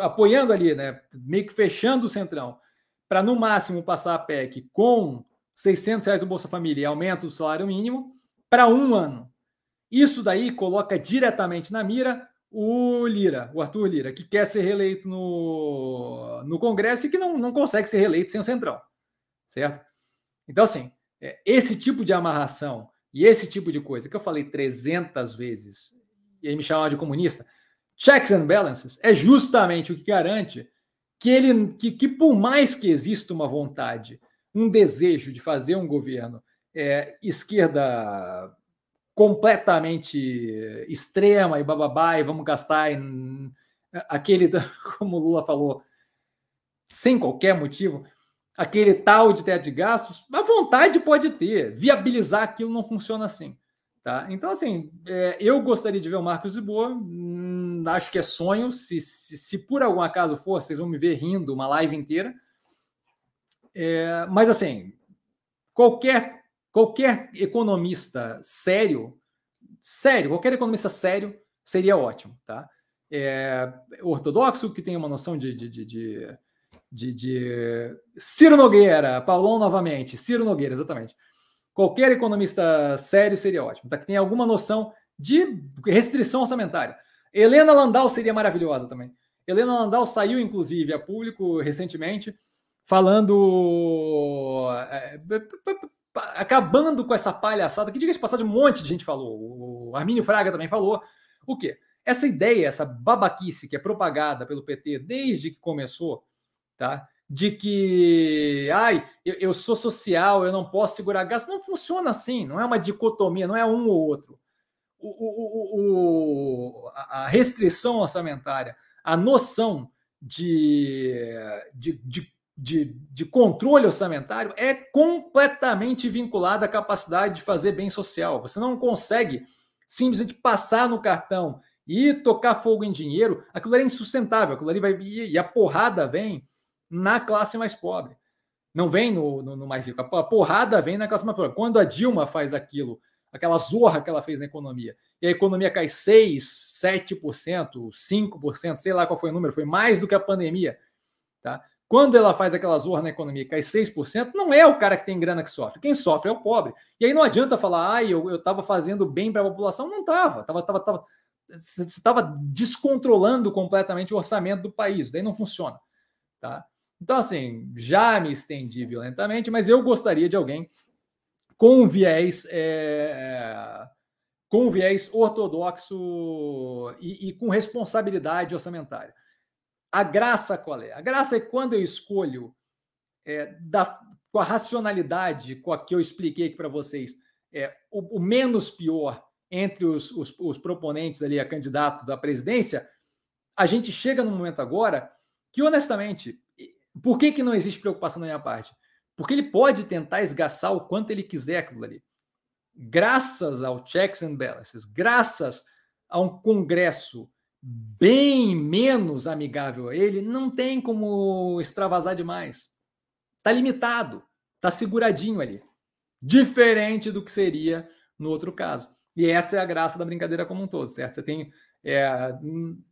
apoiando ali, né, meio que fechando o centrão, para no máximo passar a PEC com 600 reais do Bolsa Família e aumento do salário mínimo para um ano. Isso daí coloca diretamente na mira o Lira, o Arthur Lira, que quer ser reeleito no, no Congresso e que não, não consegue ser reeleito sem o Centrão, certo? Então, assim, é, esse tipo de amarração e esse tipo de coisa que eu falei 300 vezes e aí me chamava de comunista, checks and balances é justamente o que garante que ele que, que por mais que exista uma vontade, um desejo de fazer um governo é, esquerda completamente extrema e bababá e vamos gastar em aquele como o Lula falou sem qualquer motivo aquele tal de teto de gastos, a vontade pode ter, viabilizar aquilo não funciona assim. Tá? Então, assim, é, eu gostaria de ver o Marcos Boa, hum, acho que é sonho, se, se, se, por algum acaso for, vocês vão me ver rindo uma live inteira. É, mas, assim, qualquer, qualquer economista sério, sério, qualquer economista sério seria ótimo. Tá? É, ortodoxo, que tem uma noção de, de, de, de de, de Ciro Nogueira, Paulão novamente, Ciro Nogueira, exatamente. Qualquer economista sério seria ótimo, tá? Que tem alguma noção de restrição orçamentária. Helena Landau seria maravilhosa também. Helena Landau saiu, inclusive, a público recentemente, falando. É, acabando com essa palhaçada, que diga de passagem, um monte de gente falou. O Armínio Fraga também falou. O quê? Essa ideia, essa babaquice que é propagada pelo PT desde que começou, tá? De que, ai, eu, eu sou social, eu não posso segurar gasto. Não funciona assim, não é uma dicotomia, não é um ou outro. O, o, o, a restrição orçamentária, a noção de, de, de, de, de controle orçamentário é completamente vinculada à capacidade de fazer bem social. Você não consegue simplesmente passar no cartão e tocar fogo em dinheiro, aquilo é insustentável, aquilo ali vai e a porrada vem na classe mais pobre. Não vem no, no, no mais rico. A porrada vem na classe mais pobre. Quando a Dilma faz aquilo, aquela zorra que ela fez na economia, e a economia cai 6, 7%, 5%, sei lá qual foi o número, foi mais do que a pandemia. Tá? Quando ela faz aquela zorra na economia e cai 6%, não é o cara que tem grana que sofre. Quem sofre é o pobre. E aí não adianta falar, ah, eu estava fazendo bem para a população. Não estava. Tava, tava, tava, você estava descontrolando completamente o orçamento do país. Daí não funciona. Tá? Então, assim, já me estendi violentamente, mas eu gostaria de alguém com viés, é, com viés ortodoxo e, e, com responsabilidade orçamentária. A graça qual é? A graça é quando eu escolho é, da, com a racionalidade com a que eu expliquei aqui para vocês, é, o, o, menos pior entre os, os, os proponentes ali a candidato da presidência, a gente chega num momento agora que, honestamente, por que, que não existe preocupação da minha parte? Porque ele pode tentar esgaçar o quanto ele quiser aquilo ali. Graças ao checks and balances, graças a um Congresso bem menos amigável a ele, não tem como extravasar demais. Está limitado, está seguradinho ali. Diferente do que seria no outro caso. E essa é a graça da brincadeira como um todo, certo? Você tem, é,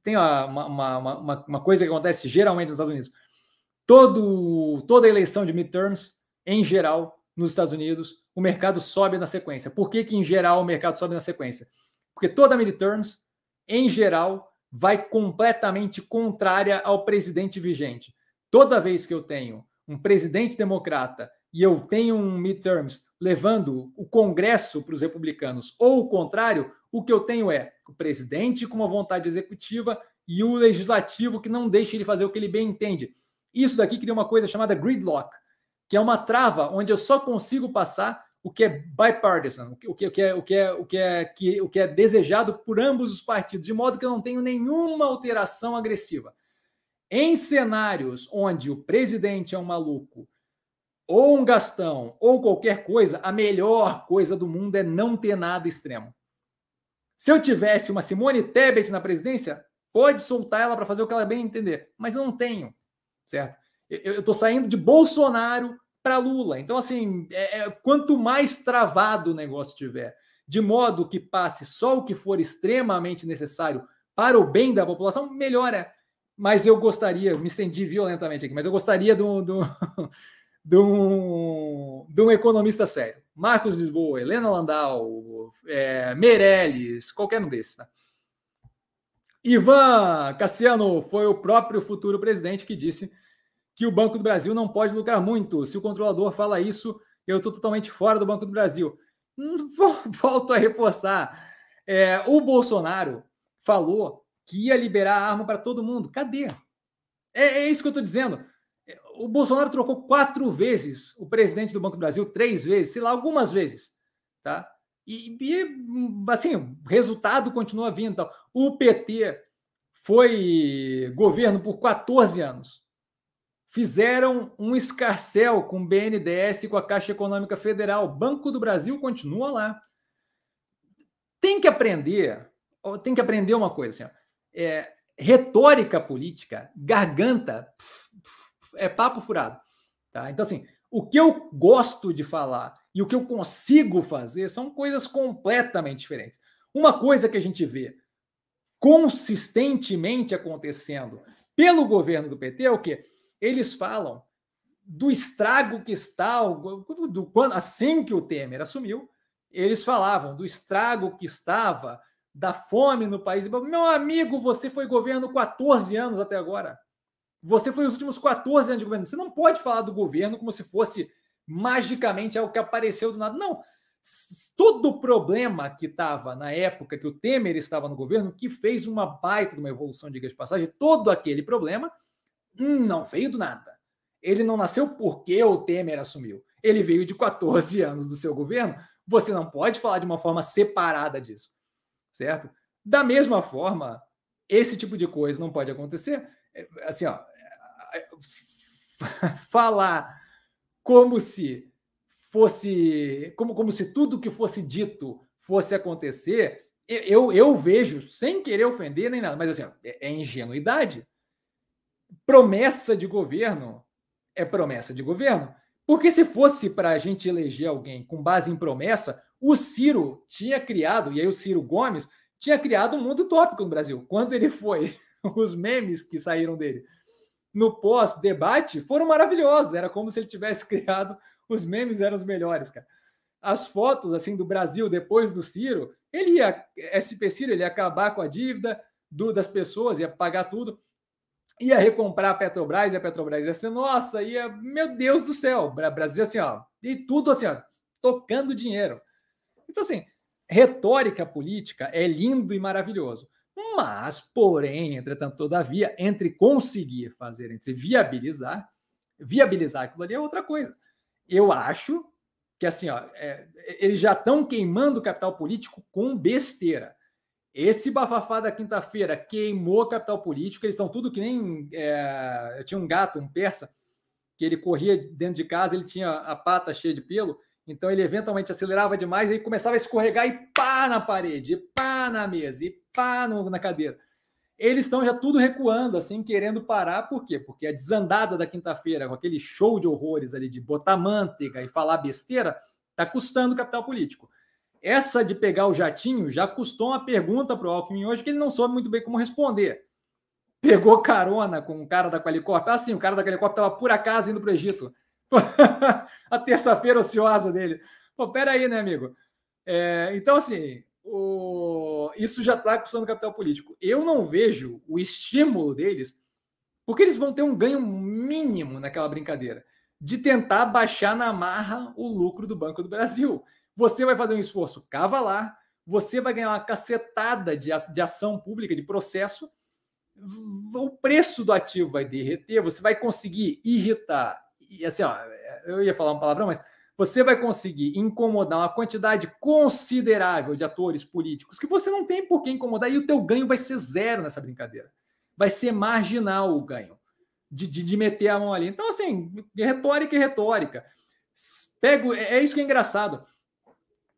tem uma, uma, uma, uma, coisa que acontece geralmente nos Estados Unidos. Todo, toda eleição de midterms, em geral, nos Estados Unidos, o mercado sobe na sequência. Por que, que em geral, o mercado sobe na sequência? Porque toda midterms, em geral, vai completamente contrária ao presidente vigente. Toda vez que eu tenho um presidente democrata e eu tenho um midterms levando o Congresso para os republicanos, ou o contrário, o que eu tenho é o presidente com uma vontade executiva e o legislativo que não deixa ele fazer o que ele bem entende. Isso daqui cria uma coisa chamada gridlock, que é uma trava onde eu só consigo passar o que é bipartisan, o que, o que, é, o que, é, o que, é, que, o que é desejado por ambos os partidos, de modo que eu não tenho nenhuma alteração agressiva. Em cenários onde o presidente é um maluco, ou um gastão, ou qualquer coisa, a melhor coisa do mundo é não ter nada extremo. Se eu tivesse uma Simone Tebet na presidência, pode soltar ela para fazer o que ela bem entender, mas eu não tenho, certo? Eu estou saindo de Bolsonaro para Lula. Então, assim, é, é, quanto mais travado o negócio tiver, de modo que passe só o que for extremamente necessário para o bem da população, melhor é mas eu gostaria, me estendi violentamente aqui, mas eu gostaria de um, de um, de um, de um economista sério. Marcos Lisboa, Helena Landau, é, Meirelles, qualquer um desses. Tá? Ivan Cassiano foi o próprio futuro presidente que disse que o Banco do Brasil não pode lucrar muito. Se o controlador fala isso, eu estou totalmente fora do Banco do Brasil. Hum, volto a reforçar. É, o Bolsonaro falou que ia liberar a arma para todo mundo. Cadê? É, é isso que eu estou dizendo. O Bolsonaro trocou quatro vezes o presidente do Banco do Brasil, três vezes, sei lá, algumas vezes. Tá? E, e assim, o resultado continua vindo. O PT foi governo por 14 anos. Fizeram um escarcel com o BNDES e com a Caixa Econômica Federal. Banco do Brasil continua lá. Tem que aprender, tem que aprender uma coisa assim, é, retórica política, garganta, pf, pf, é papo furado. Tá? Então, assim, o que eu gosto de falar e o que eu consigo fazer são coisas completamente diferentes. Uma coisa que a gente vê consistentemente acontecendo pelo governo do PT é o quê? Eles falam do estrago que está, do, quando, assim que o Temer assumiu, eles falavam do estrago que estava da fome no país. Meu amigo, você foi governo 14 anos até agora. Você foi os últimos 14 anos de governo. Você não pode falar do governo como se fosse magicamente algo que apareceu do nada. Não. Todo o problema que estava na época que o Temer estava no governo, que fez uma baita de uma evolução, diga de passagem, todo aquele problema não veio do nada. Ele não nasceu porque o Temer assumiu. Ele veio de 14 anos do seu governo. Você não pode falar de uma forma separada disso certo? Da mesma forma, esse tipo de coisa não pode acontecer. É, assim, ó, falar como se fosse, como, como se tudo que fosse dito fosse acontecer, eu, eu vejo, sem querer ofender nem nada, mas assim, é, é ingenuidade. Promessa de governo é promessa de governo. Porque se fosse para a gente eleger alguém com base em promessa, o Ciro tinha criado, e aí o Ciro Gomes tinha criado um mundo utópico no Brasil. Quando ele foi, os memes que saíram dele no pós-debate foram maravilhosos. Era como se ele tivesse criado os memes eram os melhores, cara. As fotos assim do Brasil depois do Ciro, ele ia SP Ciro, ele ia acabar com a dívida do, das pessoas, ia pagar tudo, ia recomprar a Petrobras, e a Petrobras ia ser nossa, ia, meu Deus do céu, Brasil assim, ó, e tudo assim, ó, tocando dinheiro. Então, assim, retórica política é lindo e maravilhoso. Mas, porém, entretanto, todavia, entre conseguir fazer, entre viabilizar, viabilizar aquilo ali é outra coisa. Eu acho que assim, ó, é, eles já estão queimando o capital político com besteira. Esse bafafá da quinta-feira queimou o capital político, eles estão tudo que nem. É, eu tinha um gato, um persa, que ele corria dentro de casa, ele tinha a pata cheia de pelo, então ele eventualmente acelerava demais e começava a escorregar e pá na parede, e pá na mesa, e pá no, na cadeira. Eles estão já tudo recuando, assim, querendo parar, por quê? Porque a desandada da quinta-feira, com aquele show de horrores ali de botar manteiga e falar besteira, está custando capital político. Essa de pegar o jatinho já custou uma pergunta para o Alckmin hoje que ele não soube muito bem como responder. Pegou carona com o cara da Qualicorp. Ah, sim, o cara da Qualicorp estava por acaso indo para o Egito. a terça-feira ociosa dele. Pô, peraí, né, amigo? É, então, assim, o... isso já está custando capital político. Eu não vejo o estímulo deles, porque eles vão ter um ganho mínimo naquela brincadeira de tentar baixar na marra o lucro do Banco do Brasil. Você vai fazer um esforço cavalar, você vai ganhar uma cacetada de, de ação pública, de processo, o preço do ativo vai derreter, você vai conseguir irritar e assim, ó, eu ia falar uma palavrão, mas você vai conseguir incomodar uma quantidade considerável de atores políticos que você não tem por que incomodar e o teu ganho vai ser zero nessa brincadeira. Vai ser marginal o ganho de, de, de meter a mão ali. Então, assim, retórica e retórica. Pego, é, é isso que é engraçado.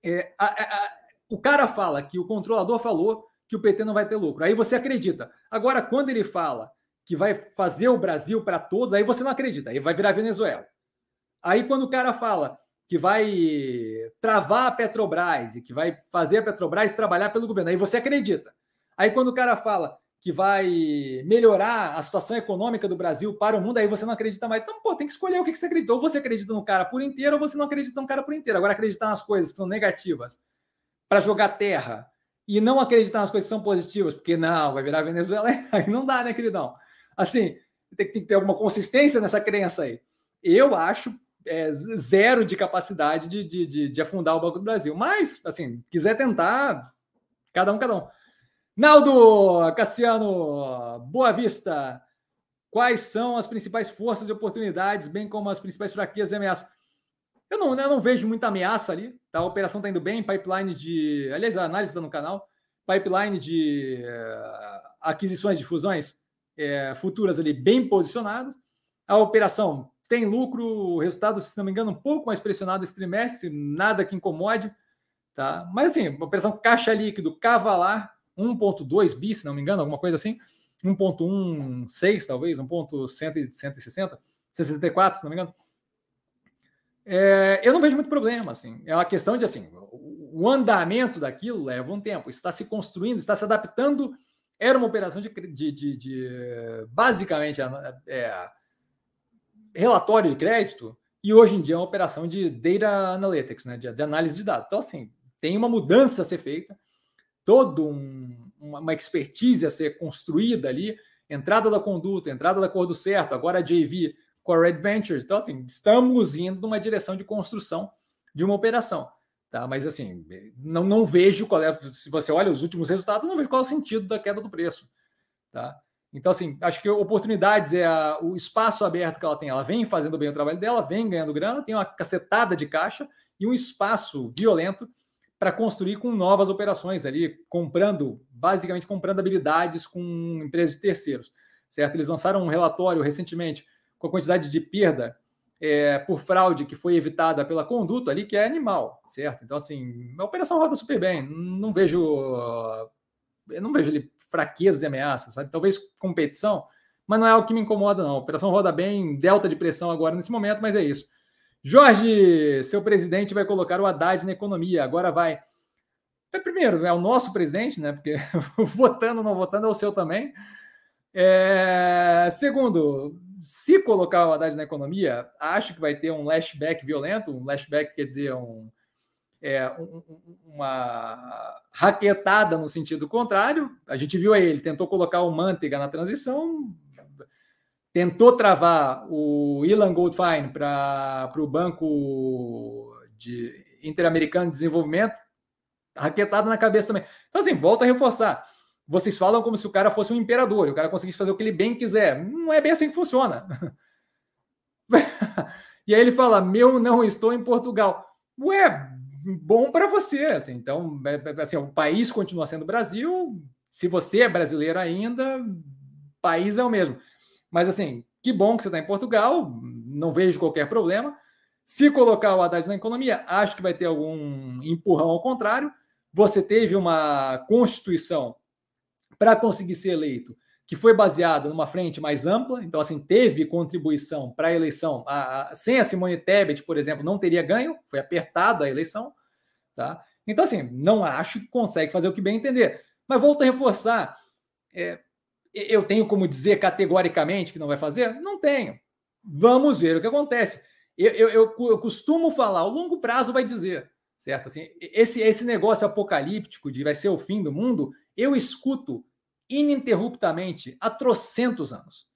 É, a, a, o cara fala que o controlador falou que o PT não vai ter lucro. Aí você acredita. Agora, quando ele fala que vai fazer o Brasil para todos, aí você não acredita, aí vai virar Venezuela. Aí quando o cara fala que vai travar a Petrobras e que vai fazer a Petrobras trabalhar pelo governo, aí você acredita. Aí quando o cara fala que vai melhorar a situação econômica do Brasil para o mundo, aí você não acredita mais. Então, pô, tem que escolher o que você acredita. Ou você acredita no cara por inteiro, ou você não acredita no cara por inteiro. Agora, acreditar nas coisas que são negativas para jogar terra e não acreditar nas coisas que são positivas, porque não, vai virar Venezuela, aí não dá, né, queridão? assim, tem, que ter alguma consistência nessa crença aí. Eu acho é, zero de capacidade de, de, de, de, afundar o Banco do Brasil. Mas, assim, quiser tentar, cada um, cada um. Naldo Cassiano, Boa Vista. Quais são as principais forças e oportunidades, bem como as principais fraquezas e ameaças? Eu não, eu não vejo muita ameaça ali. Tá? A operação está indo bem, pipeline de. Aliás, a análise está no canal. Pipeline de uh, aquisições de fusões é, futuras ali bem posicionados. A operação tem lucro, resultado, se não me engano, um pouco mais pressionado esse trimestre, nada que incomode. Tá? Mas assim, operação caixa líquido cavalar, 1,2 bi, se não me engano, alguma coisa assim. 1,16 talvez, 1,160, 64, se não me engano. É, eu não vejo muito problema, assim. É uma questão de assim, o andamento daquilo leva um tempo, está se construindo, está se adaptando era uma operação de, de, de, de basicamente é, relatório de crédito e hoje em dia é uma operação de data analytics, né, de, de análise de dados. Então, assim, tem uma mudança a ser feita, toda um, uma, uma expertise a ser construída ali, entrada da conduta, entrada da cor do certo, agora a JV com a Red Ventures. Então, assim, estamos indo numa direção de construção de uma operação. Tá? Mas assim, não, não vejo qual é. Se você olha os últimos resultados, não vejo qual é o sentido da queda do preço. Tá? Então, assim, acho que oportunidades é a, o espaço aberto que ela tem. Ela vem fazendo bem o trabalho dela, vem ganhando grana, tem uma cacetada de caixa e um espaço violento para construir com novas operações ali, comprando, basicamente comprando habilidades com empresas de terceiros. Certo? Eles lançaram um relatório recentemente com a quantidade de perda é, por fraude que foi evitada pela conduta ali, que é animal, certo? Então, assim, a operação roda super bem. Não vejo. Eu não vejo ali fraquezas e ameaças, sabe? Talvez competição, mas não é o que me incomoda, não. A operação roda bem, delta de pressão agora nesse momento, mas é isso. Jorge, seu presidente vai colocar o Haddad na economia, agora vai. É, primeiro, é o nosso presidente, né? Porque votando ou não votando é o seu também. É... Segundo, se colocar o Haddad na economia, acho que vai ter um lashback violento. Um lashback quer dizer um, é, um, uma raquetada no sentido contrário. A gente viu aí, ele tentou colocar o Manteiga na transição, tentou travar o Ilan Goldfein para o Banco de Interamericano de Desenvolvimento, raquetada na cabeça também. Então, assim, volta a reforçar. vocês falam como se o cara fosse um imperador, e o cara conseguisse fazer o que ele bem quiser. Não é bem assim que funciona. e aí ele fala: Meu, não estou em Portugal. Ué, bom para você. Assim, então, é, é, assim, o país continua sendo Brasil. Se você é brasileiro ainda, país é o mesmo. Mas assim, que bom que você está em Portugal, não vejo qualquer problema. Se colocar o Haddad na economia, acho que vai ter algum empurrão ao contrário. Você teve uma constituição para conseguir ser eleito que foi baseada numa frente mais ampla, então assim teve contribuição para a eleição. Sem a Simone Tebet, por exemplo, não teria ganho, foi apertada a eleição, tá? Então assim, não acho que consegue fazer o que bem entender. Mas volto a reforçar, é, eu tenho como dizer categoricamente que não vai fazer? Não tenho. Vamos ver o que acontece. Eu, eu, eu, eu costumo falar, o longo prazo vai dizer, certo? Assim, esse, esse negócio apocalíptico de vai ser o fim do mundo, eu escuto ininterruptamente há trocentos anos.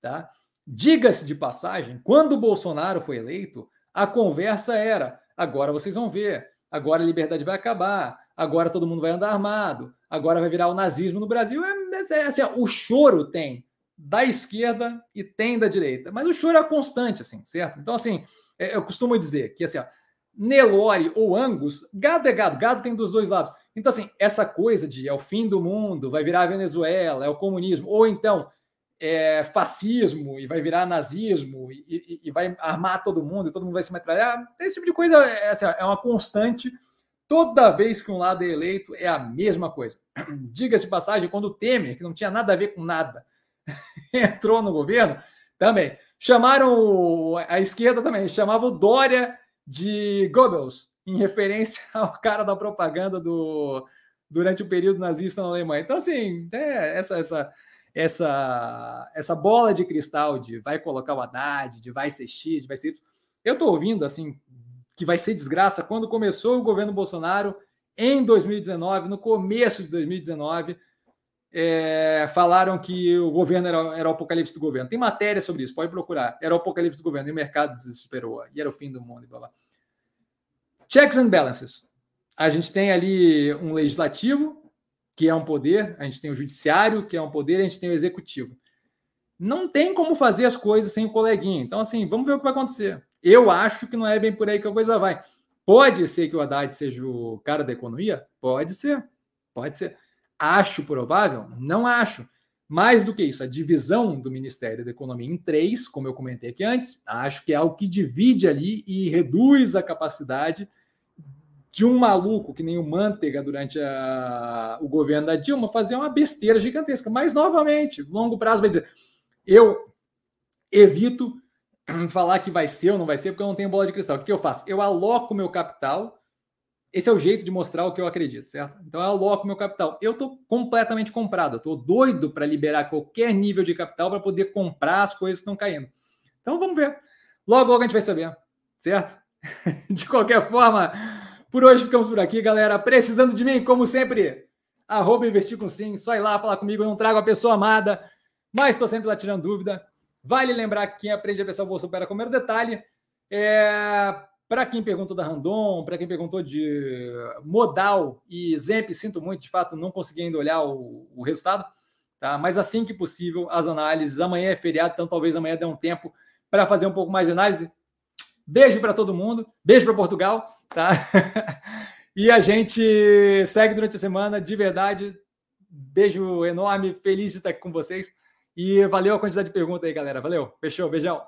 Tá? Diga-se de passagem, quando o Bolsonaro foi eleito, a conversa era: agora vocês vão ver, agora a liberdade vai acabar, agora todo mundo vai andar armado, agora vai virar o nazismo no Brasil. É, é, é assim, o choro tem da esquerda e tem da direita, mas o choro é constante, assim, certo? Então, assim, é, eu costumo dizer que assim, ó, Nelore ou Angus, gado é gado, gado tem dos dois lados. Então, assim, essa coisa de é o fim do mundo, vai virar a Venezuela, é o comunismo, ou então é fascismo e vai virar nazismo e, e, e, vai armar todo mundo e todo mundo vai se metralhar, esse tipo de coisa é, assim, é uma constante. Toda vez que um lado é eleito, é a mesma coisa. Diga-se de passagem, quando o Temer, que não tinha nada a ver com nada, entrou no governo, também chamaram a esquerda também, chamava o Dória de Goebbels, em referência ao cara da propaganda do durante o período nazista na Alemanha. Então, assim, é essa, essa, essa, essa bola de cristal de vai colocar o Haddad, de vai ser X, de vai ser Y. Eu estou ouvindo, assim, que vai ser desgraça quando começou o governo Bolsonaro em 2019, no começo de 2019, é, falaram que o governo era, era o apocalipse do governo. Tem matéria sobre isso, pode procurar. Era o apocalipse do governo e o mercado desesperou, e era o fim do mundo e blá blá. Checks and balances. A gente tem ali um legislativo, que é um poder, a gente tem o judiciário, que é um poder, a gente tem o executivo. Não tem como fazer as coisas sem o coleguinha. Então, assim, vamos ver o que vai acontecer. Eu acho que não é bem por aí que a coisa vai. Pode ser que o Haddad seja o cara da economia? Pode ser. Pode ser. Acho provável? Não acho. Mais do que isso, a divisão do Ministério da Economia em três, como eu comentei aqui antes, acho que é algo que divide ali e reduz a capacidade de um maluco que nem o Manteiga durante a, o governo da Dilma fazer uma besteira gigantesca. Mas, novamente, longo prazo vai dizer: eu evito falar que vai ser ou não vai ser, porque eu não tenho bola de cristal. O que eu faço? Eu aloco meu capital. Esse é o jeito de mostrar o que eu acredito, certo? Então eu aloco meu capital. Eu estou completamente comprado, eu estou doido para liberar qualquer nível de capital para poder comprar as coisas que estão caindo. Então vamos ver. Logo, logo a gente vai saber, certo? De qualquer forma, por hoje ficamos por aqui, galera. Precisando de mim, como sempre, arroba investir com sim. Só ir lá falar comigo, eu não trago a pessoa amada, mas estou sempre lá tirando dúvida. Vale lembrar que quem aprende a pensar o bolso opera com o detalhe. É, para quem perguntou da Randon, para quem perguntou de modal e Zemp, sinto muito, de fato, não consegui ainda olhar o, o, resultado, tá? Mas assim que possível, as análises. Amanhã é feriado, então talvez amanhã dê um tempo para fazer um pouco mais de análise. Beijo para todo mundo, beijo para Portugal, tá? e a gente segue durante a semana, de verdade. Beijo enorme, feliz de estar aqui com vocês. E valeu a quantidade de perguntas aí, galera. Valeu, fechou, beijão.